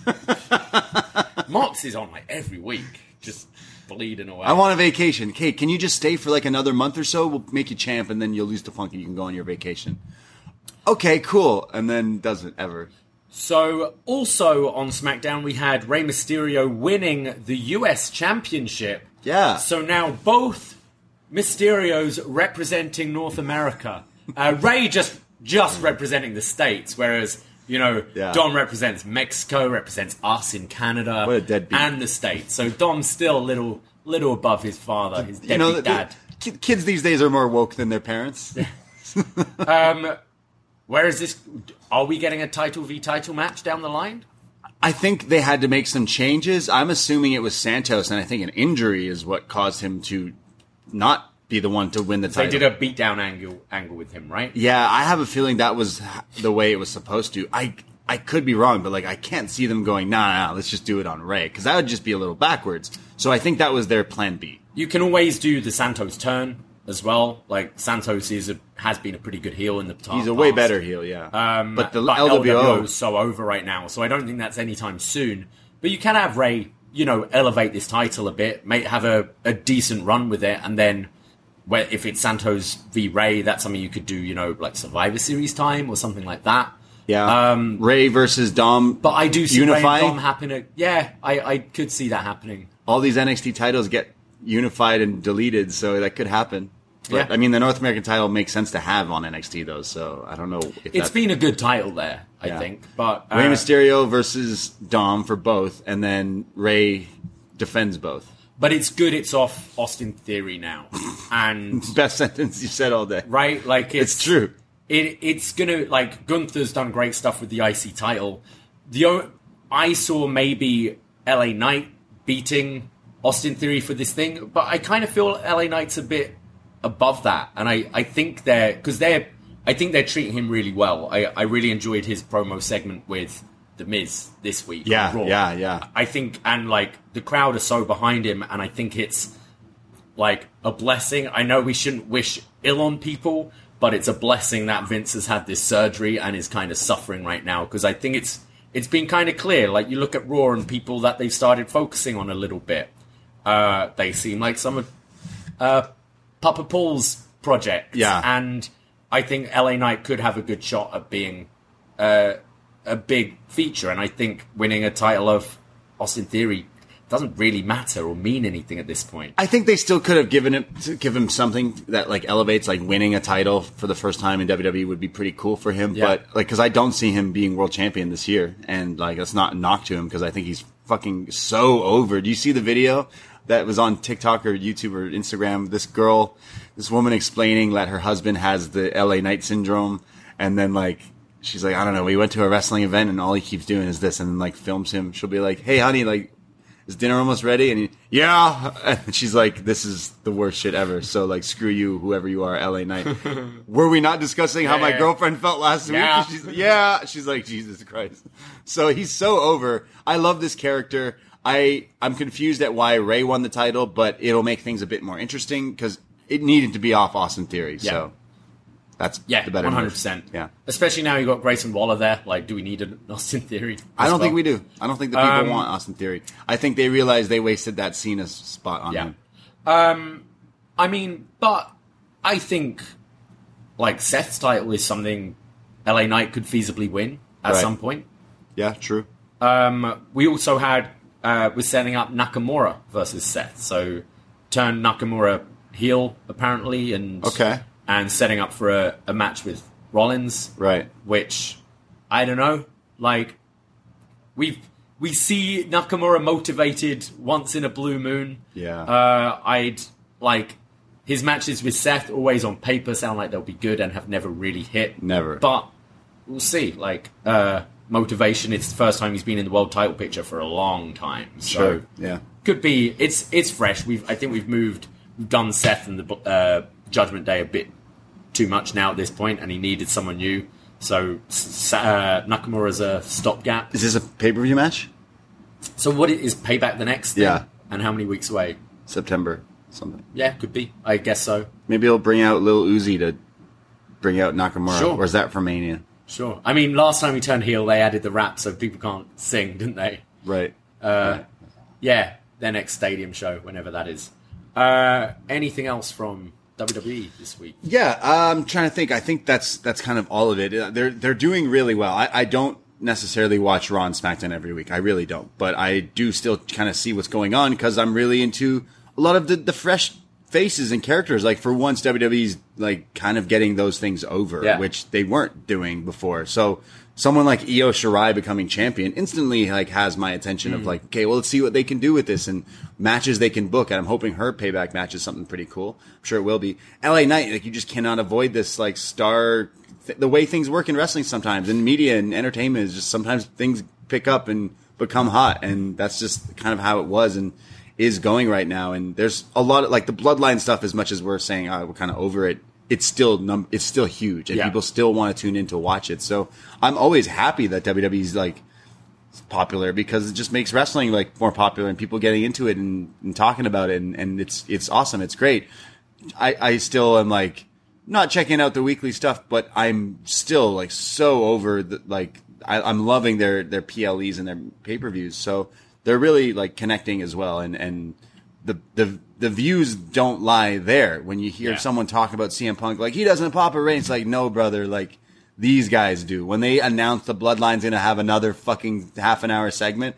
Mox is on like every week, just bleeding away. I want a vacation. Kate, can you just stay for like another month or so? We'll make you champ and then you'll lose the funk and you can go on your vacation. Okay, cool. And then doesn't ever. So, also on SmackDown, we had Rey Mysterio winning the US Championship. Yeah. So now both Mysterios representing North America. Uh, Rey just just representing the states, whereas you know Yeah. Dom represents Mexico, represents us in Canada, What a deadbeat. and the states. So Dom's still a little little above his father, his deadbeat you know, dad. the- ki- kids these days are more woke than their parents. Um, where is this? Are we getting a title v title match down the line? I think they had to make some changes. I'm assuming it was Santos, and I think an injury is what caused him to not be the one to win the title. They did a beatdown angle angle with him, right? Yeah, I have a feeling that was the way it was supposed to. I I could be wrong, but like I can't see them going, nah, nah, let's just do it on Rey because that would just be a little backwards. So I think that was their plan B. You can always do the Santos turn as well. Like Santos is a, has been a pretty good heel in the past. He's a way better heel, yeah. Um, but the but LWO, is so over right now, so I don't think that's anytime soon. But you can have Rey, you know, elevate this title a bit, make have a, a decent run with it, and then where if it's Santos v Rey, that's something you could do, you know, like Survivor Series time or something like that. Yeah. Um, Rey versus Dom. But I do see unifying. Rey Dom happening. Yeah, I, I could see that happening. All these NXT titles get unified and deleted, so that could happen. But Yeah. I mean, the North American title makes sense to have on NXT though, so I don't know if It's been a good title there, I Yeah. think. But uh, Rey Mysterio versus Dom for both, and then Rey defends both. but it's good. It's off Austin Theory now, and Best sentence you said all day. right, like it's, It's true. It, it's gonna like Gunther's done great stuff with the IC title. The o- I saw maybe LA Knight beating Austin Theory for this thing, but I kind of feel LA Knight's a bit above that, and I I think they're because they're I think they're treating him really well. I I really enjoyed his promo segment with the Miz this week. Yeah, yeah, yeah. I think, and like the crowd are so behind him, and I think it's like a blessing. I know we shouldn't wish ill on people, but it's a blessing that Vince has had this surgery and is kind of suffering right now because I think it's it's been kind of clear. Like you look at Raw and people that they've started focusing on a little bit, uh, they seem like some of uh, Papa Paul's project. Yeah. and I think LA Knight could have a good shot at being uh, a big feature, and I think winning a title of Austin Theory doesn't really matter or mean anything at this point. I think they still could have given it, give him something that like elevates, like winning a title for the first time in WWE would be pretty cool for him. Yeah. But like, because I don't see him being world champion this year, and like that's not a knock to him because I think he's fucking so over. Do you see the video that was on TikTok or YouTube or Instagram? This girl, this woman explaining that her husband has the LA Knight syndrome, and then like. She's like, I don't know. We went to a wrestling event and all he keeps doing is this, and then like films him. She'll be like, Hey, honey, like, is dinner almost ready? And he, yeah. And she's like, this is the worst shit ever. So like, screw you, whoever you are, LA Knight. Were we not discussing how my Yeah. girlfriend felt last Yeah. week? She's, yeah. She's like, Jesus Christ. So he's so over. I love this character. I, I'm confused at why Rey won the title, but it'll make things a bit more interesting because it needed to be off Austin Theory. So that's Yeah, the better One hundred percent. Yeah. especially now you got Grayson Waller there. Like, do we need an Austin Theory? I don't think we do. I don't think the people Um, want Austin Theory. I think they realize they wasted that Cena spot on Yeah. him. I mean, but I think like Seth's title is something LA Knight could feasibly win at Right. some point. Yeah, true. Um, we also had uh, we're setting up Nakamura versus Seth, so turn Nakamura heel apparently, and Okay. and setting up for a, a match with Rollins, Right. which I don't know, like we we see Nakamura motivated once in a blue moon. Yeah. Uh, I'd like his matches with Seth always on paper sound like they'll be good and have never really hit. Never. But we'll see. Like uh, motivation, it's the first time he's been in the world title picture for a long time. So Sure. Yeah. could be it's it's fresh. We've I think we've moved we've done Seth and the uh, Judgment Day a bit too much now at this point, and he needed someone new. So uh, Nakamura's a stopgap. Is this a pay per view match? So what is Payback the next? thing? Yeah. and how many weeks away? September something. Yeah, could be. I guess so. Maybe he'll bring out Lil Uzi to bring out Nakamura. Sure. Or is that for Mania? Sure. I mean, last time we turned heel, they added the rap so people can't sing, didn't they? Right. Uh, Yeah, their next stadium show, whenever that is. Uh, anything else from WWE this week? Yeah, I'm trying to think. I think that's that's kind of all of it. Uh, They're they're doing really well. I, I don't necessarily watch Raw and SmackDown every week. I really don't, but I do still kind of see what's going on because I'm really into a lot of the the fresh faces and characters. Like for once, WWE's like kind of getting those things over, Yeah. which they weren't doing before. So someone like Io Shirai becoming champion instantly like has my attention of mm. like, okay, well, let's see what they can do with this and matches they can book. And I'm hoping her payback match is something pretty cool. I'm sure it will be. LA Knight, like you just cannot avoid this like star, th- the way things work in wrestling sometimes in media and entertainment is just sometimes things pick up and become hot. And that's just kind of how it was and is going right now. And there's a lot of like the bloodline stuff, as much as we're saying, oh, we're kind of over it. It's still num- it's still huge, and Yeah. people still want to tune in to watch it. So I'm always happy that WWE's like popular because it just makes wrestling like more popular and people getting into it and, and talking about it and, and it's it's awesome. It's great. I, I still am like not checking out the weekly stuff, but I'm still like so over the like I, I'm loving their their PLEs and their pay per views. So they're really like connecting as well and and the the the views don't lie there when you hear Yeah. someone talk about CM Punk like he doesn't pop a ring. It's like no brother like these guys do. When they announce the Bloodline's going to have another fucking half an hour segment,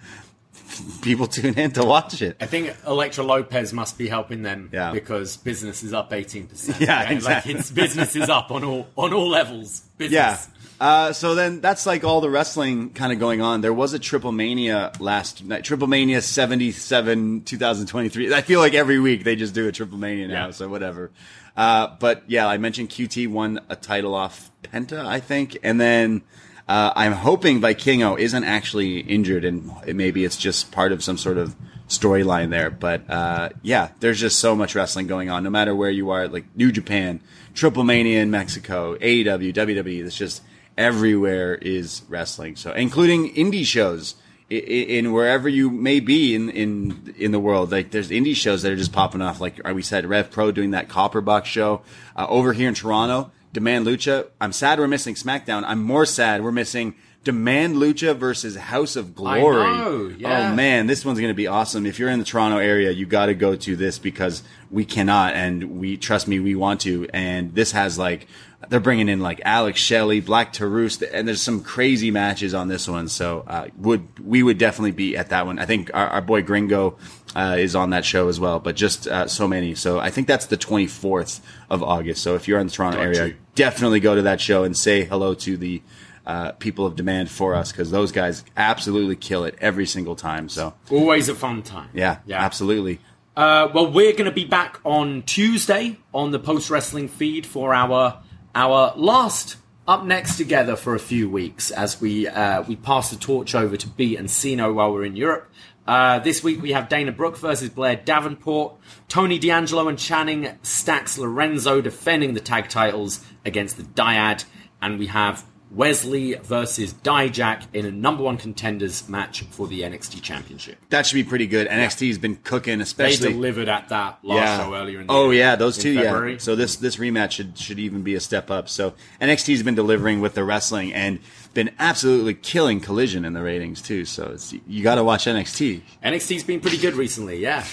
people tune in to watch it. I think Electra Lopez must be helping them Yeah. because business is up eighteen percent. Yeah, exactly. Like it's business is up on all on all levels. Business. Yeah. Uh, so then that's like all the wrestling kind of going on. There was a Triple Mania last night. Triple Mania 77 2023. I feel like every week they just do a Triple Mania now, Yeah. so whatever. Uh, but yeah, I mentioned QT won a title off Penta, I think. And then uh, I'm hoping Vikingo isn't actually injured and maybe it's just part of some sort of storyline there. But uh, yeah, there's just so much wrestling going on, no matter where you are, like New Japan, Triple Mania in Mexico, AEW, WWE. It's just everywhere is wrestling. So, including indie shows i- i- in wherever you may be in, in, in the world. Like there's indie shows that are just popping off. Like we said, Rev Pro doing that Copper Box show uh, over here in Toronto. Demand Lucha. I'm sad we're missing SmackDown. I'm more sad we're missing Demand Lucha versus House of Glory. know, yeah. Oh man, this one's going to be awesome. If you're in the Toronto area, you got to go to this because we cannot, and we trust me, we want to. And this has like they're bringing in like Alex Shelley, Black Taurus, and there's some crazy matches on this one. So uh, would we would definitely be at that one. I think our, our boy Gringo uh, is on that show as well, but just uh, so many. So I think that's the 24th of August. So if you're in the Toronto Got area, you. definitely go to that show and say hello to the uh, people of demand for us because those guys absolutely kill it every single time. So Always a fun time. yeah, yeah, absolutely. Uh, well, we're going to be back on Tuesday on the post wrestling feed for our our last up next together for a few weeks as we uh, we pass the torch over to B and Sino while we're in Europe. Uh, this week we have Dana Brooke versus Blair Davenport, Tony D'Angelo and Channing Stacks Lorenzo defending the tag titles against the Dyad, and we have Wes Lee versus Dijak in a number one contenders match for the NXT Championship. That should be pretty good. NXT's been cooking, They especially. delivered at that last show earlier in the oh yeah, those two. February. Yeah. So this this rematch should should even be a step up. So NXT's been delivering with the wrestling and been absolutely killing Collision in the ratings too. So it's, you got to watch NXT. NXT's been pretty good recently, yeah.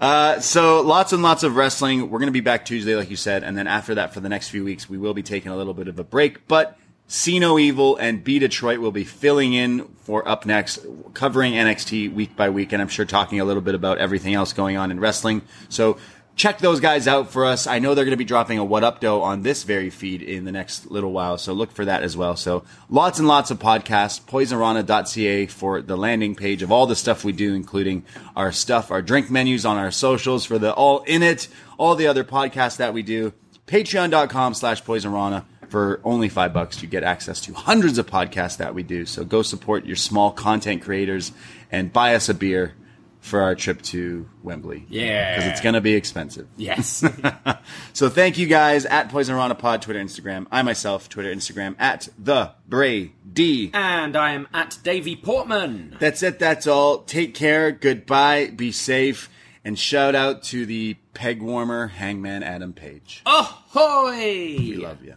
Uh, so lots and lots of wrestling. We're going to be back Tuesday, like you said, and then after that, for the next few weeks, we will be taking a little bit of a break. But See No Evil and B Detroit will be filling in for up next, covering NXT week by week, and I'm sure talking a little bit about everything else going on in wrestling. So check those guys out for us. I know they're going to be dropping a What Up Doe on this very feed in the next little while, so look for that as well. So lots and lots of podcasts. Poisonrana.ca for the landing page of all the stuff we do, including our stuff, our drink menus on our socials for the All In It, all the other podcasts that we do. Patreon.com slash Poisonrana. For only five bucks, you get access to hundreds of podcasts that we do. So go support your small content creators and buy us a beer for our trip to Wembley. Yeah. Because it's going to be expensive. Yes. So thank you guys at Poison Rana Pod, Twitter, Instagram. I myself, Twitter, Instagram, at the Bray D. and I am at Davie Portman. That's it. That's all. Take care. Goodbye. Be safe. And shout out to the peg warmer hangman Adam Page. Ahoy! We love you.